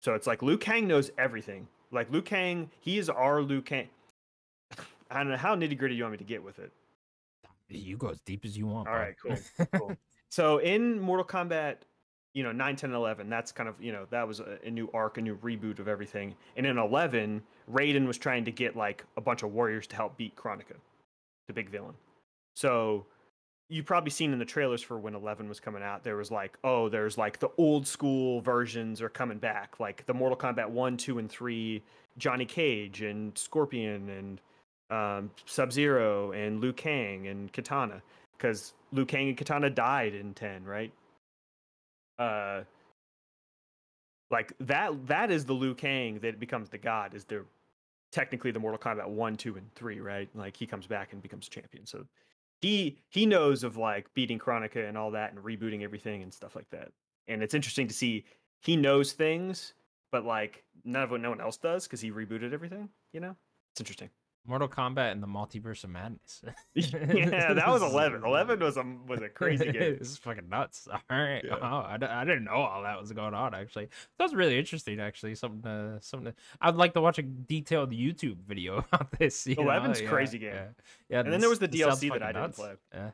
So it's like Liu Kang knows everything. Like Liu Kang, he is our Liu Kang. I don't know how nitty gritty you want me to get with it. You go as deep as you want. All right, cool, cool. So in Mortal Kombat, you know, 9, 10, 11, that's kind of, you know, that was a, a new arc, a new reboot of everything. And in 11, Raiden was trying to get like a bunch of warriors to help beat Kronika, the big villain. So you've probably seen in the trailers for when 11 was coming out, there was like, oh, there's like the old school versions are coming back, like the Mortal Kombat 1, 2, and 3, Johnny Cage and Scorpion and um, Sub Zero and Liu Kang and Katana because Liu Kang and Katana died in 10, right? Uh, like that. That is the Liu Kang that becomes the god. Is the technically the Mortal Kombat one, two, and three, right? Like he comes back and becomes champion. So he he knows of like beating Kronika and all that and rebooting everything and stuff like that. And it's interesting to see he knows things, but like none of what no one else does because he rebooted everything. You know, it's interesting. Mortal Kombat and the Multiverse of Madness. yeah, that was eleven. Eleven was a was a crazy game. this is fucking nuts. All right. Yeah. Wow. I, d- I didn't know all that was going on. Actually, that was really interesting. Actually, something. To, something. To, I'd like to watch a detailed YouTube video about this. you know? 11's Yeah, crazy game. Yeah. yeah And then there was the this- this sounds DLC that I didn't nuts. play. Yeah.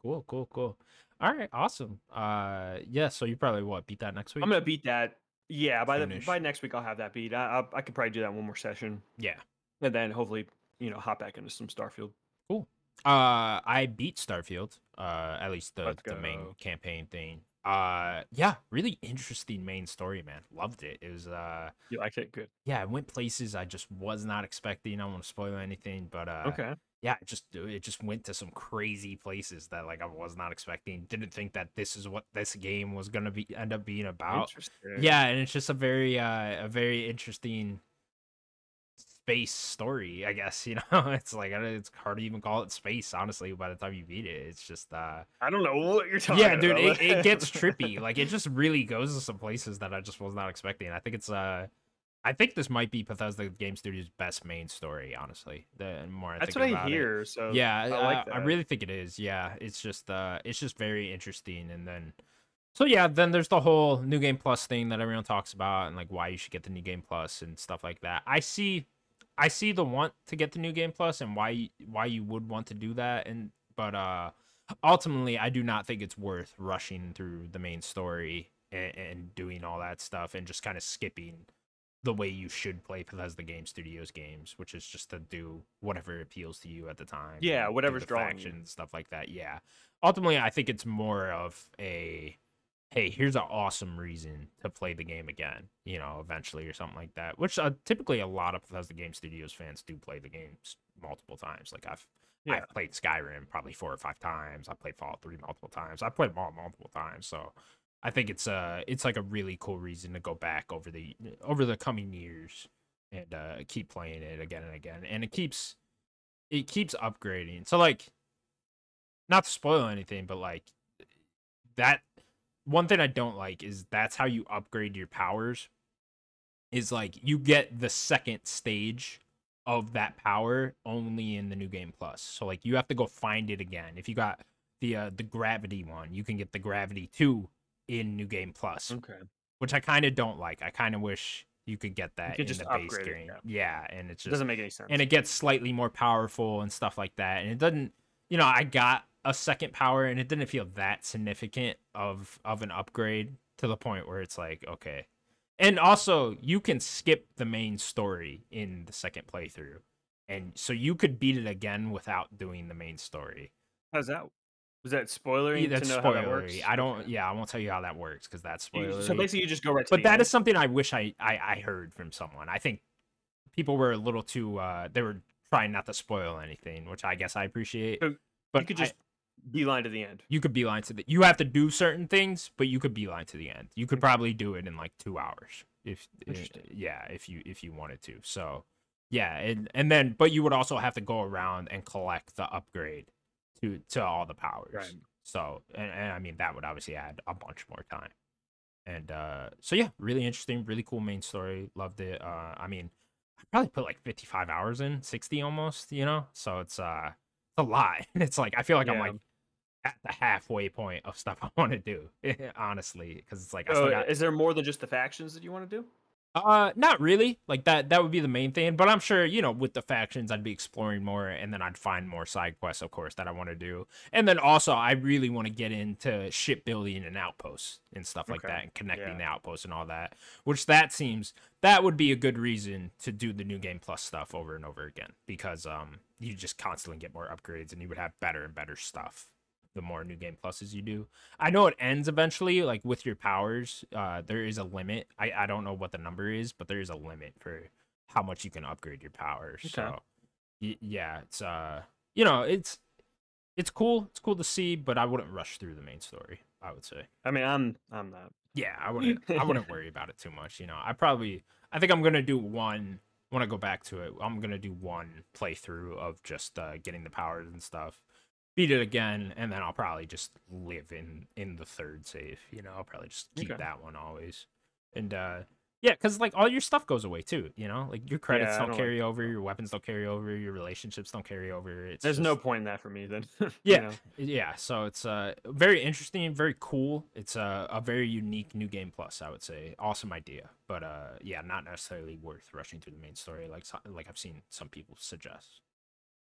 Cool. Cool. Cool. All right. Awesome. Uh. Yeah. So you probably what beat that next week? I'm gonna beat that. Yeah, by the by next week I'll have that beat. I I, I could probably do that one more session, Yeah. and then hopefully you know hop back into some Starfield. Cool. Uh, I beat Starfield. Uh, at least the the main campaign thing. Uh, yeah, really interesting main story, man. Loved it. It was uh, You liked it? Good. yeah, I went places I just was not expecting. I don't want to spoil anything, but uh, Okay. yeah, it just it just went to some crazy places that like I was not expecting. Didn't think that this is what this game was gonna be end up being about. Yeah, and it's just a very uh a very interesting space story, I guess, you know. It's like it's hard to even call it space, honestly, by the time you beat it. It's just uh I don't know what you're talking Yeah, about. dude, it, it gets trippy. Like it just really goes to some places that I just was not expecting. I think it's uh I think this might be Bethesda Game Studios' best main story, honestly. The more I That's think what I about it hear. So yeah I I, like I really think it is yeah it's just uh it's just very interesting and then so yeah then there's the whole new game plus thing that everyone talks about and like why you should get the new game plus and stuff like that i see i see the want to get the new game plus and why why you would want to do that and but uh ultimately i do not think it's worth rushing through the main story and, and doing all that stuff and just kind of skipping the way you should play Bethesda Game Studios games, which is just to do whatever appeals to you at the time. Yeah, whatever's drawing you. factions, stuff like that. Yeah. Ultimately, I think it's more of a hey, here's an awesome reason to play the game again, you know, eventually or something like that. Which uh, typically a lot of Bethesda Game Studios fans do play the games multiple times. Like I've Yeah. I've played Skyrim probably four or five times. I played Fallout 3 multiple times. I played them all multiple times. So I think it's uh it's like a really cool reason to go back over the over the coming years and uh keep playing it again and again. And it keeps it keeps upgrading. So like not to spoil anything, but like that one thing I don't like is that's how you upgrade your powers. Is like you get the second stage of that power only in the new game plus. So like you have to go find it again. If you got the uh, the gravity one, you can get the gravity 2 in new game plus, Okay. which I kind of don't like. I kind of wish you could get that could in just the base game. yeah. yeah, and it's It just doesn't make any sense. and it gets slightly more powerful and stuff like that. And it doesn't, you know, I got a second power and it didn't feel that significant of of an upgrade to the point where it's like, okay. And also, you can skip the main story in the second playthrough. And so you could beat it again without doing the main story. How's that? Was that spoilery? Yeah, that's to know how that spoilery. I don't Okay. yeah, I won't tell you how that works because that's spoilery. So basically, you just go right to but that end. is something I wish I, I I heard from someone. I think people were a little too uh they were trying not to spoil anything, which I guess I appreciate. So But you could I- just beeline to the end. you could beeline to the you have to do certain things, but you could beeline to the end. You could probably do it in like two hours if uh, yeah if you if you wanted to. So yeah, and and then but you would also have to go around and collect the upgrade to to all the powers. Right. So and, and I mean that would obviously add a bunch more time. And uh so yeah, really interesting, really cool main story. Loved it. Uh I mean I probably put like 55 hours in, 60 almost, you know? So it's uh it's a lot. It's like I feel like I'm like at the halfway point of stuff I want to do, honestly, because it's like still got is there more than just the factions that you want to do? uh, not really. Like that that would be the main thing. But I'm sure, you know, with the factions I'd be exploring more and then I'd find more side quests, of course, that I want to do. And then also I really want to get into shipbuilding and outposts and stuff like that and connecting Yeah. the outposts and all that. Which that seems that would be a good reason to do the new game plus stuff over and over again. Because um you just constantly get more upgrades and you would have better and better stuff the more new game pluses you do. I know it ends eventually, like with your powers. Uh, there is a limit. I, I don't know what the number is, but there is a limit for how much you can upgrade your powers. Okay. So, y- yeah, it's uh, you know, it's it's cool. It's cool to see, but I wouldn't rush through the main story. I would say. I mean, I'm I'm not. Yeah, I wouldn't. I wouldn't worry about it too much. You know, I probably. I think I'm gonna do one want to go back to it. I'm gonna do one playthrough of just uh, getting the powers and stuff, beat it again, and then I'll probably just live in in the third save. You know, I'll probably just keep Okay. that one always. And uh, yeah, because like all your stuff goes away too. You know, like your credits Yeah, don't, don't like carry over, your weapons don't carry over, your relationships don't carry over. It's There's just- no point in that for me then. Yeah, know? yeah. So it's uh very interesting, very cool. It's a, a very unique new game plus, I would say. Awesome idea, but uh yeah, not necessarily worth rushing through the main story like like I've seen some people suggest.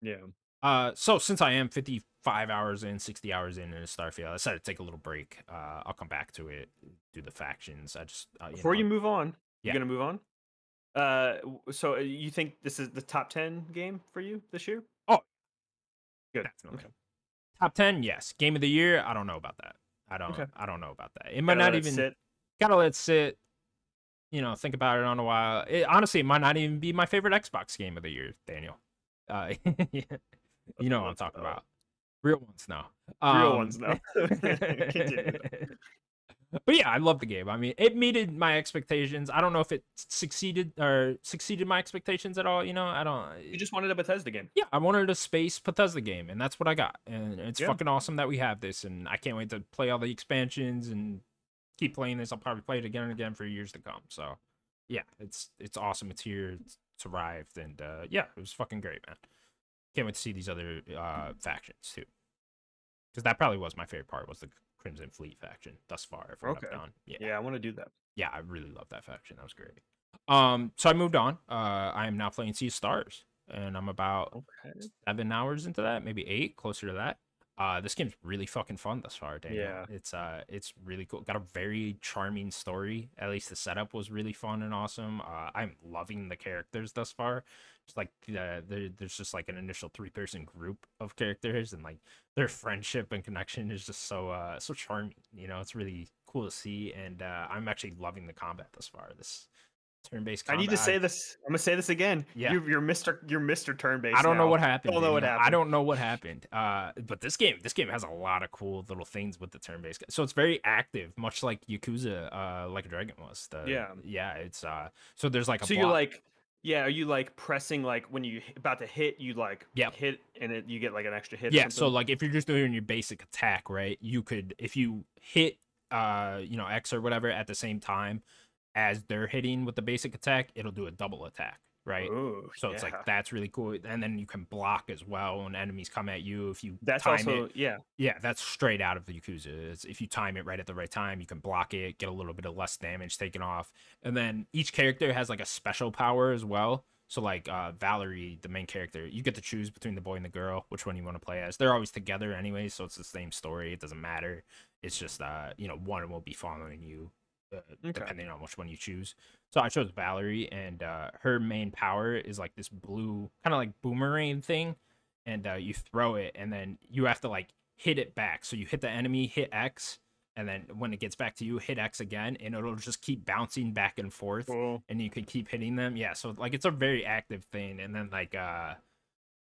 Yeah. Uh, so since I am 55 hours in, 60 hours in in Starfield, I decided to take a little break. Uh, I'll come back to it, do the factions. I just uh, you Before know, you move on, Yeah. you're gonna move on. Uh, so uh, you think this is the top ten game for you this year? Oh, good. definitely. Okay. top 10, yes. Game of the year, I don't know about that. I don't. Okay. I don't know about that. It might Gotta not even. sit. gotta let it sit. You know, think about it on a while. It, honestly, it might not even be my favorite Xbox game of the year, Daniel. Uh, yeah. You know what I'm talking about. Real ones, no. Real Um, ones, no. Continue, but yeah, I love the game. I mean, it meted my expectations. I don't know if it succeeded or succeeded my expectations at all. You know, I don't. You just wanted a Bethesda game. yeah, I wanted a space Bethesda game, and that's what I got. And it's Yeah. fucking awesome that we have this, and I can't wait to play all the expansions and keep playing this. I'll probably play it again and again for years to come. So, yeah, it's it's awesome. It's here. It's, it's arrived, and uh, yeah, it was fucking great, man. Can't wait to see these other uh, factions too, because that probably was my favorite part was the Crimson Fleet faction thus far. Okay. Yeah, Yeah, I want to do that. yeah, I really love that faction. That was great. Um, so I moved on. Uh, I am now playing Sea of Stars, and I'm about Okay. seven hours into that, maybe eight, closer to that. Uh, this game's really fucking fun thus far, Daniel. Yeah. It's uh, it's really cool. Got a very charming story. At least the setup was really fun and awesome. Uh, I'm loving the characters thus far. It's like uh, there, there's just like an initial three person group of characters, and like their friendship and connection is just so uh so charming. You know, it's really cool to see, and uh, I'm actually loving the combat thus far. This turn based. I need to say this. I'm gonna say this again. Yeah. You're, you're Mr. You're Mr. Turn based. I don't know what happened. Don't know what Daniel. I don't know what happened. Uh, but this game, this game has a lot of cool little things with the turn-based. So it's very active, much like Yakuza, uh, like a dragon was. The, Yeah. yeah. It's uh, so there's like a So you're like, yeah, are you like pressing like when you about to hit, you like Yep. hit and it you get like an extra hit. or yeah. So like if you're just doing your basic attack, right? You could if you hit uh, you know, X or whatever at the same time as they're hitting with the basic attack, it'll do a double attack, right? Ooh, So it's yeah. like that's really cool, and then you can block as well when enemies come at you. If you that's time also it, yeah. Yeah, that's straight out of the Yakuza. It's, if you time it right at the right time, you can block it, get a little bit of less damage taken off. And then each character has like a special power as well. So like uh, Valerie, the main character, you get to choose between the boy and the girl, which one you want to play as. They're always together anyway, so it's the same story. It doesn't matter. It's just uh, you know, one will be following you Okay. depending on which one you choose. So I chose Valerie, and uh, her main power is like this blue, kind of like boomerang thing, and uh, you throw it, and then you have to like hit it back. So you hit the enemy, hit X, and then when it gets back to you, hit X again, and it'll just keep bouncing back and forth, Cool. and you can keep hitting them. Yeah, so like it's a very active thing, and then like uh,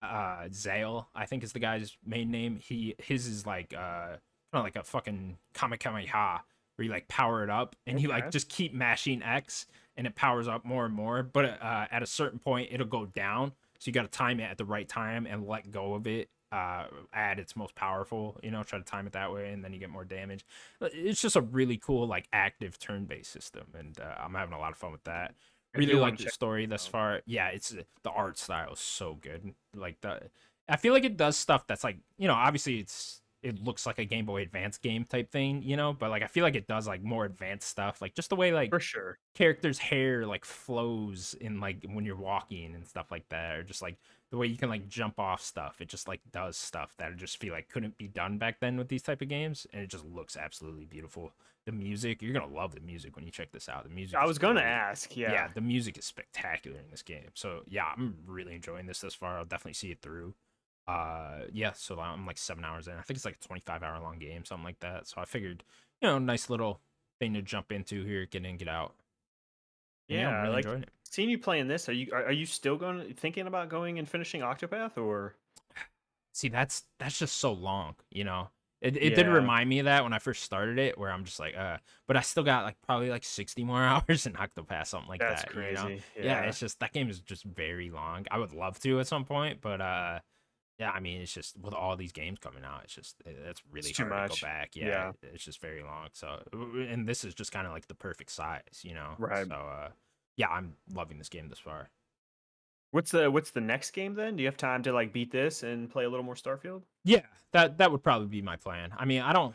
uh, Zale, I think is the guy's main name. He his is like uh, kind of like a fucking Kamehameha where you like power it up and you like just keep mashing X and it powers up more and more. But uh, at a certain point, it'll go down. So you got to time it at the right time and let go of it uh, at its most powerful. You know, try to time it that way, and then you get more damage. It's just a really cool like active turn-based system, and uh, I'm having a lot of fun with that. Really like the story thus far. Yeah, it's uh, the art style is so good. Like the, I feel like it does stuff that's like you know obviously it's it looks like a Game Boy Advance game type thing, you know, but like I feel like it does like more advanced stuff, like just the way like For sure. characters' hair like flows in like when you're walking and stuff like that, or just like the way you can like jump off stuff. It just like does stuff that I just feel like couldn't be done back then with these type of games, and it just looks absolutely beautiful. The music, you're gonna love the music when you check this out. The music. I was gonna great. ask. Yeah. yeah, the music is spectacular in this game. So yeah, I'm really enjoying this thus far. I'll definitely see it through. Uh, yeah, so I'm like seven hours in. I think it's like a 25 hour long game, something like that. So I figured, you know, nice little thing to jump into here, get in, get out. And Yeah, I really like it. seeing you playing this. Are you are, are you still going thinking about going and finishing Octopath or? See, that's that's just so long, you know. It, it did remind me of that when I first started it, where I'm just like, uh, but I still got like probably like 60 more hours in Octopath, something like That's that. crazy. You know? Yeah. yeah, it's just that game is just very long. I would love to at some point, but uh, yeah, I mean, it's just with all these games coming out, it's just it- it's really too hard much. to go back. Yeah, Yeah. it's just very long. So, and this is just kind of like the perfect size, you know. Right. So, uh, yeah, I'm loving this game this far. What's the what's the next game then? Do you have time to like beat this and play a little more Starfield? Yeah, that that would probably be my plan. I mean, I don't,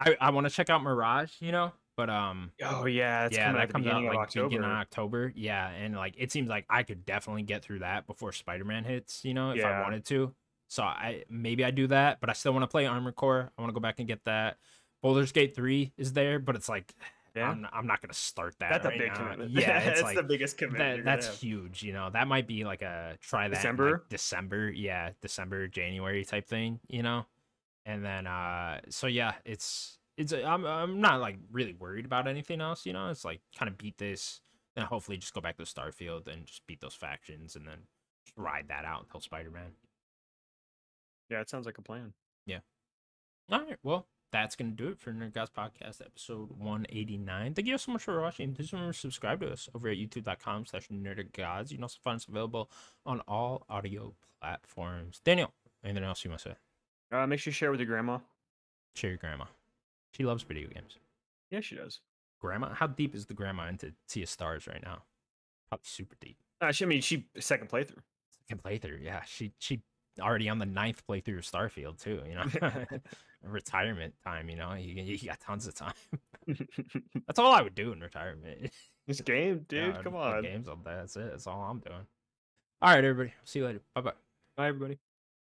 I I want to check out Mirage, you know, but um, Oh yeah, it's yeah, that comes out like October. beginning of October. Yeah, and like it seems like I could definitely get through that before Spider Man hits. You know, if I wanted to. So I maybe I do that, but I still want to play Armored Core. I want to go back and get that. Baldur's Gate three is there, but it's like Yeah. I'm I'm not gonna start that. That's right a big now. commitment. Yeah, it's it's like the biggest commitment. that, that's have. huge. You know, that might be like a try that in, like, December? December, yeah, December, January type thing. You know, and then uh, so yeah, it's it's I'm I'm not like really worried about anything else. You know, it's like kind of beat this, and hopefully just go back to Starfield and just beat those factions, and then ride that out until Spider Man. Yeah, it sounds like a plan. Yeah. All right, well. That's gonna do it for Nerdic Gods Podcast episode 189. Thank you so much for watching. Please remember to subscribe to us over at youtube.com slash nerdicgods. You can also find us available on all audio platforms. Daniel, anything else you want to say? Uh, make sure you share with your grandma. Share your grandma. She loves video games. Yeah, she does. Grandma? How deep is the grandma into Sea of Stars right now? Probably super deep. Uh, she, I mean, she second playthrough. Second playthrough, yeah. She she already on the ninth playthrough of Starfield too, you know. retirement time, you know. You, you got tons of time. That's all I would do in retirement. this game, dude. Yeah, come on. Games all day. That's it. That's all I'm doing. All right, everybody. See you later. Bye bye. Bye, everybody.